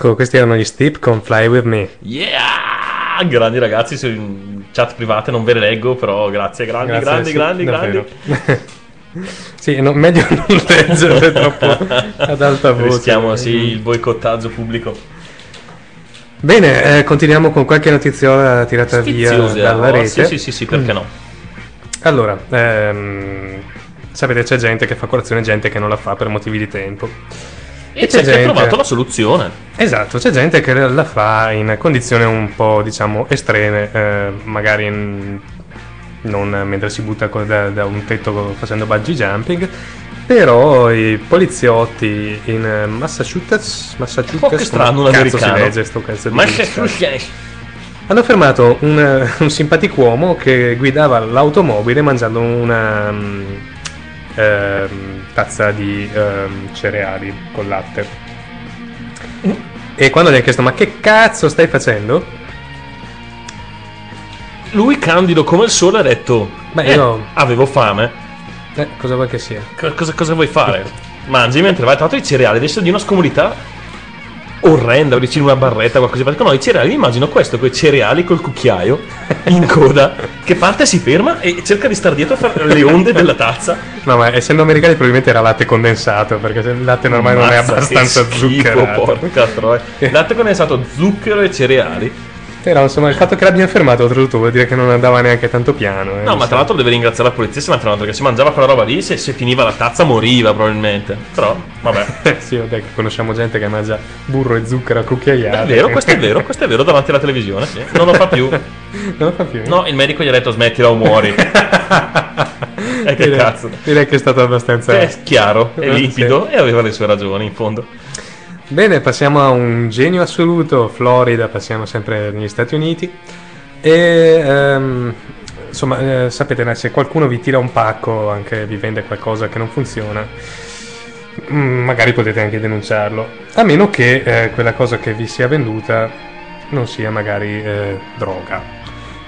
Ecco, questi erano gli Steep con Fly With Me. Yeah! Grandi ragazzi, in chat private non ve le leggo, però grazie, grandi, Grazie, grandi, sì, grandi, davvero. grandi. Sì, no, meglio non leggere troppo ad alta voce. Rischiamo sì il boicottaggio pubblico. Bene, eh, continuiamo con qualche notiziola tirata via Sfiziose, dalla oh, rete. Sì, sì, sì, sì, perché no? Allora, ehm, sapete c'è gente che fa colazione e gente che non la fa per motivi di tempo. E c'è chi ha trovato la soluzione. Esatto, c'è gente che la fa in condizioni un po' diciamo estreme, eh, magari in- non mentre si butta da, da un tetto facendo bungee jumping, però i poliziotti in eh, Massachusetts, Massachusetts Oh, che strano un americano. si legge sto cazzo di Massachusetts. hanno fermato un, eh, un simpaticuomo che guidava l'automobile mangiando una ehm, tazza di ehm, cereali con latte. E quando gli hanno chiesto ma che cazzo stai facendo? lui, candido come il sole, ha detto: Beh, "Eh, io- avevo fame. Eh, cosa vuoi che sia? Co- Cosa, cosa vuoi fare? Mangi mentre vai. Tra l'altro, i cereali adesso di una scomodità orrenda. Vicino a una barretta, qualcosa. Perché no, i cereali, immagino questo, quei cereali col cucchiaio in coda, che parte, si ferma e cerca di star dietro a fare le onde della tazza. No, ma essendo americani probabilmente era latte condensato, perché il latte normale non è abbastanza schifo, zuccherato. Porca troia. Latte condensato, zucchero e cereali. Però insomma il fatto che l'abbiano fermato oltretutto vuol dire che non andava neanche tanto piano. eh, No, ma tra l'altro deve ringraziare la polizia se l'ha fermato perché se mangiava quella roba lì, se, se finiva la tazza moriva probabilmente. Però, vabbè. sì, vabbè, conosciamo gente che mangia burro e zucchero a cucchiaiate. È vero, questo è vero, questo è vero davanti alla televisione, sì. Non lo fa più. Non lo fa più. No, il medico gli ha detto smettila o muori. E che Direi- cazzo. Direi che è stato abbastanza È chiaro, è Eh, limpido e aveva le sue ragioni in fondo. Bene, passiamo a un genio assoluto, Florida, passiamo sempre negli Stati Uniti. E ehm, insomma, eh, sapete, se qualcuno vi tira un pacco, anche vi vende qualcosa che non funziona, mm, magari potete anche denunciarlo. A meno che eh, quella cosa che vi sia venduta non sia magari eh, droga.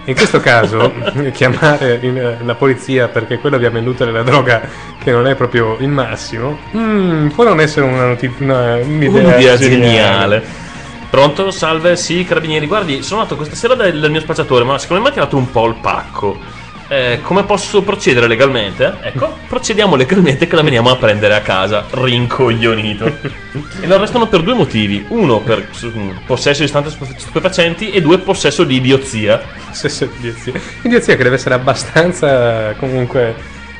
In questo caso, chiamare in- la polizia perché quello vi ha venduto della droga che non è proprio il massimo, mm, può non essere una notizia, un'idea, Un'idea geniale. Pronto? Salve, sì, carabinieri. Guardi, sono andato questa sera dal, mio spacciatore, ma secondo me ha tirato un po' il pacco. Eh, come posso procedere legalmente? Ecco, procediamo legalmente che la veniamo a prendere a casa, rincoglionito. e lo arrestano per due motivi. Uno per su- possesso di stupe- stupefacenti e due possesso di idiozia. Possesso di idiozia. Idiozia che deve essere abbastanza comunque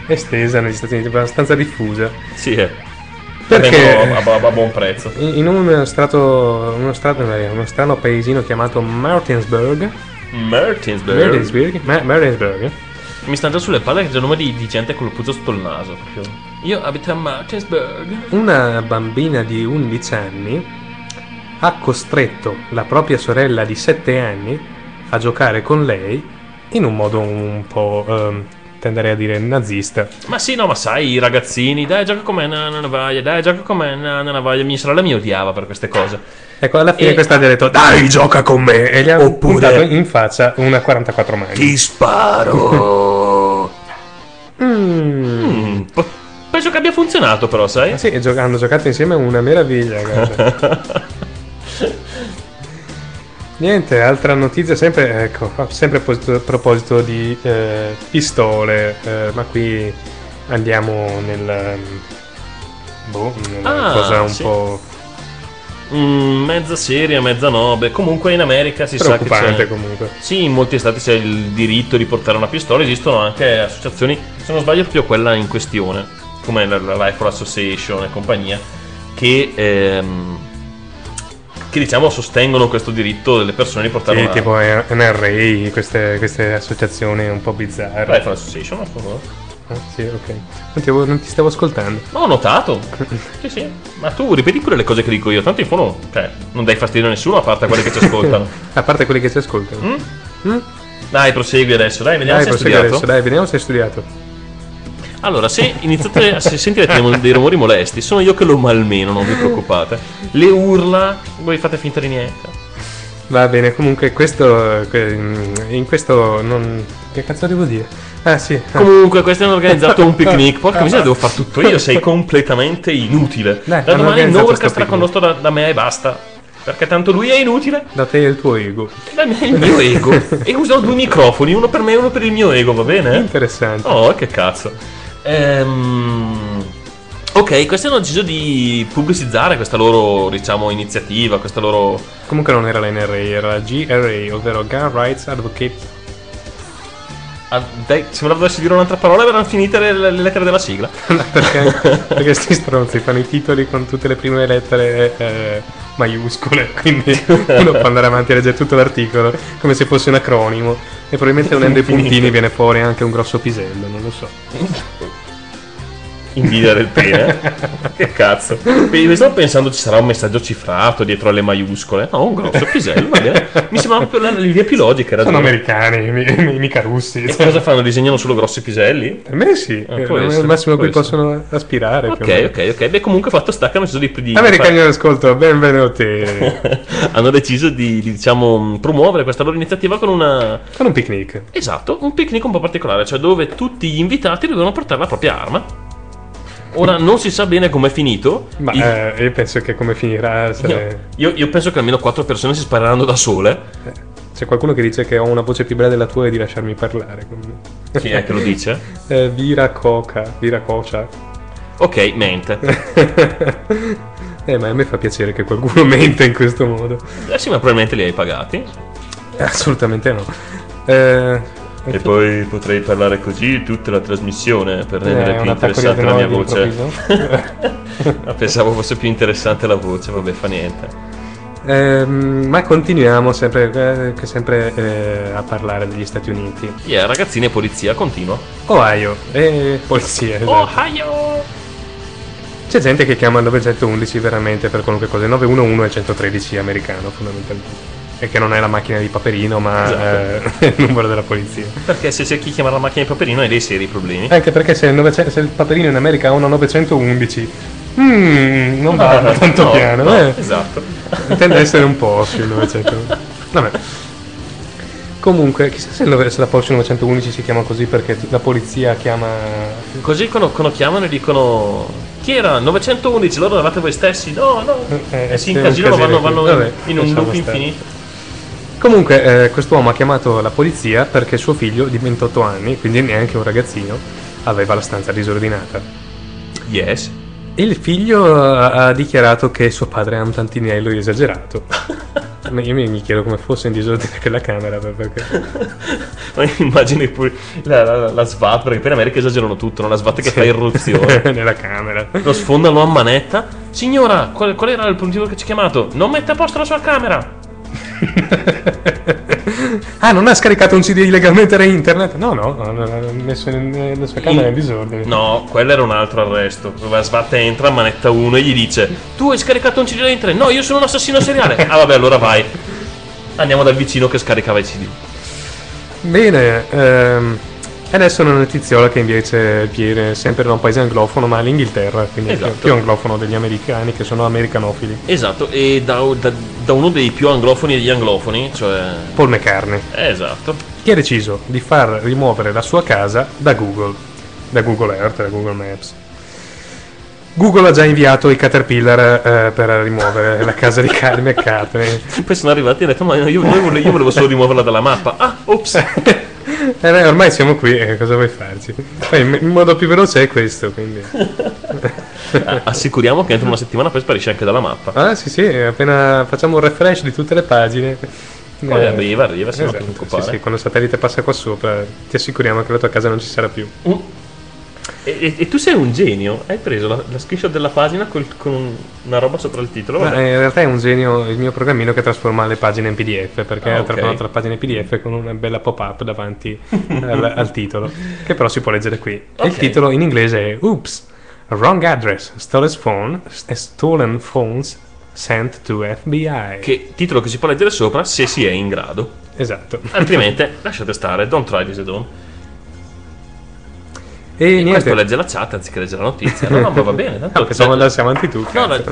estesa negli Stati Uniti, abbastanza diffusa. Sì, eh. Perché A, a- a buon prezzo. in un strato, uno, strato, eh, uno strano paesino chiamato Martinsburg, Martinsburg. Martinsburg, Ma- Martinsburg Mi sta già sulle palle che c'è il nome di, di gente con lo puzzo sotto il naso. proprio. Io abito a Martinsburg. una bambina di 11 anni ha costretto la propria sorella di 7 anni a giocare con lei in un modo un po' ehm, tenderei a dire nazista. Ma sì, no, ma sai, i ragazzini, dai, gioca con me, na, na, navaglia, dai, gioca con me, na, na, navaglia. Mia sorella mi odiava per queste cose. Ecco, alla fine E- questa gli ha detto dai gioca con me e gli ha Oppure- puntato in faccia una 44 mani. Ti sparo! Mm. Mm, penso che abbia funzionato, però, sai? Ah, sì, gio- hanno giocato insieme una meraviglia. guarda. Niente, altra notizia, sempre, ecco, sempre a proposito- a proposito di eh, pistole, eh, ma qui andiamo nel... Boh, nella Ah, cosa un sì. po' Mm, mezza seria, mezza no. Beh, comunque in America si sa che c'è. comunque. Sì, in molti stati c'è il diritto di portare una pistola. Esistono anche associazioni, se non sbaglio, proprio quella in questione, come la, la Rifle Association e compagnia, che, ehm, che diciamo sostengono questo diritto delle persone di portare Sì, una tipo NRA, queste, queste associazioni un po' bizzarre. Rifle Association. a favore. Ah, sì, ok. Non ti, avevo- non ti stavo ascoltando. Ma ho notato. sì, sì. Ma tu ripeti pure le cose che dico io. Tanto in fondo, cioè, non dai fastidio a nessuno a parte a quelli che ci ascoltano. A parte quelli che ci ascoltano. Mm? Mm? Dai, prosegui adesso. Dai, vediamo Dai, se hai studiato. adesso, dai, vediamo se hai studiato. Allora, se iniziate se sentirete dei, rumori molesti, sono io che lo malmeno, non vi preoccupate. Le urla, voi fate finta di niente. Va bene, comunque questo... que- In questo non... Che cazzo devo dire? Ah sì. Comunque, questi hanno organizzato un picnic. Porca miseria, devo fare tutto io. Sei completamente inutile. Dai, da domani sto sarà condotto da, da me e basta. Perché tanto lui è inutile. Da te e il tuo ego. Da me è il mio ego. E userò due microfoni, uno per me e uno per il mio ego, va bene? Interessante. Oh, che cazzo. Ehm, ok, questi hanno deciso di pubblicizzare questa loro, diciamo, iniziativa, questa loro... Comunque non era la NRA, era la GRA, ovvero Gun Rights Advocate. Ah, dai, sembrava dovessi dire un'altra parola, erano finite le, le lettere della sigla. perché, perché sti stronzi fanno i titoli con tutte le prime lettere eh, maiuscole, quindi uno può andare avanti a leggere tutto l'articolo come se fosse un acronimo e probabilmente unendo i puntini viene fuori anche un grosso pisello, non lo so. invidia del pene. che cazzo. Mi stavo pensando ci sarà un messaggio cifrato dietro alle maiuscole. No, un grosso pisello, va bene. Mi sembra proprio l'idea più logica. era Sono giusto. americani, mi- mi- mica russi. E cosa fanno? Disegnano solo grossi piselli? Per me sì, Ah, è può il essere, massimo a cui essere. possono aspirare. Ok, ok, ok. Beh, comunque fatto sta che hanno deciso di, di Americani all'ascolto, benvenuti. hanno deciso di, di, diciamo promuovere questa loro iniziativa con una Con un picnic. esatto, un picnic un po' particolare, cioè dove tutti gli invitati dovevano portare la propria arma. Ora non si sa bene com'è finito. Ma Il- eh, io penso che come finirà. se- io, io penso che almeno quattro persone si spareranno da sole. C'è qualcuno che dice che ho una voce più bella della tua e di lasciarmi parlare. Chi è che lo dice? Eh, Vira Coca, Vira Cocia. Ok, mente. Eh, ma a me fa piacere che qualcuno mente in questo modo. Eh sì, ma probabilmente li hai pagati. Assolutamente no. Eh, E poi potrei parlare così tutta la trasmissione per rendere Eh, più interessante la mia voce. Ma pensavo fosse più interessante la voce, vabbè, fa niente. ehm, ma continuiamo sempre, eh, sempre eh, a parlare degli Stati Uniti. Yeah, ragazzini e polizia, continua. Ohio e polizia. esatto. Ohio! C'è gente che chiama il 911 veramente per qualunque cosa. Il 911 è il 113 americano, fondamentalmente. E che non è la macchina di Paperino, ma Esatto. eh, il numero della polizia. Perché se cerchi di chiamare la macchina di Paperino hai dei seri problemi. Anche perché se il, 900 se il Paperino in America ha una 911, mm, non va No, tanto no, piano. no, eh. esatto. Tende ad essere un po' sul 900. Vabbè. Comunque, chissà se, il la Porsche 911 si chiama così perché la polizia chiama. Così quando, quando chiamano e dicono chi era? 911, loro eravate voi stessi? No, no. Eh, e si incasinano, vanno, vanno Vabbè, in un loop infinito. Comunque, eh, quest'uomo ha chiamato la polizia perché suo figlio di 28 anni, quindi neanche un ragazzino, aveva la stanza disordinata. Yes. E il figlio ha, ha dichiarato che suo padre ha un tantinello esagerato. Io mi, chiedo come fosse in disordine quella camera perché. Ma immagini pure la, la, la SWAT, perché per America esagerano tutto, no? la SWAT che fa irruzione. nella camera. Lo sfondano a manetta. Signora, qual, qual era il motivo che ci ha chiamato? Non mette a posto la sua camera. Ah, non ha scaricato un CD illegalmente da internet? No, no, messo in- la sua camera in disordine. No, quello era un altro arresto. La SWAT entra, manetta 1 e gli dice: Tu hai scaricato un CD da internet? No, io sono un assassino seriale. ah, vabbè, allora vai. Andiamo dal vicino che scaricava i CD. Bene, ehm, e adesso una notiziola che invece viene sempre da un paese anglofono, ma l'Inghilterra, quindi Esatto. più, più anglofono degli americani che sono americanofili. Esatto, e da, da- da uno dei più anglofoni degli anglofoni, cioè. Paul McCartney, Esatto. che ha deciso di far rimuovere la sua casa da Google, da Google Earth, da Google Maps. Google ha già inviato i Caterpillar eh, per rimuovere la casa di Carl McCartney. Poi sono arrivati e hanno detto: Ma io, io volevo, io volevo solo rimuoverla dalla mappa. Ah, ops. Eh, beh, ormai siamo qui, eh, cosa vuoi farci? Poi il modo più veloce è questo, quindi... Assicuriamo che entro una settimana poi sparisce anche dalla mappa. Ah sì sì, appena facciamo un refresh di tutte le pagine. Poi arriva, arriva, se non esatto, preoccupare. sì, sì, quando il satellite passa qua sopra ti assicuriamo che la tua casa non ci sarà più. E, e- e tu sei un genio? Hai preso la, la screenshot della pagina col- con un- una roba sopra il titolo? Ma, eh, in realtà è un genio il mio programmino che trasforma le pagine in PDF perché Ah, ha ok. trasformato la pagina in PDF con una bella pop-up davanti al, al titolo, che però si può leggere qui. E il titolo in inglese è Oops, wrong address, stolen phone, stolen phones sent to FBI. Che titolo che si può leggere sopra se si è in grado. Esatto. Altrimenti lasciate stare, don't try this at home. E, E niente. questo legge la chat anziché leggere la notizia. No, no, ma va bene. Tanto Ah, pensavo andassi avanti tu. No, la-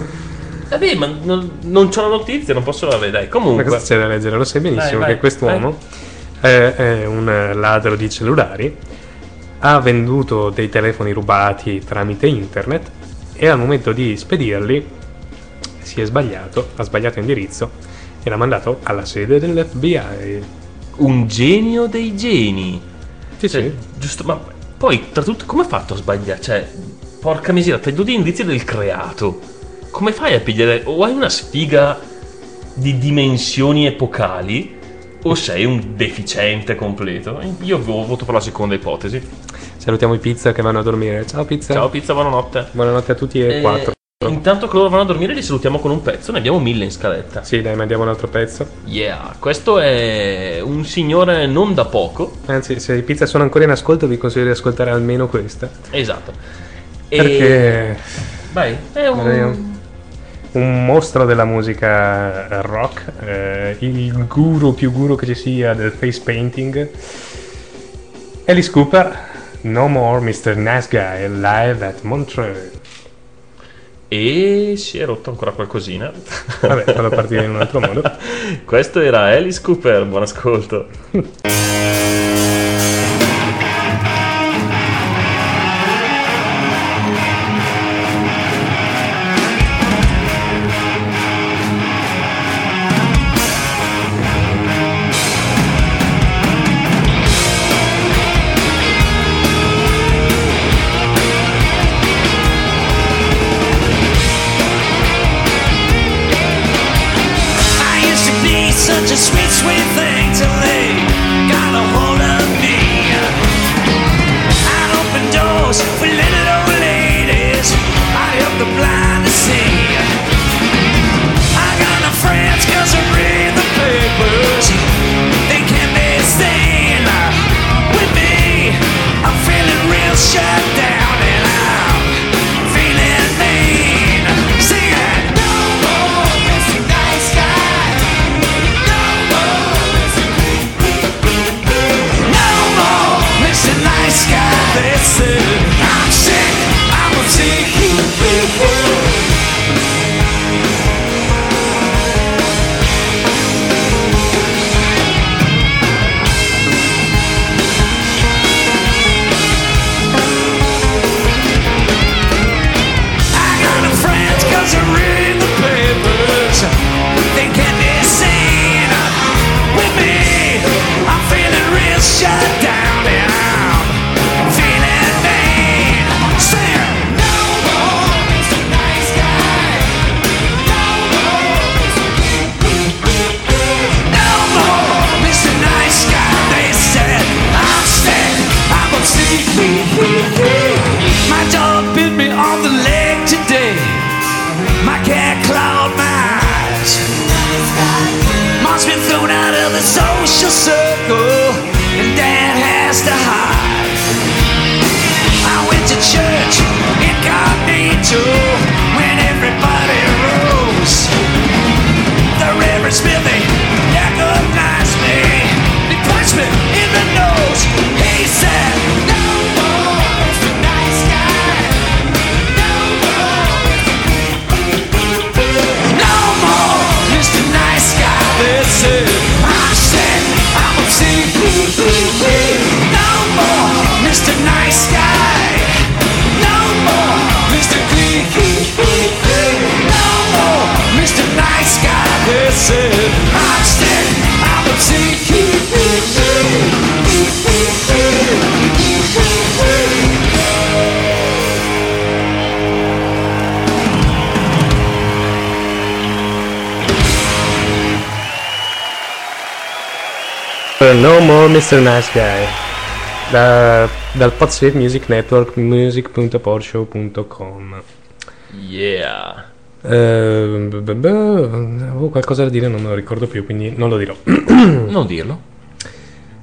Vabbè, ma non, non c'ho la notizia, non posso. Dai, Ma comunque. cosa c'è da leggere? Lo sai benissimo Vai, vai, che quest'uomo è, è un eh, ladro di cellulari, ha venduto dei telefoni rubati tramite internet e al momento di spedirli si è sbagliato, ha sbagliato indirizzo e l'ha mandato alla sede dell'FBI. Un genio dei geni. Sì, Cioè, sì. Giusto, ma poi, tra tutto, come ha fatto a sbagliare? Cioè, porca miseria, hai due indizi del creato. Come fai a pigliare? O hai una sfiga di dimensioni epocali, o sei un deficiente completo? Io vo- voto per la seconda ipotesi. Salutiamo i pizza che vanno a dormire. Ciao pizza. Ciao pizza, buonanotte. Buonanotte a tutti e Eh, quattro. Intanto che loro vanno a dormire li salutiamo con un pezzo, ne abbiamo mille in scaletta. Sì, dai, mandiamo un altro pezzo. Yeah, questo è un signore non da poco. Anzi, se i pizza sono ancora in ascolto, vi consiglio di ascoltare almeno questa. Esatto. Perché Vai, è un- un... mostro della musica rock, eh, il guru più guru che ci sia del face painting. Alice Cooper, No More Mr. Nice Guy, live at Montreux. E si è rotto ancora qualcosina. Vabbè, fallo partire in un altro modo. Questo era Alice Cooper, buon ascolto. Mr. Nice Guy. Da- dal Podsafe Music Network, music.porshow.com. Yeah. Eh, b- b- b- avevo qualcosa da dire, non me lo ricordo più, quindi non lo dirò. Non dirlo.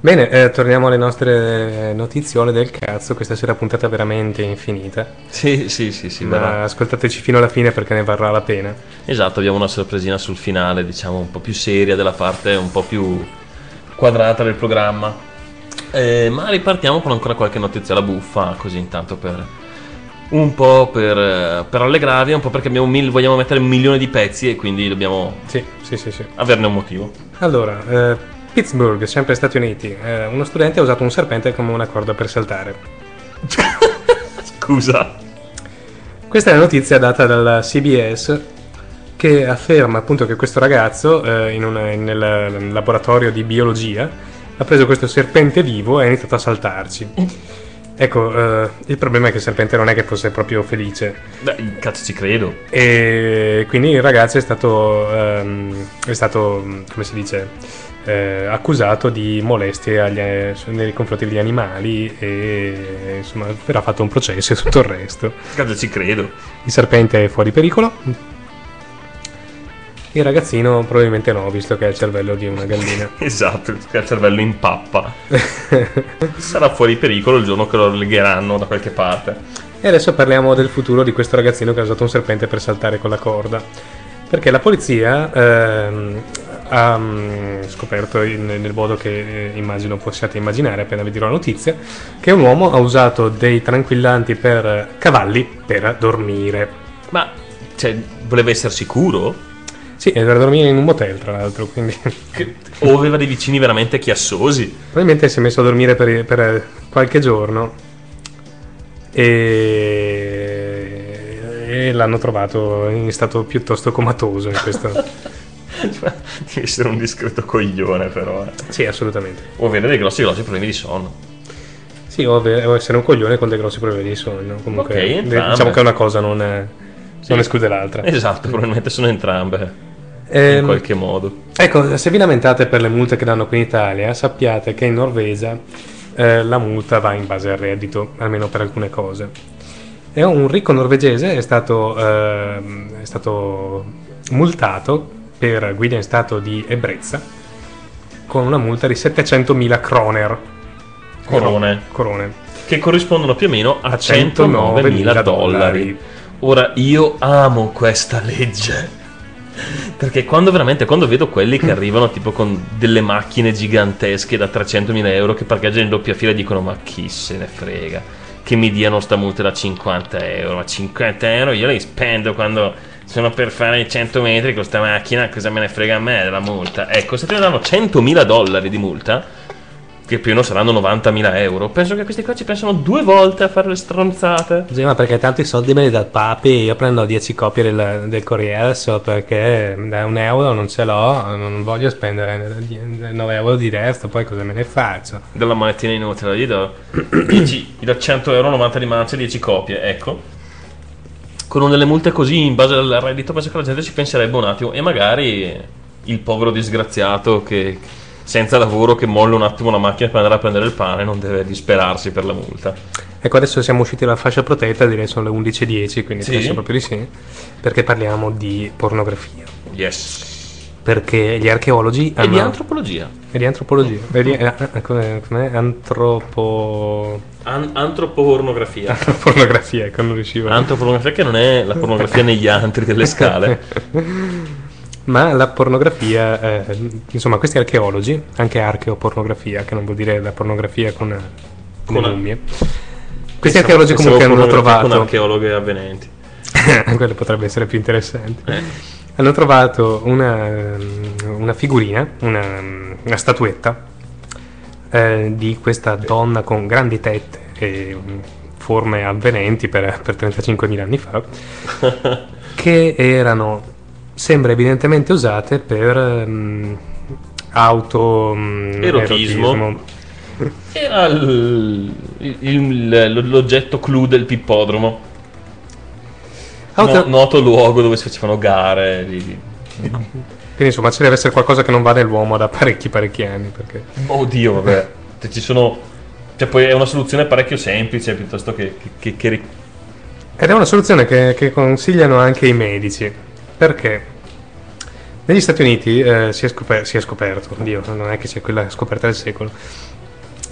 Bene, eh, torniamo alle nostre notiziole del cazzo. Questa sera puntata veramente infinita. Sì, sì, sì, sì. Ma verrà. ascoltateci fino alla fine perché ne varrà la pena. Esatto, abbiamo una sorpresina sul finale, diciamo un po' più seria della parte un po' più quadrata del programma. Eh, ma ripartiamo con ancora qualche notizia buffa, così intanto per un po' per, eh, per allegrarvi, un po' perché abbiamo mil- vogliamo mettere un milione di pezzi e quindi dobbiamo Sì, sì, sì, sì. averne un motivo. Allora, eh, Pittsburgh, sempre Stati Uniti. eh, uno studente ha usato un serpente come una corda per saltare. Scusa. Questa è la notizia data dalla CBS che afferma appunto che questo ragazzo eh, in una- nel laboratorio di biologia ha preso questo serpente vivo e ha iniziato a saltarci. Ecco, eh, il problema è che il serpente non è che fosse proprio felice. Beh, cazzo ci credo. E quindi il ragazzo è stato, ehm, è stato come si dice, eh, accusato di molestie agli- nei confronti degli animali e insomma verrà fatto un processo e tutto il resto. Cazzo ci credo. Il serpente è fuori pericolo. Il ragazzino probabilmente no, visto che ha il cervello di una gallina. Esatto, che ha il cervello in pappa. Sarà fuori pericolo il giorno che lo legheranno da qualche parte. E adesso parliamo del futuro di questo ragazzino che ha usato un serpente per saltare con la corda. Perché la polizia ehm, ha mm, scoperto in- nel modo che eh, immagino possiate immaginare appena vi dirò la notizia, che un uomo ha usato dei tranquillanti per cavalli per dormire. Ma, cioè, voleva essere sicuro? Sì, era per dormire in un motel tra l'altro, quindi... O aveva dei vicini veramente chiassosi? Probabilmente si è messo a dormire per, per qualche giorno e, e l'hanno trovato in stato piuttosto comatoso in questo... Devi essere un discreto coglione, però. eh. Sì, assolutamente. O avere dei grossi, grossi problemi di sonno. Sì, o, ave- o essere un coglione con dei grossi problemi di sonno. Comunque, Ok, de- entrambe. diciamo che una cosa non, è- Sì. non esclude l'altra. Esatto, probabilmente sono entrambe. Ehm, in qualche modo. Ecco, se vi lamentate per le multe che danno qui in Italia, sappiate che in Norvegia eh, la multa va in base al reddito, almeno per alcune cose. E un ricco norvegese è stato, ehm, è stato multato per guida in stato di ebbrezza con una multa di 700.000 kroner. Corone. Corone. Che corrispondono più o meno a 109.000 109.000 dollari. Ora, io amo questa legge. Perché quando veramente, quando vedo quelli che arrivano tipo con delle macchine gigantesche da 300.000 euro che parcheggiano in doppia fila dicono ma chi se ne frega, che mi diano sta multa da 50 euro, ma 50 euro io li spendo quando sono per fare i 100 metri con sta macchina, cosa me ne frega a me della multa? Ecco, se ne danno 100.000 dollari di multa, che più o meno saranno 90.000 euro, penso che questi qua ci pensano due volte a fare le stronzate. Sì, ma perché tanti soldi me li dà il papi, io prendo 10 copie del, del Corriere so perché da un euro non ce l'ho, non voglio spendere 9 euro di resto, poi cosa me ne faccio? della monetina inutile, gli do 10, gli do 100 euro, 90 di mance, 10 copie, ecco. Con delle multe così in base al reddito penso che la gente ci penserebbe un attimo e magari il povero disgraziato che senza lavoro che molla un attimo la macchina per andare a prendere il pane non deve disperarsi per la multa. Ecco, adesso siamo usciti dalla fascia protetta, direi sono le 11.10, quindi Sì. penso proprio di sì, perché parliamo di pornografia. Yes. Perché gli archeologi E hanno... di antropologia. E di antropologia. E di- eh, eh, com'è, com'è? Antropo... An- antropornografia. pornografia, ecco, non riuscivo. Antropornografia che non è la pornografia negli antri delle scale. Ma la pornografia, eh, insomma, questi archeologi, anche archeopornografia, che non vuol dire la pornografia con, con le Con- mummie. Questi archeologi comunque hanno Con trovato, archeologhe avvenenti. quello potrebbe essere più interessante. Eh. Hanno trovato una, una figurina, una, una statuetta eh, di questa donna con grandi tette e forme avvenenti per, per 35.000 anni fa, che erano, sembra evidentemente usate per mm, auto mm, Erotismo. Era il- il- l'oggetto clou del pippodromo. No- noto luogo dove si facevano gare. di- di- Quindi insomma ci deve essere qualcosa che non va nell'uomo da parecchi parecchi anni. Perché... Oddio, vabbè. Cioè, ci sono. Cioè, poi è una soluzione parecchio semplice piuttosto che. che, che- Ed è una soluzione che, che consigliano anche i medici. Perché negli Stati Uniti eh, si, è scoper- si è scoperto, oddio, non è che sia quella scoperta del secolo,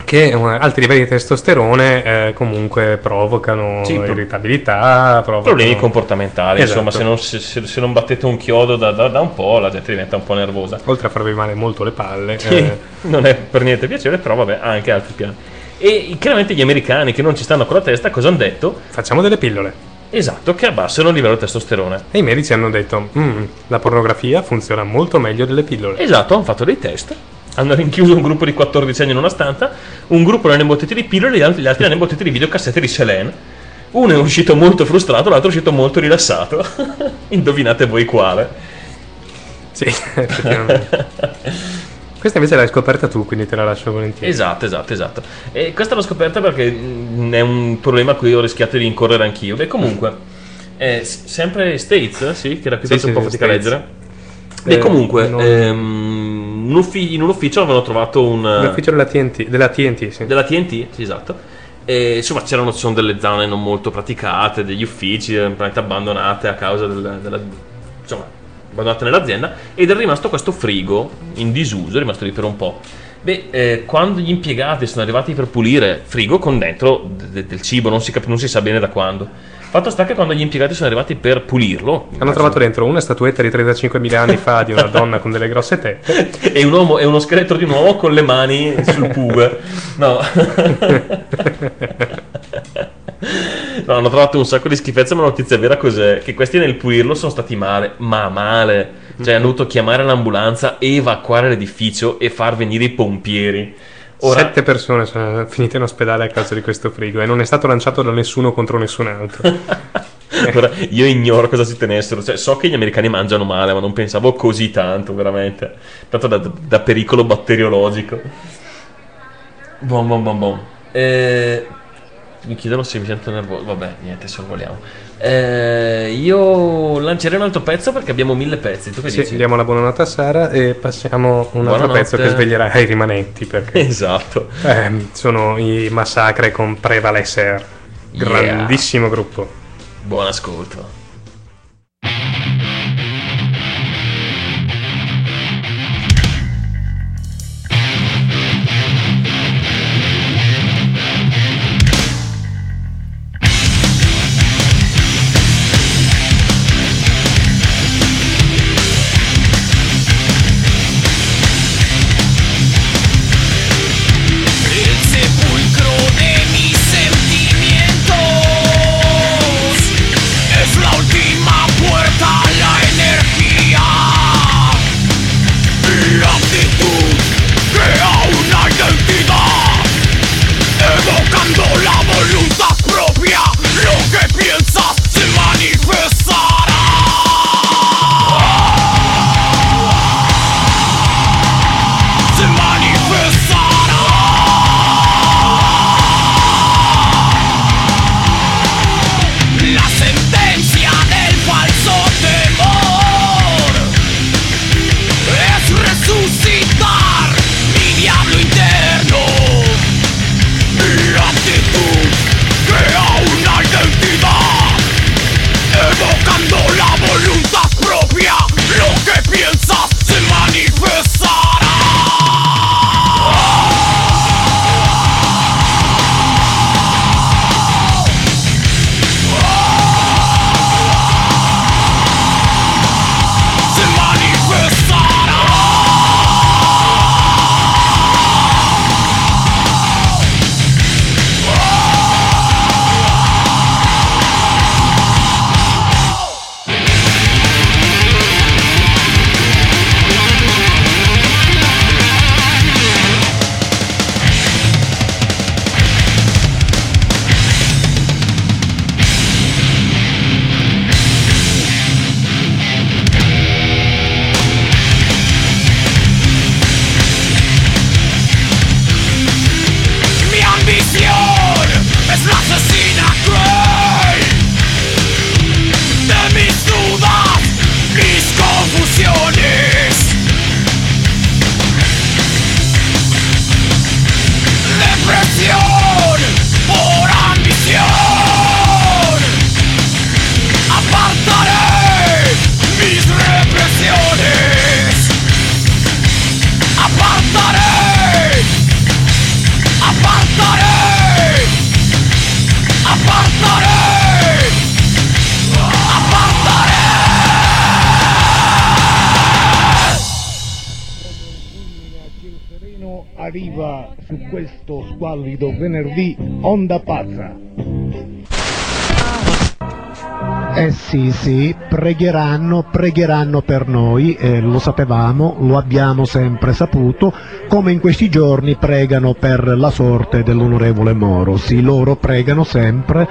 che eh, alti livelli di testosterone eh, comunque provocano Sì, irritabilità, provocano... Problemi comportamentali, Esatto. insomma, se non, se- se- non battete un chiodo da, da- da un po', la gente diventa un po' nervosa. Oltre a farvi male molto le palle. Sì, eh, non è per niente piacevole, però vabbè, anche altri piani. E chiaramente gli americani che non ci stanno con la testa, cosa hanno detto? Facciamo delle pillole. Esatto, che abbassano il livello di testosterone. E i medici hanno detto, "Mm, la pornografia funziona molto meglio delle pillole. Esatto, hanno fatto dei test. Hanno rinchiuso un gruppo di 14 anni in una stanza, un gruppo l'hanno imbottito di pillole, gli altri, gli altri l'hanno imbottito di videocassette di Selene. Uno è uscito molto frustrato, l'altro è uscito molto rilassato. Indovinate voi quale. Sì, effettivamente. Questa invece l'hai scoperta tu, quindi te la lascio volentieri. Esatto, esatto, esatto. E questa l'ho scoperta perché mh, è un problema a cui ho rischiato di incorrere anch'io. Beh, comunque, eh, sempre States, sì, che era qui Sì, tanto un sì, po' fatica a leggere. Beh, Eh, comunque, non- ehm, un uffi- in un ufficio avevano trovato un... L'ufficio della TNT, della TNT, sì. Della TNT, sì, esatto. E, insomma, c'erano ci sono delle zone non molto praticate, degli uffici eh, praticamente abbandonate a causa del- della. insomma, abbandonate nell'azienda. Ed è rimasto questo frigo in disuso, è rimasto lì per un po'. Beh, eh, quando gli impiegati sono arrivati per pulire frigo con dentro de- de- del cibo, non si, cap- non si sa bene da quando. Fatto sta che quando gli impiegati sono arrivati per pulirlo, Hanno trovato dentro una statuetta di 35.000 anni fa di una donna con delle grosse tette. e, un uomo, e uno scheletro di un uomo con le mani sul puber. No. No, hanno trovato un sacco di schifezze, ma la notizia vera cos'è? Che questi nel pulirlo sono stati male, ma male. Cioè hanno dovuto chiamare l'ambulanza, evacuare l'edificio e far venire i pompieri. Ora, Sette persone sono finite in ospedale a causa di questo frigo e non è stato lanciato da nessuno contro nessun altro. ora, io ignoro cosa si tenessero. Cioè, so che gli americani mangiano male, ma non pensavo così tanto, veramente. Tanto da, da pericolo batteriologico. Bom, bom, bom, bom. Eh, mi chiedono se mi sento nervoso. Vabbè, niente, sorvoliamo. Eh, io lancerei un altro pezzo perché abbiamo mille pezzi. Tu che Sì, dici? diamo la buonanotte a Sara e passiamo un altro pezzo che sveglierà i rimanenti perché Esatto. eh, sono i massacre con Prevaleser, grandissimo gruppo. Buon ascolto. Arriva su questo squallido venerdì Onda Pazza. Eh sì, sì, pregheranno, pregheranno per noi, eh, lo sapevamo, lo abbiamo sempre saputo, come in questi giorni pregano per la sorte dell'onorevole Moro. Sì, loro pregano sempre,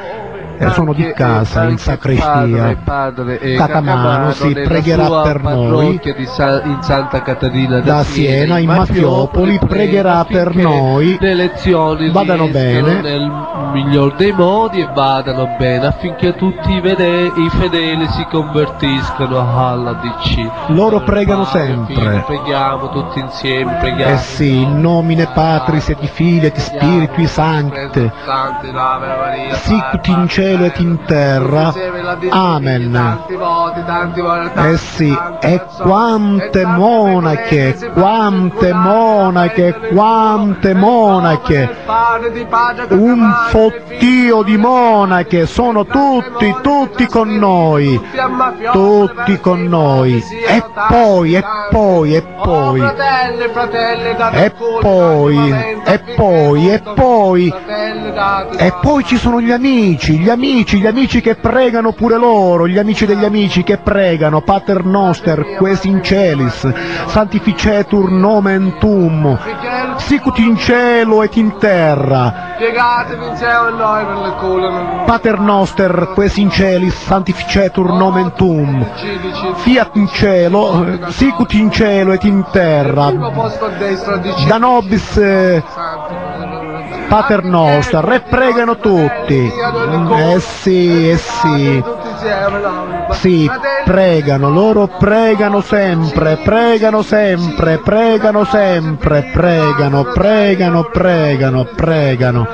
eh, sono di casa in sacrestia. padre e Catamano, sì, nella pregherà per noi. parrocchia di Sa- in Santa Caterina Da Siena, in Maffiopoli, pregherà per noi. Le elezioni Vadano bene. nel miglior dei modi e vadano bene affinché tutti i, vede- i fedeli si convertiscano alla DC. Loro pregano Padre, sempre. Figlio, preghiamo tutti insieme, preghiamo. Eh sì, in nomine Patris et Filii et Spiritui Sancte. Santi, l'Ave Maria, Sicut in cielo cielo ed in terra. Amen. Eh sì, e quante monache, quante monache, quante monache. Un fottio di monache, sono tutti, tutti con noi, tutti con noi. E poi, e poi, e poi, e poi, e poi, e poi, e poi ci sono gli amici, gli amici, gli amici che pregano pure loro, gli amici degli amici che pregano, Pater Noster, ques in celis, sanctificetur nomen tuum, sicut in cielo et in terra, Pater Noster, ques in celis, sanctificetur nomen tuum, fiat in cielo, sicut in cielo et in terra, Primo posto a destra di da nobis eh, Pater Noster, e pregano tutti, eh sì, eh sì. Sì, pregano, loro pregano sempre, pregano sempre, pregano sempre, pregano, pregano, pregano, pregano.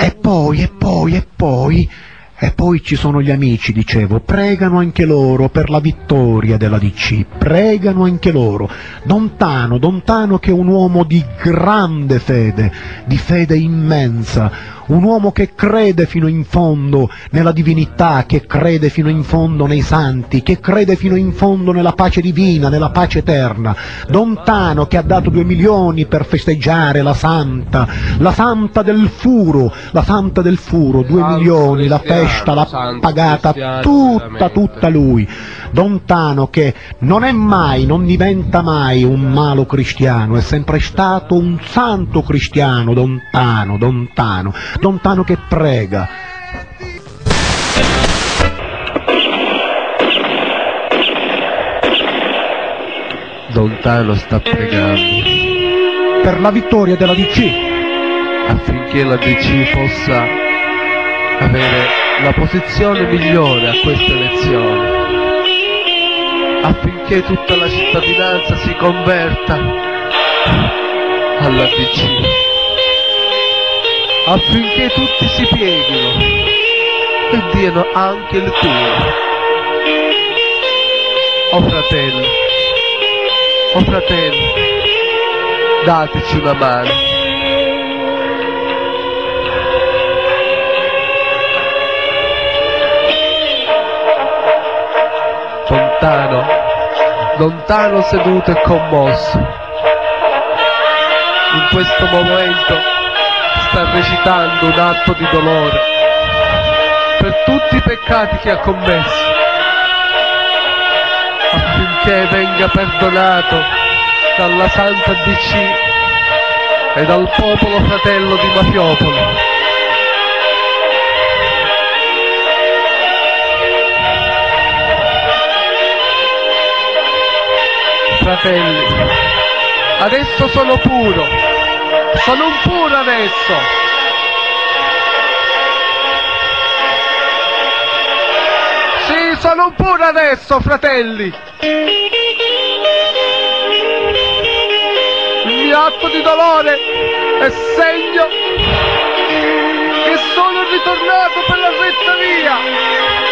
E poi, e poi, e poi, e poi ci sono gli amici, dicevo, pregano anche loro per la vittoria della DC, pregano anche loro. Dontano, Dontano che è un uomo di grande fede, di fede immensa, un uomo che crede fino in fondo nella divinità, che crede fino in fondo nei santi, che crede fino in fondo nella pace divina, nella pace eterna. Dontano che ha dato due milioni per festeggiare la santa, la santa del furo, la santa del furo, due milioni, la festa l'ha pagata tutta, tutta lui. Dontano che non è mai, non diventa mai un malo cristiano, è sempre stato un santo cristiano, Dontano, Dontano, Dontano che prega. Lontano sta pregando Per la vittoria della DC. affinché la DC possa avere la posizione migliore a queste elezioni, affinché tutta la cittadinanza si converta alla DC, affinché tutti si pieghino e diano anche il tuo. Oh fratelli, oh fratelli, dateci una mano. Lontano seduto e commosso. In questo momento sta recitando un atto di dolore per tutti i peccati che ha commesso, affinché venga perdonato dalla Santa DC e dal popolo fratello di Mafiopolo. Fratelli. Adesso sono puro. Sono un puro adesso. Sì, sono un puro adesso, fratelli. Il mio atto di dolore è segno che sono ritornato per la retta via.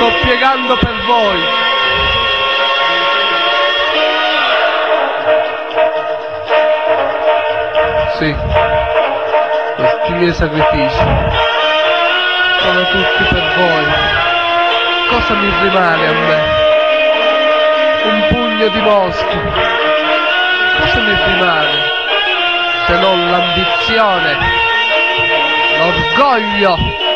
Sto piegando per voi. Sì, questi miei sacrifici sono tutti per voi. Cosa mi rimane a me? Un pugno di mosche. Cosa mi rimane? Se non l'ambizione, l'orgoglio.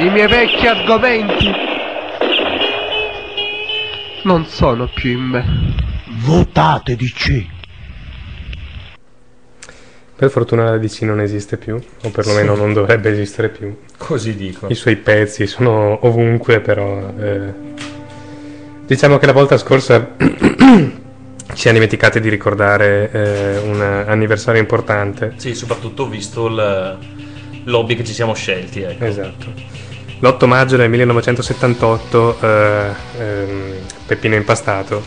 I miei vecchi argomenti non sono più in me. Votate DC. Per fortuna la DC non esiste più, o perlomeno Sì. non dovrebbe esistere più. Così dico. I suoi pezzi sono ovunque, però. eh, Diciamo che la volta scorsa ci siamo dimenticati di ricordare eh, un anniversario importante. Sì, soprattutto visto il- lobby che ci siamo scelti. Ecco. Esatto. L'8 maggio del 1978 eh, ehm, Peppino Impastato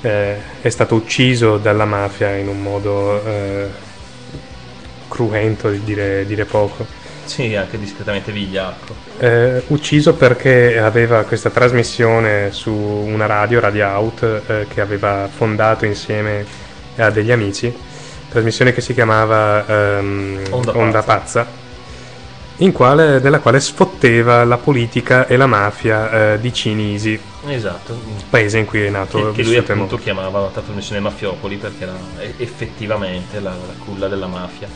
eh, è stato ucciso dalla mafia in un modo eh, cruento, di dire, dire poco. Sì, anche discretamente vigliacco. Eh, ucciso perché aveva questa trasmissione su una radio, Radio Out, eh, che aveva fondato insieme a degli amici, trasmissione che si chiamava ehm, Onda Onda, Pazza. Quale- nella quale sfotteva la politica e la mafia eh, di Cinisi, Esatto. paese in cui è nato Che, che lui appunto morto. chiamava la trasmissione Mafiopoli perché era effettivamente la, la culla della mafia.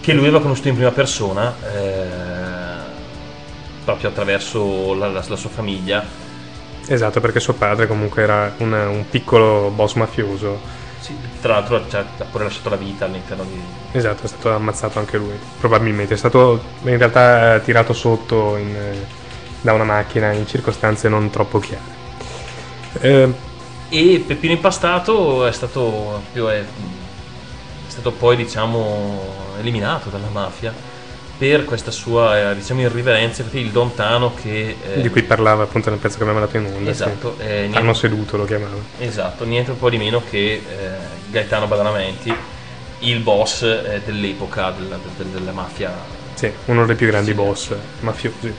Che lui aveva conosciuto in prima persona eh, proprio attraverso la, la- la sua famiglia. Esatto, perché suo padre comunque era un, un piccolo boss mafioso. Sì, tra l'altro ha pure lasciato la vita all'interno di, Esatto, è stato ammazzato anche lui, probabilmente. È stato in realtà eh, tirato sotto in, eh, da una macchina in circostanze non troppo chiare. Eh, E Peppino Impastato è stato, più- è, è stato poi diciamo eliminato dalla mafia per questa sua eh, diciamo irriverenza, infatti il Don Tano che... eh, di cui parlava appunto nel pezzo che abbiamo mandato in onda. Esatto, sì. eh, niente- Hanno seduto, lo chiamava. Esatto, niente un po' di meno che eh, Gaetano Badalamenti, il boss eh, dell'epoca della, del- della mafia. Sì, uno dei più grandi boss mafiosi.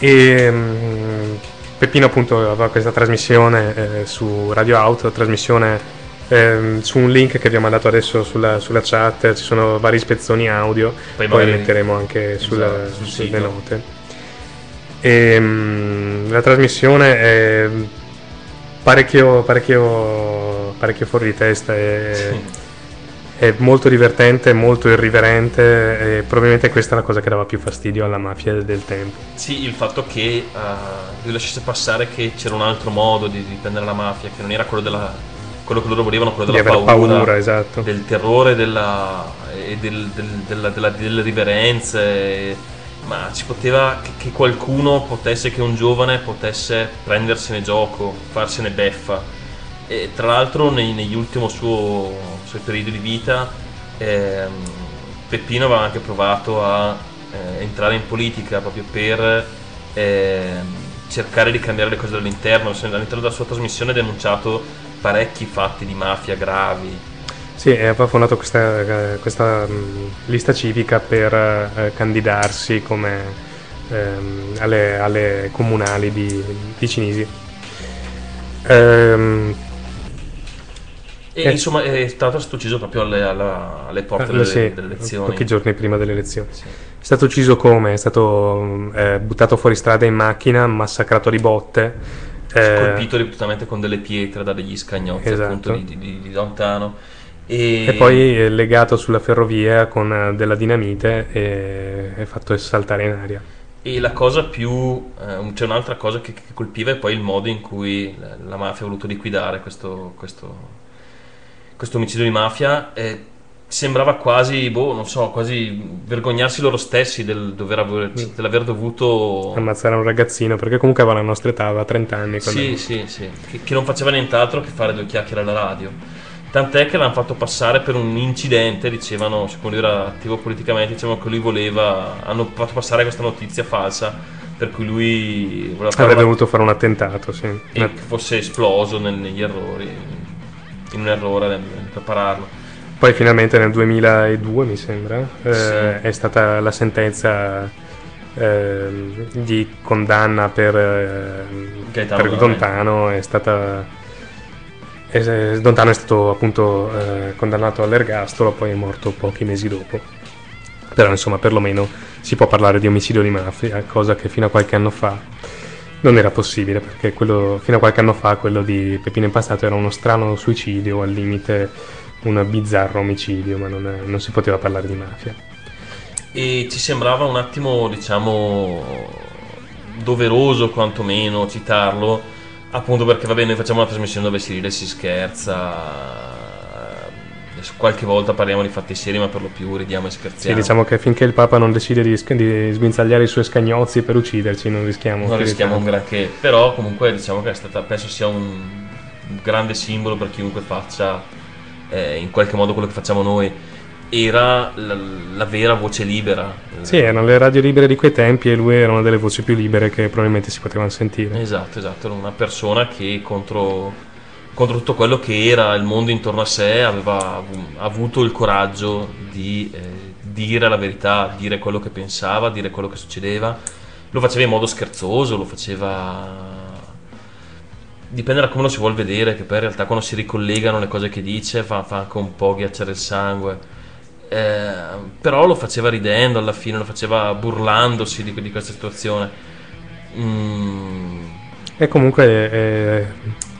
E mm, Peppino appunto aveva questa trasmissione eh, su Radio Out, trasmissione ehm, su un link che vi ho mandato adesso sulla, sulla chat, ci sono vari spezzoni audio, Poi poi, magari- metteremo anche sulla- Esatto, sul sulle note. E, mm, la trasmissione è parecchio, parecchio, parecchio fuori di testa e è molto divertente, molto irriverente e probabilmente questa è la cosa che dava più fastidio alla mafia del tempo. Sì, il fatto che eh, lui lasciasse passare che c'era un altro modo di, di prendere la mafia, che non era quello della quello che loro volevano, quello della paura, paura, esatto. del terrore della, e del, del- della, della- delle riverenze. ma ci poteva che, che qualcuno potesse, che un giovane potesse prendersene gioco, farsene beffa. E tra l'altro nei- negli ultimi suo, suoi periodi di vita ehm, Peppino aveva anche provato a eh, entrare in politica proprio per ehm, cercare di cambiare le cose dall'interno. All'interno della sua trasmissione ha denunciato parecchi fatti di mafia gravi. Sì, aveva fondato questa, eh, questa, mh, lista civica per eh, candidarsi come ehm, alle, alle comunali di, di Cinisi. Ehm, E Eh. insomma, è tra l'altro è stato ucciso proprio alle, alla- alle porte Eh, delle, sì, delle elezioni. Pochi giorni prima delle elezioni. È stato ucciso come? È stato mh, eh, buttato fuori strada in macchina, massacrato di botte. Eh, colpito ripetutamente con delle pietre da degli scagnozzi Esatto. appunto di, di, di- lontano. E, e poi legato sulla ferrovia con eh, della dinamite e, e fatto saltare in aria. E la cosa più. eh, c'è un'altra cosa che, che colpiva è poi il modo in cui la, la mafia ha voluto liquidare questo, questo, questo omicidio di mafia. eh, sembrava quasi, boh, non so, quasi vergognarsi loro stessi del dover aver- dell'aver dovuto. Ammazzare un ragazzino perché comunque aveva la nostra età, aveva 30 anni. Sì, sì, sì, che, che non faceva nient'altro che fare due chiacchiere alla radio. Tant'è che l'hanno fatto passare per un incidente, dicevano, siccome lui era attivo politicamente, dicevano che lui voleva, hanno fatto passare questa notizia falsa, per cui lui voleva fare Avrebbe voluto fare un attentato, sì. e che fosse esploso nel- negli errori, in un errore nel prepararlo. Poi finalmente nel 2002, mi sembra, eh, Sì. è stata la sentenza ehm, di condanna per, eh, per. Dontano, è stata... è- Dontano è stato appunto eh, condannato all'ergastolo, poi è morto pochi mesi dopo. Però insomma perlomeno si può parlare di omicidio di mafia, cosa che fino a qualche anno fa non era possibile, perché quello, fino a qualche anno fa quello di Peppino Impastato era uno strano suicidio, al limite un bizzarro omicidio, ma non, è- non si poteva parlare di mafia. E ci sembrava un attimo, diciamo, doveroso quantomeno citarlo, appunto perché va bene, noi facciamo una trasmissione dove si ride e si scherza. Qualche volta parliamo di fatti seri, ma per lo più ridiamo e Sì, scherziamo. diciamo che finché il Papa non decide di, sc- di sguinzagliare i suoi scagnozzi per ucciderci, non rischiamo. non rischiamo un granché, però comunque diciamo che è stata, penso sia un grande simbolo per chiunque faccia eh, in qualche modo quello che facciamo noi. era la, la vera voce libera. Sì, erano le radio libere di quei tempi e lui era una delle voci più libere che probabilmente si potevano sentire. Esatto, esatto, era una persona che contro, contro tutto quello che era il mondo intorno a sé aveva avu- avuto il coraggio di eh, dire la verità, dire quello che pensava, dire quello che succedeva. Lo faceva in modo scherzoso, lo faceva... Dipende da come lo si vuole vedere, che poi in realtà quando si ricollegano le cose che dice fa, fa anche un po' ghiacciare il sangue. Eh, però lo faceva ridendo alla fine, lo faceva burlandosi di, di questa situazione. Mm, E comunque eh,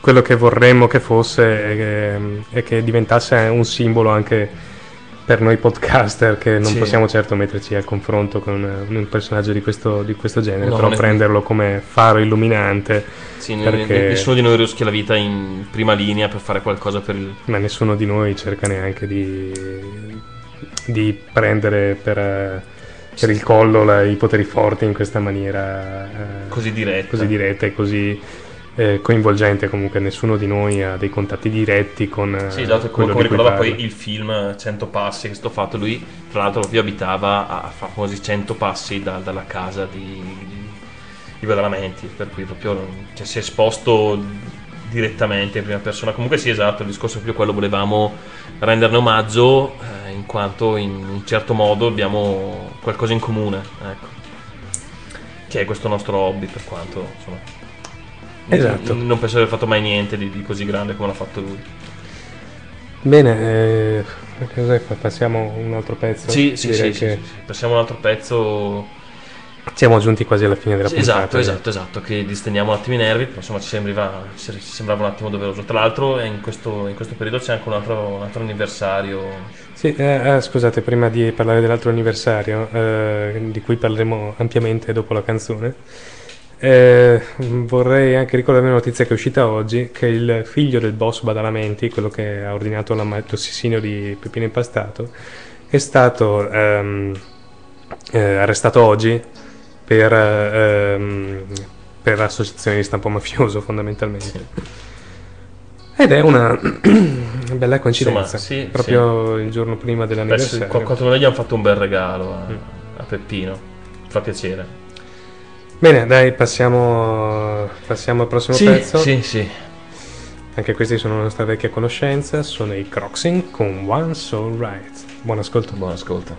quello che vorremmo che fosse che, è che diventasse un simbolo anche per noi podcaster che non Sì. possiamo certo metterci al confronto con eh, un personaggio di questo, di questo genere, No, però prenderlo come faro illuminante. sì, perché- ne- nessuno di noi rischia la vita in prima linea per fare qualcosa per il... ma nessuno di noi cerca neanche di, di prendere per, eh, per il collo la- i poteri forti in questa maniera eh, Così diretta. così diretta e così eh, coinvolgente. Comunque, nessuno di noi ha dei contatti diretti con eh, Sì, esatto, come, come ricordava parla. poi il film 100 passi che è stato fatto, lui tra l'altro proprio abitava a, a famosi 100 passi da- dalla casa di, di Badalamenti, per cui proprio cioè, si è esposto direttamente in prima persona. Comunque sì, esatto, il discorso è proprio quello, volevamo renderne omaggio eh, in quanto in un certo modo abbiamo qualcosa in comune, ecco. Che è questo nostro hobby, per quanto insomma... Esatto. Non penso di aver fatto mai niente di, di così grande come l'ha fatto lui. Bene, eh, passiamo un altro pezzo. Sì, sì, sì, che sì, sì. Passiamo un altro pezzo. Siamo giunti quasi alla fine della Sì, puntata. esatto, esatto, esatto, che distendiamo un attimo i nervi, però insomma ci, sembrava, ci sembrava un attimo doveroso. Tra l'altro eh, in questo, in questo periodo c'è anche un altro, un altro anniversario. Sì, eh, eh, scusate, prima di parlare dell'altro anniversario, eh, di cui parleremo ampiamente dopo la canzone, eh, vorrei anche ricordare una notizia che è uscita oggi, che il figlio del boss Badalamenti, quello che ha ordinato la- l'assassinio di Peppino Impastato, è stato ehm, eh, arrestato oggi per, ehm, per associazione di stampo mafioso fondamentalmente. Ed è una bella coincidenza, Insomma, sì, proprio il giorno prima dell'anniversario. qua- quanto noi gli hanno fatto un bel regalo a, Mm. a Peppino. Fa piacere. Bene, dai, passiamo, passiamo al prossimo Sì, pezzo. sì, sì. Anche questi sono una nostra vecchia conoscenza, sono i Croxing con One Soul Right. Buon ascolto. Buon ascolto.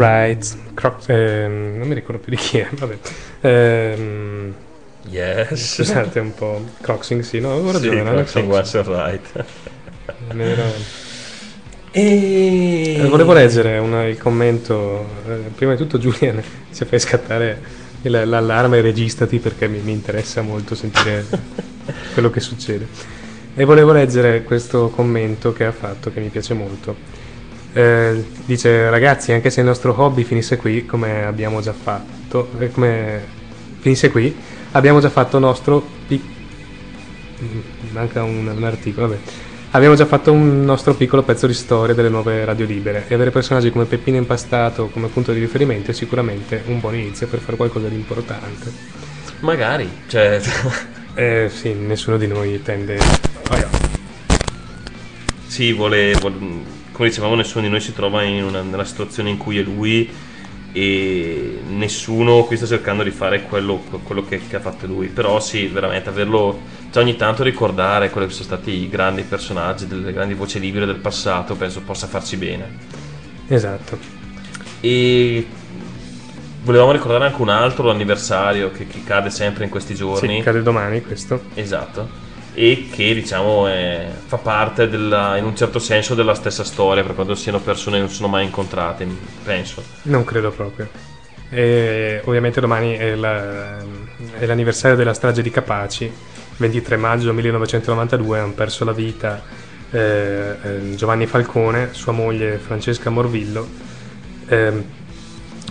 Alright, Croc- ehm, non mi ricordo più di chi è, vabbè. Ehm, Yes. Scusate un po'. Croxing, sì, no, avevo ragione. Sì, Croxing was right. E... Eh, volevo leggere una- il commento. eh, prima di tutto, Julian ci fai scattare il- l'allarme registrati perché mi, mi interessa molto sentire quello che succede. E volevo leggere questo commento che ha fatto che mi piace molto. Eh, dice ragazzi, anche se il nostro hobby finisse qui, come abbiamo già fatto, eh, come finisse qui, abbiamo già fatto nostro pic- Mm, manca un, un articolo, vabbè. Abbiamo già fatto un nostro piccolo pezzo di storia delle nuove radio libere e avere personaggi come Peppino Impastato come punto di riferimento è sicuramente un buon inizio per fare qualcosa di importante. Magari, cioè... Eh sì, nessuno di noi tende... Sì, vuole, vuole- come dicevamo, nessuno di noi si trova in una- nella situazione in cui è lui e nessuno qui sta cercando di fare quello, quello che, che ha fatto lui. Però sì, veramente averlo, cioè ogni tanto ricordare quelli che sono stati i grandi personaggi, delle grandi voci libere del passato, penso possa farci bene. Esatto. E volevamo ricordare anche un altro anniversario che, che cade sempre in questi giorni. Sì, cade domani questo. Esatto. E che diciamo è- fa parte della- in un certo senso della stessa storia, per quanto siano persone che non sono mai incontrate, penso. Non credo proprio. E ovviamente domani è, la- è l'anniversario della strage di Capaci, 23 maggio 1992 hanno perso la vita eh, eh, Giovanni Falcone, sua moglie Francesca Morvillo ehm,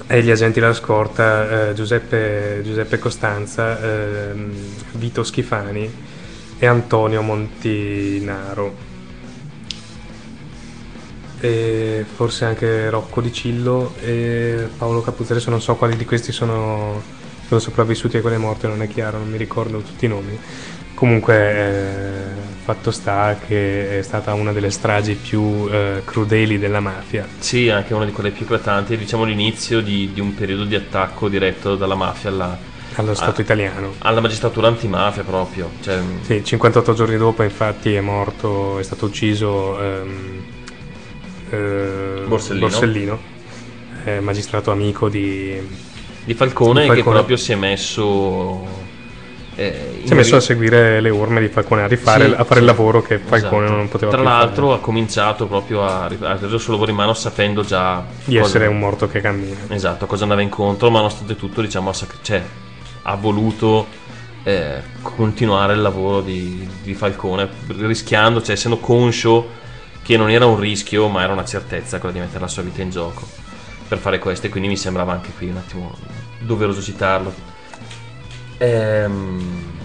e gli agenti della scorta eh, Giuseppe, Giuseppe Costanza, ehm, Vito Schifani e Antonio Montinaro e forse anche Rocco Di Cillo e Paolo Capuzzi. Adesso non so quali di questi sono, sono sopravvissuti e quelle morte, non è chiaro, non mi ricordo tutti i nomi. Comunque, eh, fatto sta che è stata una delle stragi più eh, crudeli della mafia. Sì, anche una di quelle più eclatanti, diciamo l'inizio di, di un periodo di attacco diretto dalla mafia alla, Allo Stato a- italiano. alla magistratura antimafia proprio. Cioè, Sì, 58 giorni dopo, infatti, è morto, è stato ucciso ehm, eh, Borsellino. eh, magistrato amico di, di Falcone, di che Falcone. proprio si è messo... eh, Si è messo a seguire le orme di Falcone, a, rifare, Sì, a fare sì, il lavoro che Falcone esatto. non poteva Tra più l'altro ha cominciato proprio a, a il suo lavoro in mano sapendo già Di essere un morto che cammina. Esatto, a cosa andava incontro, ma nonostante tutto diciamo sac- cioè, ha voluto eh, continuare il lavoro di, di Falcone, rischiando, cioè essendo conscio che non era un rischio, ma era una certezza quella di mettere la sua vita in gioco per fare questo e quindi mi sembrava anche qui un attimo doveroso citarlo. Ehm,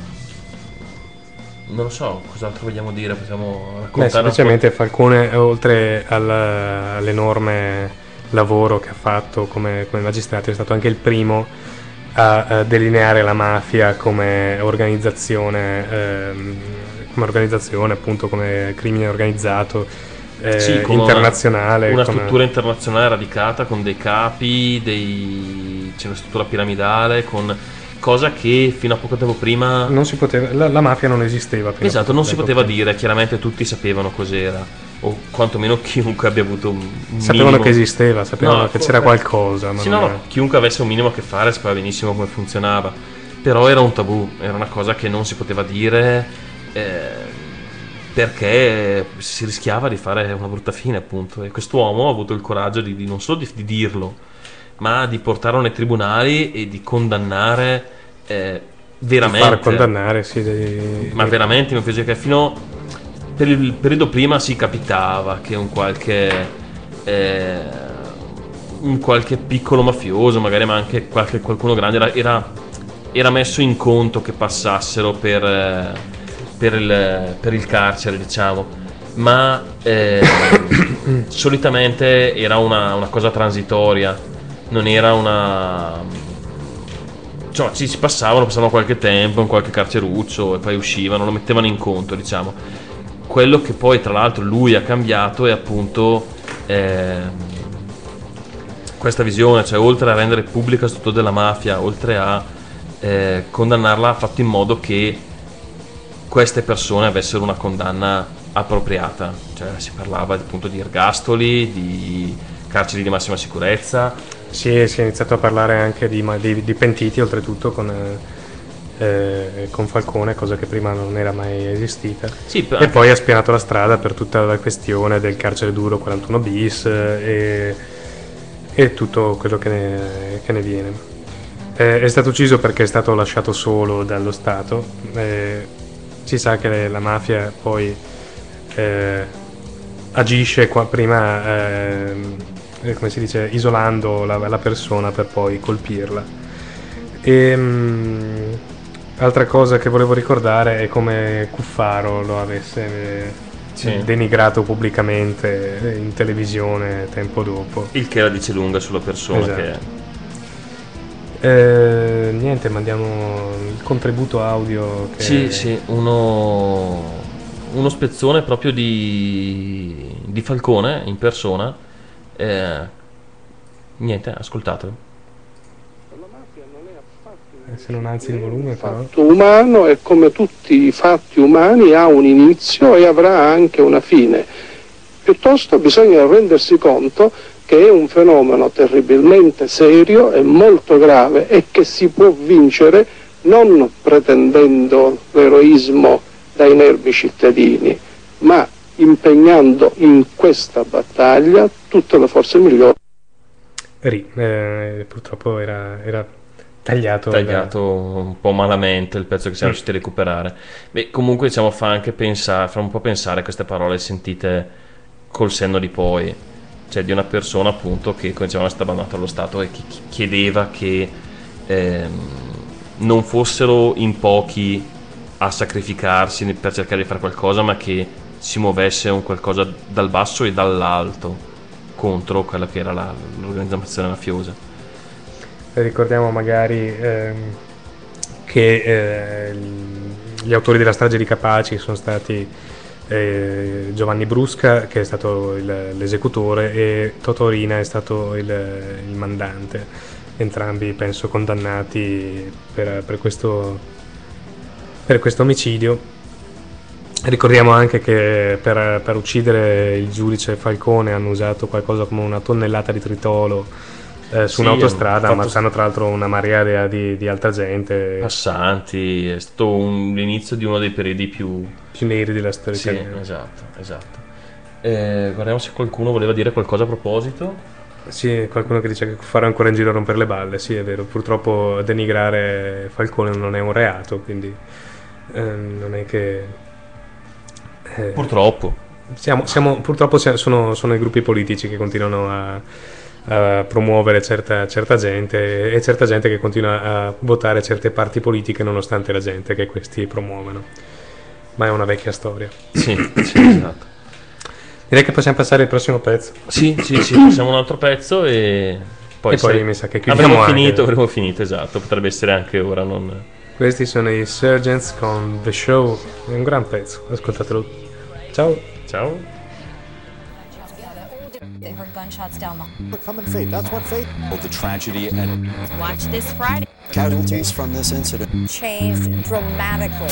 non lo so, cos'altro vogliamo dire, possiamo Beh, raccontare po'? semplicemente Falcone, oltre al- all'enorme lavoro che ha fatto come, come magistrato, è stato anche il primo a, delineare la mafia come organizzazione, ehm, come organizzazione, appunto come crimine organizzato, eh, Sì, internazionale. Una, una come- struttura internazionale radicata con dei capi, dei... c'è una struttura piramidale, con cosa che fino a poco tempo prima... Non si poteva, la, la mafia non esisteva. Esatto, non si poteva dire, chiaramente tutti sapevano cos'era, o quantomeno chiunque abbia avuto un un Sapevano minimo- che esisteva, sapevano No, che c'era qualcosa. Ma Sì, no, era- chiunque avesse un minimo a che fare sapeva benissimo come funzionava, però era un tabù, era una cosa che non si poteva dire, eh, perché si rischiava di fare una brutta fine appunto e quest'uomo ha avuto il coraggio di, di non solo di, di dirlo ma di portarlo nei tribunali e di condannare eh, veramente Far condannare, sì. dei- ma veramente mi piace che fino per il periodo prima si capitava che un qualche eh, un qualche piccolo mafioso magari ma anche qualche, qualcuno grande era, era, era messo in conto che passassero per, eh, per, il, per il carcere diciamo ma eh, solitamente era una, una cosa transitoria non era una cioè, ci si passavano, passavano qualche tempo in qualche carceruccio e poi uscivano, lo mettevano in conto, diciamo. Quello che poi, tra l'altro, lui ha cambiato è appunto ehm, questa visione, cioè oltre a rendere pubblica tutto della mafia, oltre a eh, condannarla, ha fatto in modo che queste persone avessero una condanna appropriata. Cioè, si parlava appunto di ergastoli, di carceri di massima sicurezza, Sì, si è iniziato a parlare anche di, di- di pentiti, oltretutto con, eh, eh, con Falcone, cosa che prima non era mai esistita. Sì, e poi ha spianato la strada per tutta la questione del carcere duro 41 bis eh, e, e tutto quello che ne, che ne viene. Eh, è stato ucciso perché è stato lasciato solo dallo Stato. Eh, si sa che la mafia poi eh, agisce qua, prima, ehm, eh, come si dice, isolando la, la persona per poi colpirla. E, mm, altra cosa che volevo ricordare è come Cuffaro lo avesse eh, Sì. denigrato pubblicamente eh, in televisione tempo dopo. il che la dice lunga sulla persona Esatto. che è. Eh, niente, mandiamo il contributo audio. Che Sì, sì, uno, uno spezzone proprio di, di Falcone in persona. Eh, niente, ascoltatelo. Se non alzi il volume, però. fatto umano e come tutti i fatti umani ha un inizio e avrà anche una fine. Piuttosto bisogna rendersi conto che è un fenomeno terribilmente serio e molto grave e che si può vincere non pretendendo l'eroismo dai nervi cittadini, ma impegnando in questa battaglia tutte le forze migliori. Ri, eh, purtroppo era, era tagliato. tagliato un po' malamente il pezzo che siamo riusciti a recuperare. Beh, comunque diciamo fa anche pensare, fa un po' pensare a queste parole sentite col senno di poi, cioè di una persona appunto che come dicevamo è stata abbandonata allo Stato e che chi- chiedeva che ehm, non fossero in pochi a sacrificarsi per cercare di fare qualcosa, ma che si muovesse un qualcosa dal basso e dall'alto contro quella che era la- l'organizzazione mafiosa. Ricordiamo magari ehm, che eh, gli autori della strage di Capaci sono stati eh, Giovanni Brusca, che è stato il- l'esecutore, e Totorina è stato il, il mandante. Entrambi, penso, condannati per, per questo, per questo omicidio. Ricordiamo anche che per, per uccidere il giudice Falcone hanno usato qualcosa come una tonnellata di tritolo eh, su Sì, un'autostrada, ammazzando tra l'altro una marea di, di altra gente. passanti, è stato un- l'inizio di uno dei periodi più, più neri della storia Sì, italiana. esatto, esatto. Eh, guardiamo se qualcuno voleva dire qualcosa a proposito. Sì, qualcuno che dice che fare ancora in giro a rompere le balle, sì è vero, purtroppo denigrare Falcone non è un reato, quindi eh, non è che... eh, Purtroppo. Siamo, siamo- purtroppo sia- sono, sono i gruppi politici che continuano a, a promuovere certa, certa gente e certa gente che continua a votare certe parti politiche nonostante la gente che questi promuovono. Ma è una vecchia storia. Sì, sì, esatto. Direi che possiamo passare al prossimo pezzo. Sì, sì, sì, passiamo un altro pezzo e poi, E poi mi sa che chiudiamo avremo anche. finito, avremo finito, esatto, potrebbe essere anche ora, non... Questi sono i Surgeons con The Show, è un gran pezzo, ascoltatelo. Ciao. Ciao. They heard gunshots down the. Common fate. That's what fate. Oh, the tragedy and Watch this Friday. casualties from this incident. Changed dramatically.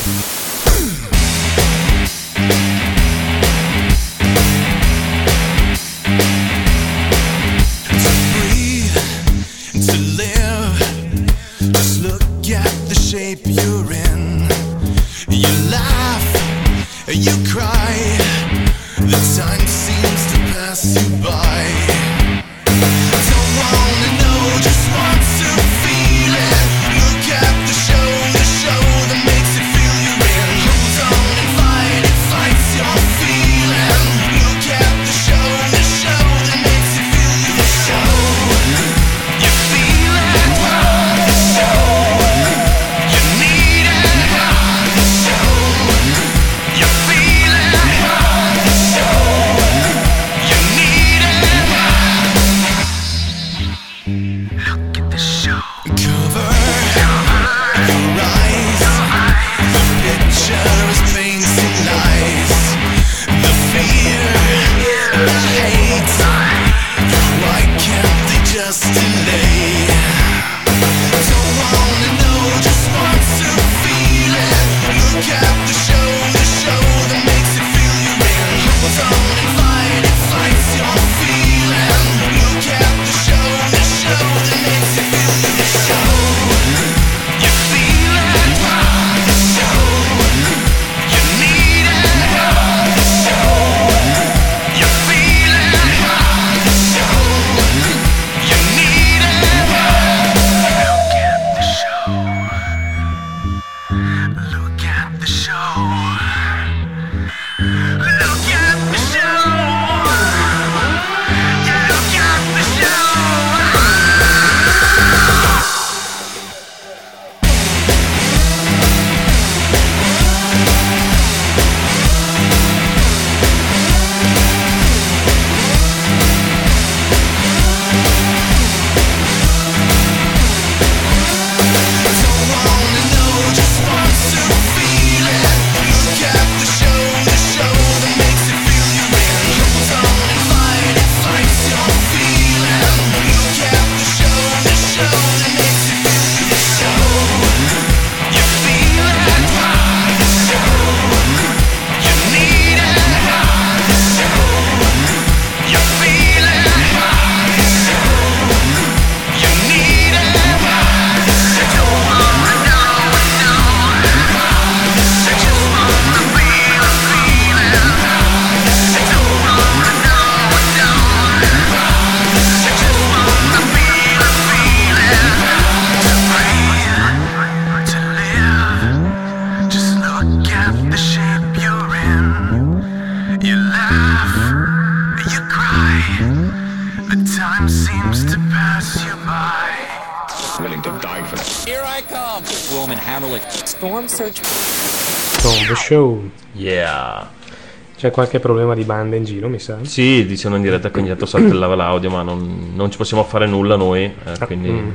C'è qualche problema di banda in giro, mi sa? Sì, dicevano in diretta che ogni tanto saltellava l'audio, ma non, non ci possiamo fare nulla noi, eh, quindi... Mm,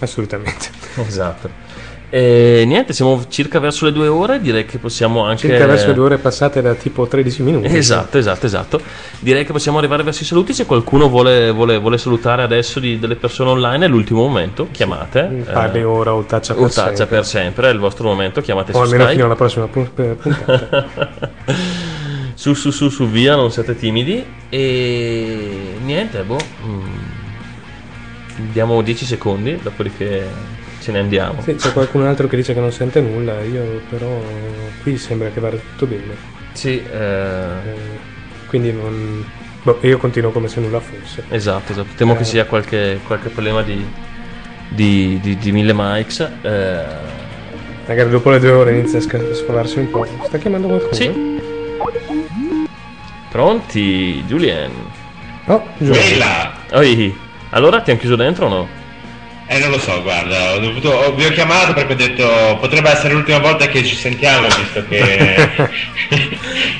assolutamente. Esatto. E niente, siamo circa verso le due ore, direi che possiamo anche... Circa verso le due ore passate da tipo 13 minuti. Esatto, esatto, esatto. Direi che possiamo arrivare verso i saluti. Se qualcuno vuole, vuole- vuole salutare adesso di- delle persone online, è l'ultimo momento. Chiamate. Parli Eh, ora o taccia per o taccia sempre. per sempre, è il vostro momento. Chiamate O su almeno Skype. fino alla prossima pu- puntata. su, su, su, su, via, non siate timidi. E niente, boh. mm, Diamo 10 secondi, dopodiché ce ne andiamo. Sì, c'è qualcun altro che dice che non sente nulla, io però qui sembra che vada tutto bene. Sì, Eh, quindi non... boh, io continuo come se nulla fosse. Esatto, esatto. Temo Eh, che sia qualche, qualche problema di, di, di, di mille mics. Eh, Magari dopo le due ore inizia a sca- sfavarsi un po'. Sta chiamando qualcuno? Sì. Pronti, Julien? Oh! Oi, allora ti hanno chiuso dentro o no? Eh, non lo so, guarda, ho dovuto, ho- vi ho chiamato perché ho detto potrebbe essere l'ultima volta che ci sentiamo, visto che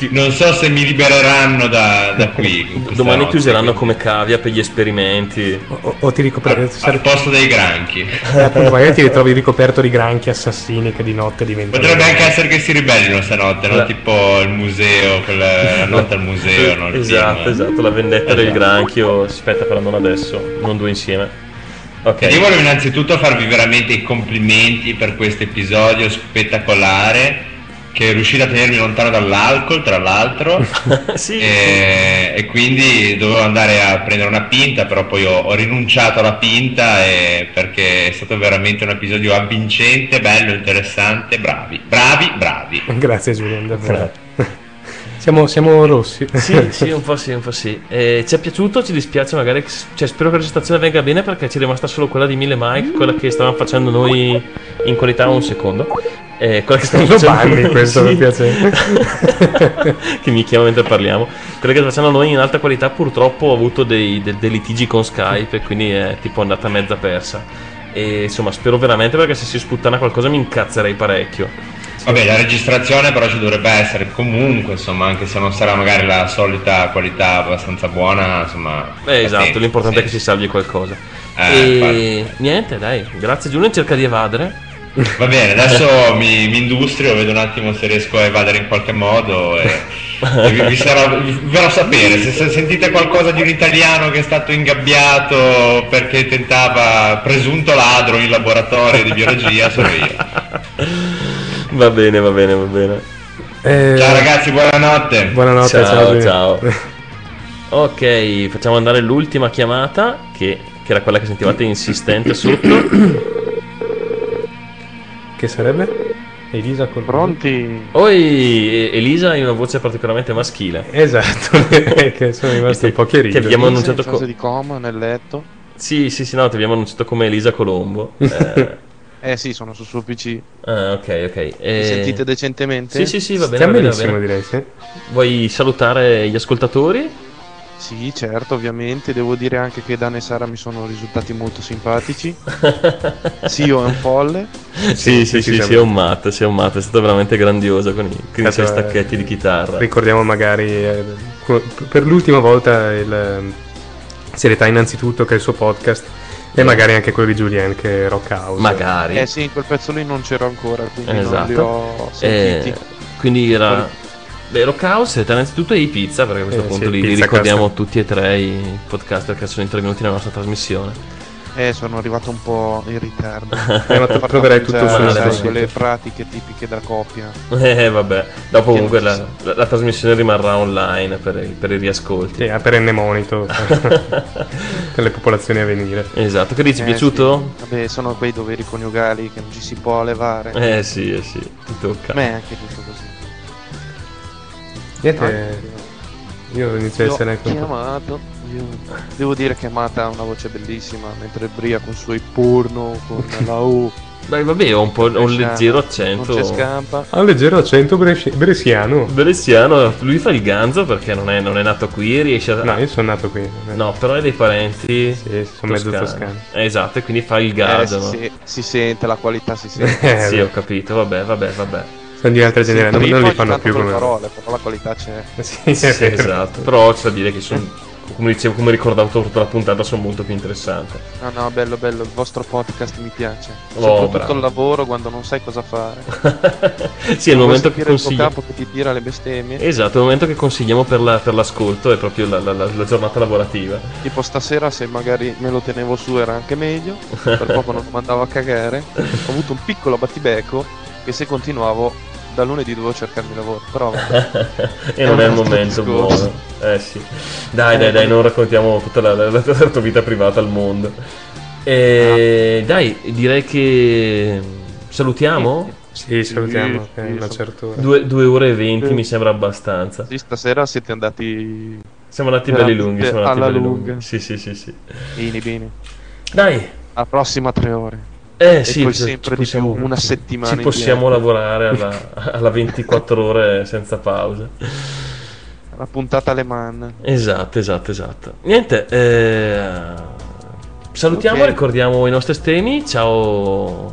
non so se mi libereranno da, da qui. questa Domani notte, ti useranno come cavia per gli esperimenti. O, o ti ricopri al posto dei granchi. Eh, appunto, magari ti ritrovi ricoperto di granchi assassini che di notte diventano. Potrebbe anche essere che si ribellino stanotte, no? Tipo il museo, quel, la notte al museo, no? Esatto, film. esatto, la vendetta del Esatto. granchio. Aspetta, però non adesso, non due insieme. Ok. Io volevo innanzitutto farvi veramente i complimenti per questo episodio spettacolare che riuscite a tenermi lontano dall'alcol, tra l'altro. e, e quindi dovevo andare a prendere una pinta, però poi ho, ho rinunciato alla pinta e- perché è stato veramente un episodio avvincente, bello, interessante, bravi, bravi, bravi. Grazie Giulian, davvero. Siamo, siamo rossi. Sì, sì, un po' sì, un po' sì. Eh, ci è piaciuto, ci dispiace magari. Cioè, spero che la registrazione venga bene perché ci è rimasta solo quella di 1000 mic, quella che stavamo facendo noi in qualità un secondo. Eh, quella che stavamo facendo banni questo, per piacere. che mi chiama mentre parliamo. Quella che facciamo noi in alta qualità purtroppo ho avuto dei, de- dei litigi con Skype e quindi è tipo andata mezza persa. E insomma, spero veramente perché se si sputtana qualcosa mi incazzerei parecchio. Vabbè, la registrazione però ci dovrebbe essere comunque, insomma, anche se non sarà magari la solita qualità abbastanza buona, insomma. Eh, esatto, pazienza, l'importante è sì. che si salvi qualcosa. Eh, e niente, dai, grazie Giulio, cerca di evadere. Va bene, adesso mi, mi industrio, vedo un attimo se riesco a evadere in qualche modo e, e vi, vi sarò, vi farò sapere. Se, se sentite qualcosa di un italiano che è stato ingabbiato perché tentava presunto ladro in laboratorio di biologia, sono io. Va bene, va bene, va bene. Ciao ragazzi, buonanotte. Buonanotte, ciao, ciao. ciao. ok, facciamo andare l'ultima chiamata, che, che era quella che sentivate insistente sotto. Che sarebbe? Elisa con Pronti? Oi, Elisa hai una voce particolarmente maschile. Esatto, che sono rimasto un po' chiarito. Ti abbiamo annunciato in fase co- di coma nel letto. Sì, sì, sì, no, ti abbiamo annunciato come Elisa Colombo. Eh, Eh sì, sono sul suo PC. ah, ok, ok. Mi Eh, sentite decentemente? Sì, sì, sì, va bene. Stiamo va bene, benissimo, va bene. direi, sì. Vuoi salutare gli ascoltatori? Sì, certo, ovviamente. Devo dire anche che Dan e Sara mi sono risultati molto simpatici. Sio è un folle. Sì, sì, sì, sei un matto, sei un matto, è stato veramente grandioso con i, con i suoi Cazzo, eh, stacchetti di chitarra. Ricordiamo magari eh, per l'ultima volta il ehm, serietà innanzitutto che è il suo podcast e magari anche quello di Julien che è Rock House. Magari. Eh sì, in quel pezzo lì non c'ero ancora, quindi non li Esatto. ho sentiti. Eh, quindi era Beh, Rock House era innanzitutto e pizza perché a questo Eh, punto sì, li, li ricordiamo Cast. tutti e tre i podcaster che sono intervenuti nella nostra trasmissione. Eh, sono arrivato un po' in ritardo. Eh, ma troverai far tutto sul sai, sito. quelle pratiche tipiche da coppia. Eh vabbè, dopo Che comunque la, la- la trasmissione rimarrà online per, i- per i riascolti. Sì, a perenne monito per le popolazioni a venire. Esatto, che dici, Eh, piaciuto? sì. Vabbè, sono quei doveri coniugali che non ci si può levare. Eh sì, eh sì, ti tocca. A me è anche tutto così. Niente, io inizio a essere ho anche un po'. Io devo dire che Mata ha una voce bellissima mentre bria con i suoi porno, con la U. Beh, vabbè, ho un po' un leggero accento. Non c'è scampa. Ha un leggero accento bresci- bresciano. Bresciano, lui fa il ganzo perché non è, non è nato qui, riesce a... No, io sono nato qui. No, però hai dei parenti. Sì, sono mezzo toscano. Eh, Esatto, e quindi fa il Eh, gardo. si, no? si- si sente, la qualità si sente. sì, ho capito, vabbè, vabbè, vabbè. Sono di altre Sì, generazioni, non li fanno più come le parole, però la qualità c'è. Sì, è Sì, esatto. Però c'è da dire che sono, come dicevo, come ricordavo tutta la puntata, sono molto più interessante. No, no, bello, bello, il vostro podcast mi piace. Oh, Soprattutto bravo. il lavoro quando non sai cosa fare. Sì, è il momento che sentire il consiglio. capo che ti tira le bestemmie. Esatto, è il momento che consigliamo per, la- per l'ascolto, è proprio la, la- la- giornata lavorativa. Tipo stasera se magari me lo tenevo su era anche meglio, per poco non mandavo a cagare. Ho avuto un piccolo battibecco che se continuavo da lunedì dovevo cercarmi lavoro, però e non è il momento buono. Eh sì. Dai, dai, dai, non raccontiamo tutta la, la- la tua vita privata al mondo. E dai, direi che salutiamo. Sì, salutiamo, Sì, certa ora. Due, due ore e venti Sì. mi sembra abbastanza. Sì, stasera siete andati Siamo andati belli lunghi, siamo andati alla belli lunga. lunghi. Sì, sì, sì, sì. Bene, bene. Dai. Alla prossima tre ore. Eh e sì, poi sempre di più, una settimana Ci possiamo lavorare alla, alla 24 ore senza pausa. La puntata alle man. Esatto, esatto, esatto. Niente, eh, salutiamo, Ok. ricordiamo i nostri temi. Ciao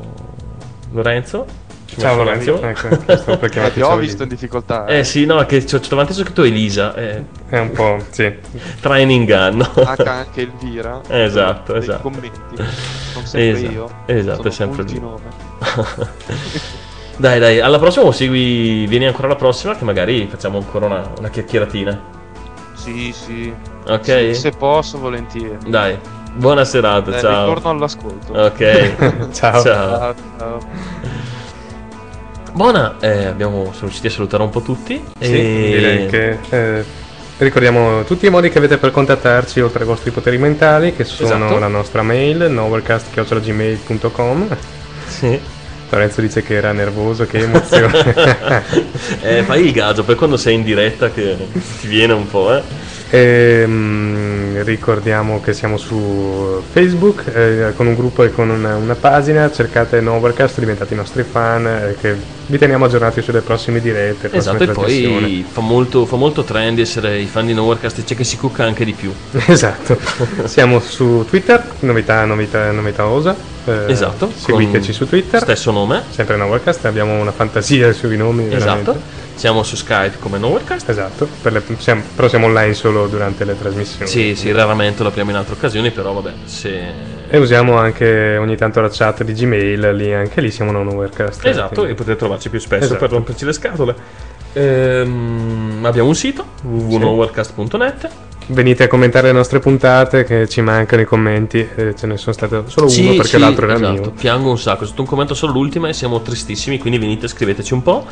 Lorenzo. Ci Ciao, Lorenzo. Ecco, Eh, avete ti ho ciao visto Elisa. in difficoltà. Eh sì, no, che c'ho, c'ho davanti scritto Elisa. Eh, È un po', sì. Tra in inganno. Anche, anche Elvira. Esatto, esatto. commenti. Non sempre Esatto, io. esatto, sono è sempre lui. Dai, dai, alla prossima o segui, vieni ancora alla prossima che magari facciamo ancora una, una chiacchieratina. Sì, sì. Ok? Sì, se posso, volentieri. Dai, buona serata, Eh, ciao. ritorno all'ascolto. Ok, Ciao. ciao. Ciao, ciao. Buona, eh, abbiamo, sono riusciti a salutare un po' tutti. Sì, e... direi che eh, ricordiamo tutti i modi che avete per contattarci oltre ai vostri poteri mentali, che sono Esatto. la nostra mail, novelcast.gmail.com Sì. Lorenzo dice che era nervoso, che emozione. eh, fai il gaggio per quando sei in diretta che ti viene un po', eh. Ehm, ricordiamo che siamo su Facebook eh, con un gruppo e con una, una pagina, cercate Novercast, diventate i nostri fan, eh, che vi teniamo aggiornati sulle prossime dirette. prossime Esatto, e poi fa molto, fa molto trendy essere i fan di Nowherecast e c'è che si cucca anche di più. Esatto, siamo su Twitter, novità, novità, novità osa. Eh, Esatto, Seguiteci su Twitter. Stesso nome. Sempre Novercast, abbiamo una fantasia sui nomi. veramente. Esatto. Siamo su Skype come Nowherecast. Esatto, per le- siamo- però siamo online solo durante le trasmissioni. Sì, sì, raramente lo apriamo in altre occasioni, però vabbè, se... E usiamo anche ogni tanto la chat di Gmail, lì anche lì siamo Novercast. Esatto, quindi- e potete trovarci più spesso Esatto. per romperci le scatole. Ehm, abbiamo un sito, www.nowherecast.net. Venite a commentare le nostre puntate che ci mancano i commenti, eh, ce ne sono state solo Sì, uno perché sì, l'altro era esatto, mio. Piango un sacco, è stato un commento solo l'ultima e siamo tristissimi, quindi venite, scriveteci un po'.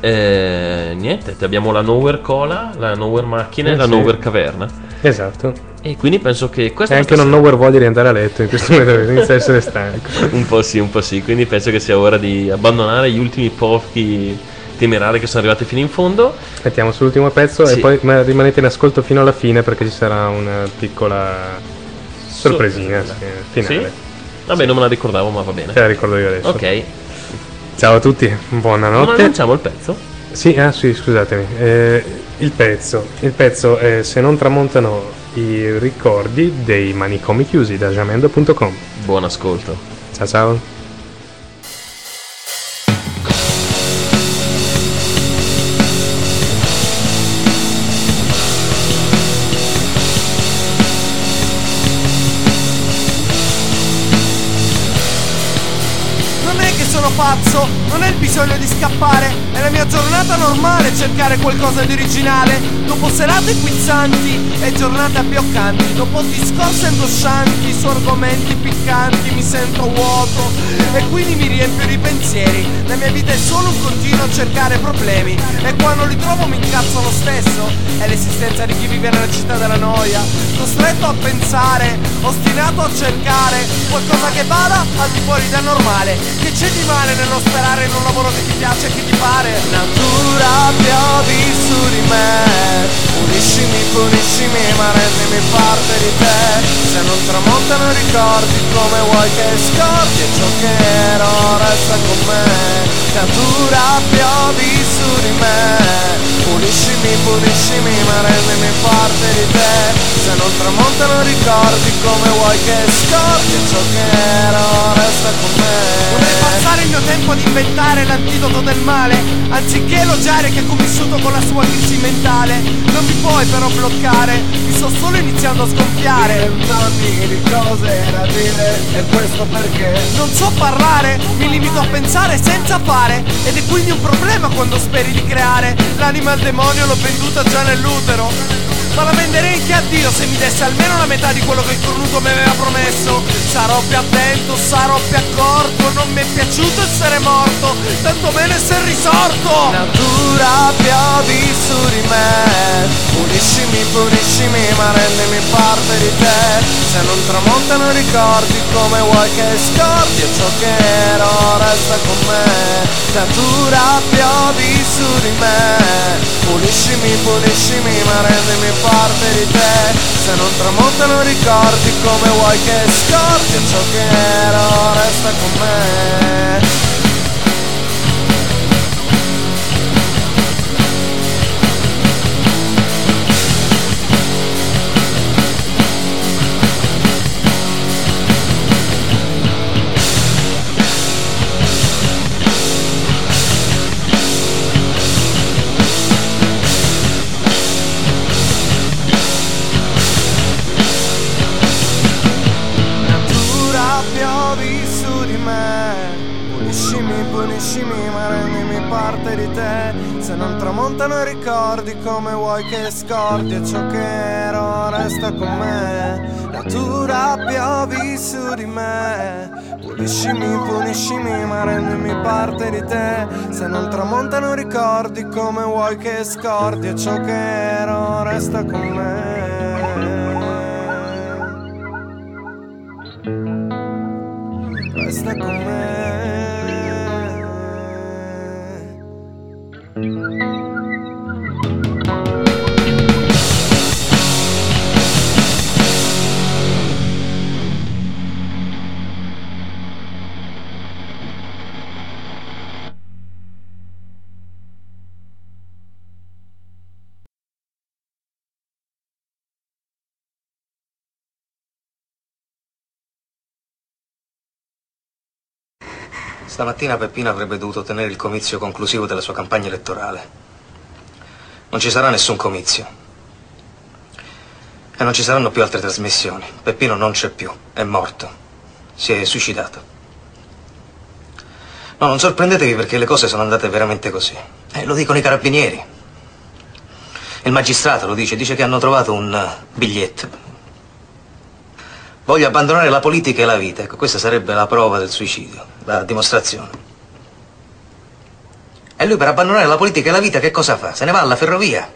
Eh, niente, abbiamo la Nowhere Cola, la Nowhere Macchina Eh, e la sì. Nowhere Caverna. Esatto. E quindi penso che E questa anche non ho voglia di andare a letto in questo momento, inizia a essere stanco. un po' sì, un po' sì, quindi penso che sia ora di abbandonare gli ultimi pochi temerari che sono arrivati fino in fondo. Mettiamo sull'ultimo pezzo Sì. e poi ma rimanete in ascolto fino alla fine perché ci sarà una piccola sorpresina sì, finale. Sì? Vabbè, non me la ricordavo, ma va bene. Te la ricordo io adesso. Ok. Ciao a tutti, buonanotte. lanciamo il pezzo? Sì, ah sì, scusatemi. Eh, il pezzo, il pezzo è Se non tramontano i ricordi dei manicomi chiusi da jamendo.com. Buon ascolto. Ciao ciao. Scappare, la mia giornata normale cercare qualcosa di originale. Dopo serate guizzanti e giornate abbioccanti, dopo discorsi angoscianti su argomenti piccanti, mi sento vuoto e quindi mi riempio di pensieri. La mia vita è solo un continuo cercare problemi e quando li trovo mi incazzo lo stesso. È l'esistenza di chi vive nella città della noia, costretto a pensare, ostinato a cercare qualcosa che vada al di fuori del normale. Che c'è di male nello sperare in un lavoro che ti piace e che ti pare? Natura piovi su di me, puniscimi, puniscimi, ma rendimi parte di te. Se non tramontano ricordi come vuoi che scordi e ciò che ero resta con me. Natura piovi su di me, puniscimi, puniscimi, ma rendimi parte di te. Se non tramontano ricordi come vuoi che scordi e ciò che ero resta con me. Vorrei passare il mio tempo ad inventare l'antidoto del male, anziché elogiare chi ha convissuto con la sua crisi mentale. Non mi puoi però bloccare, mi sto solo iniziando a sgonfiare. Inventami di cose da dire, e questo perché? Non so parlare, mi limito a pensare senza fare, ed è quindi un problema quando speri di creare. L'anima al demonio l'ho venduta già nell'utero. Ma la venderei anche a Dio se mi desse almeno la metà di quello che il cornuto mi aveva promesso. Sarò più attento, sarò più accorto. Non mi è piaciuto essere morto Tanto bene essere risorto. Natura piovi su di me. Puniscimi, puniscimi ma rendimi parte di te. Se non tramontano ricordi come vuoi che scordi? E ciò che ero resta con me. Natura piovi su di me. Puniscimi, puniscimi ma rendimi parte di te. Se non tramontano ricordi come vuoi che scordi ciò che ero resta con me tramontano i ricordi come vuoi che scordi E ciò che ero resta con me. Natura piovi su di me. Puniscimi, puniscimi ma rendimi parte di te. Se non tramontano ricordi come vuoi che scordi E ciò che ero Resta con me Stamattina Peppino avrebbe dovuto tenere il comizio conclusivo della sua campagna elettorale. Non ci sarà nessun comizio. E non ci saranno più altre trasmissioni. Peppino non c'è più, è morto. Si è suicidato. No, non sorprendetevi perché le cose sono andate veramente così. Eh, lo dicono i carabinieri. Il magistrato lo dice, dice che hanno trovato un eh, biglietto. Voglio abbandonare la politica e la vita. Ecco, questa sarebbe la prova del suicidio, la dimostrazione. E lui per abbandonare la politica e la vita che cosa fa? Se ne va alla ferrovia.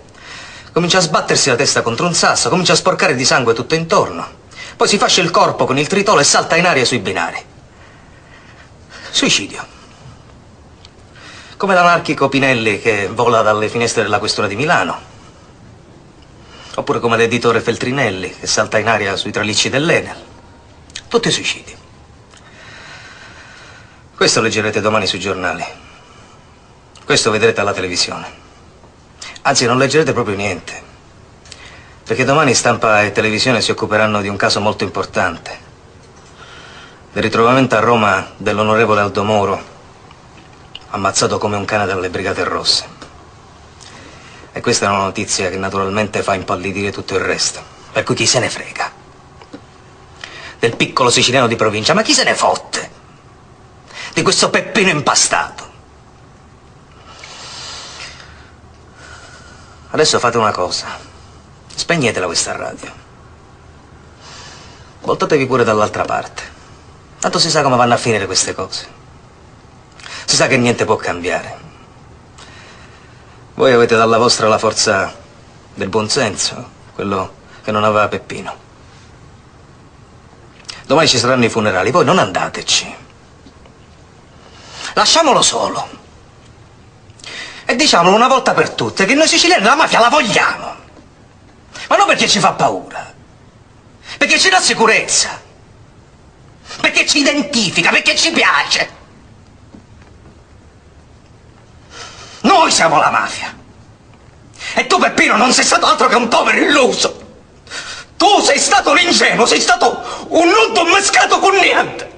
Comincia a sbattersi la testa contro un sasso, comincia a sporcare di sangue tutto intorno. Poi si fascia il corpo con il tritolo e salta in aria sui binari. Suicidio. Come l'anarchico Pinelli che vola dalle finestre della questura di Milano. Oppure come l'editore Feltrinelli che salta in aria sui tralicci dell'Enel. Tutti suicidi. Questo leggerete domani sui giornali. Questo vedrete alla televisione. Anzi, non leggerete proprio niente. Perché domani stampa e televisione si occuperanno di un caso molto importante. Del ritrovamento a Roma dell'onorevole Aldo Moro, ammazzato come un cane dalle Brigate Rosse. E questa è una notizia che naturalmente fa impallidire tutto il resto. Per cui chi se ne frega? Del piccolo siciliano di provincia, ma chi se ne fotte? Di questo peppino impastato. Adesso fate una cosa. Spegnetela questa radio. Voltatevi pure dall'altra parte. Tanto si sa come vanno a finire queste cose. Si sa che niente può cambiare. Voi avete dalla vostra la forza del buonsenso, quello che non aveva Peppino. Domani ci saranno i funerali, voi non andateci. Lasciamolo solo. E diciamolo una volta per tutte che noi siciliani la mafia la vogliamo. Ma non perché ci fa paura. Perché ci dà sicurezza. Perché ci identifica, perché ci piace. Noi siamo la mafia. E tu, Peppino, non sei stato altro che un povero illuso. Tu sei stato un ingenuo, sei stato un non domescato con niente.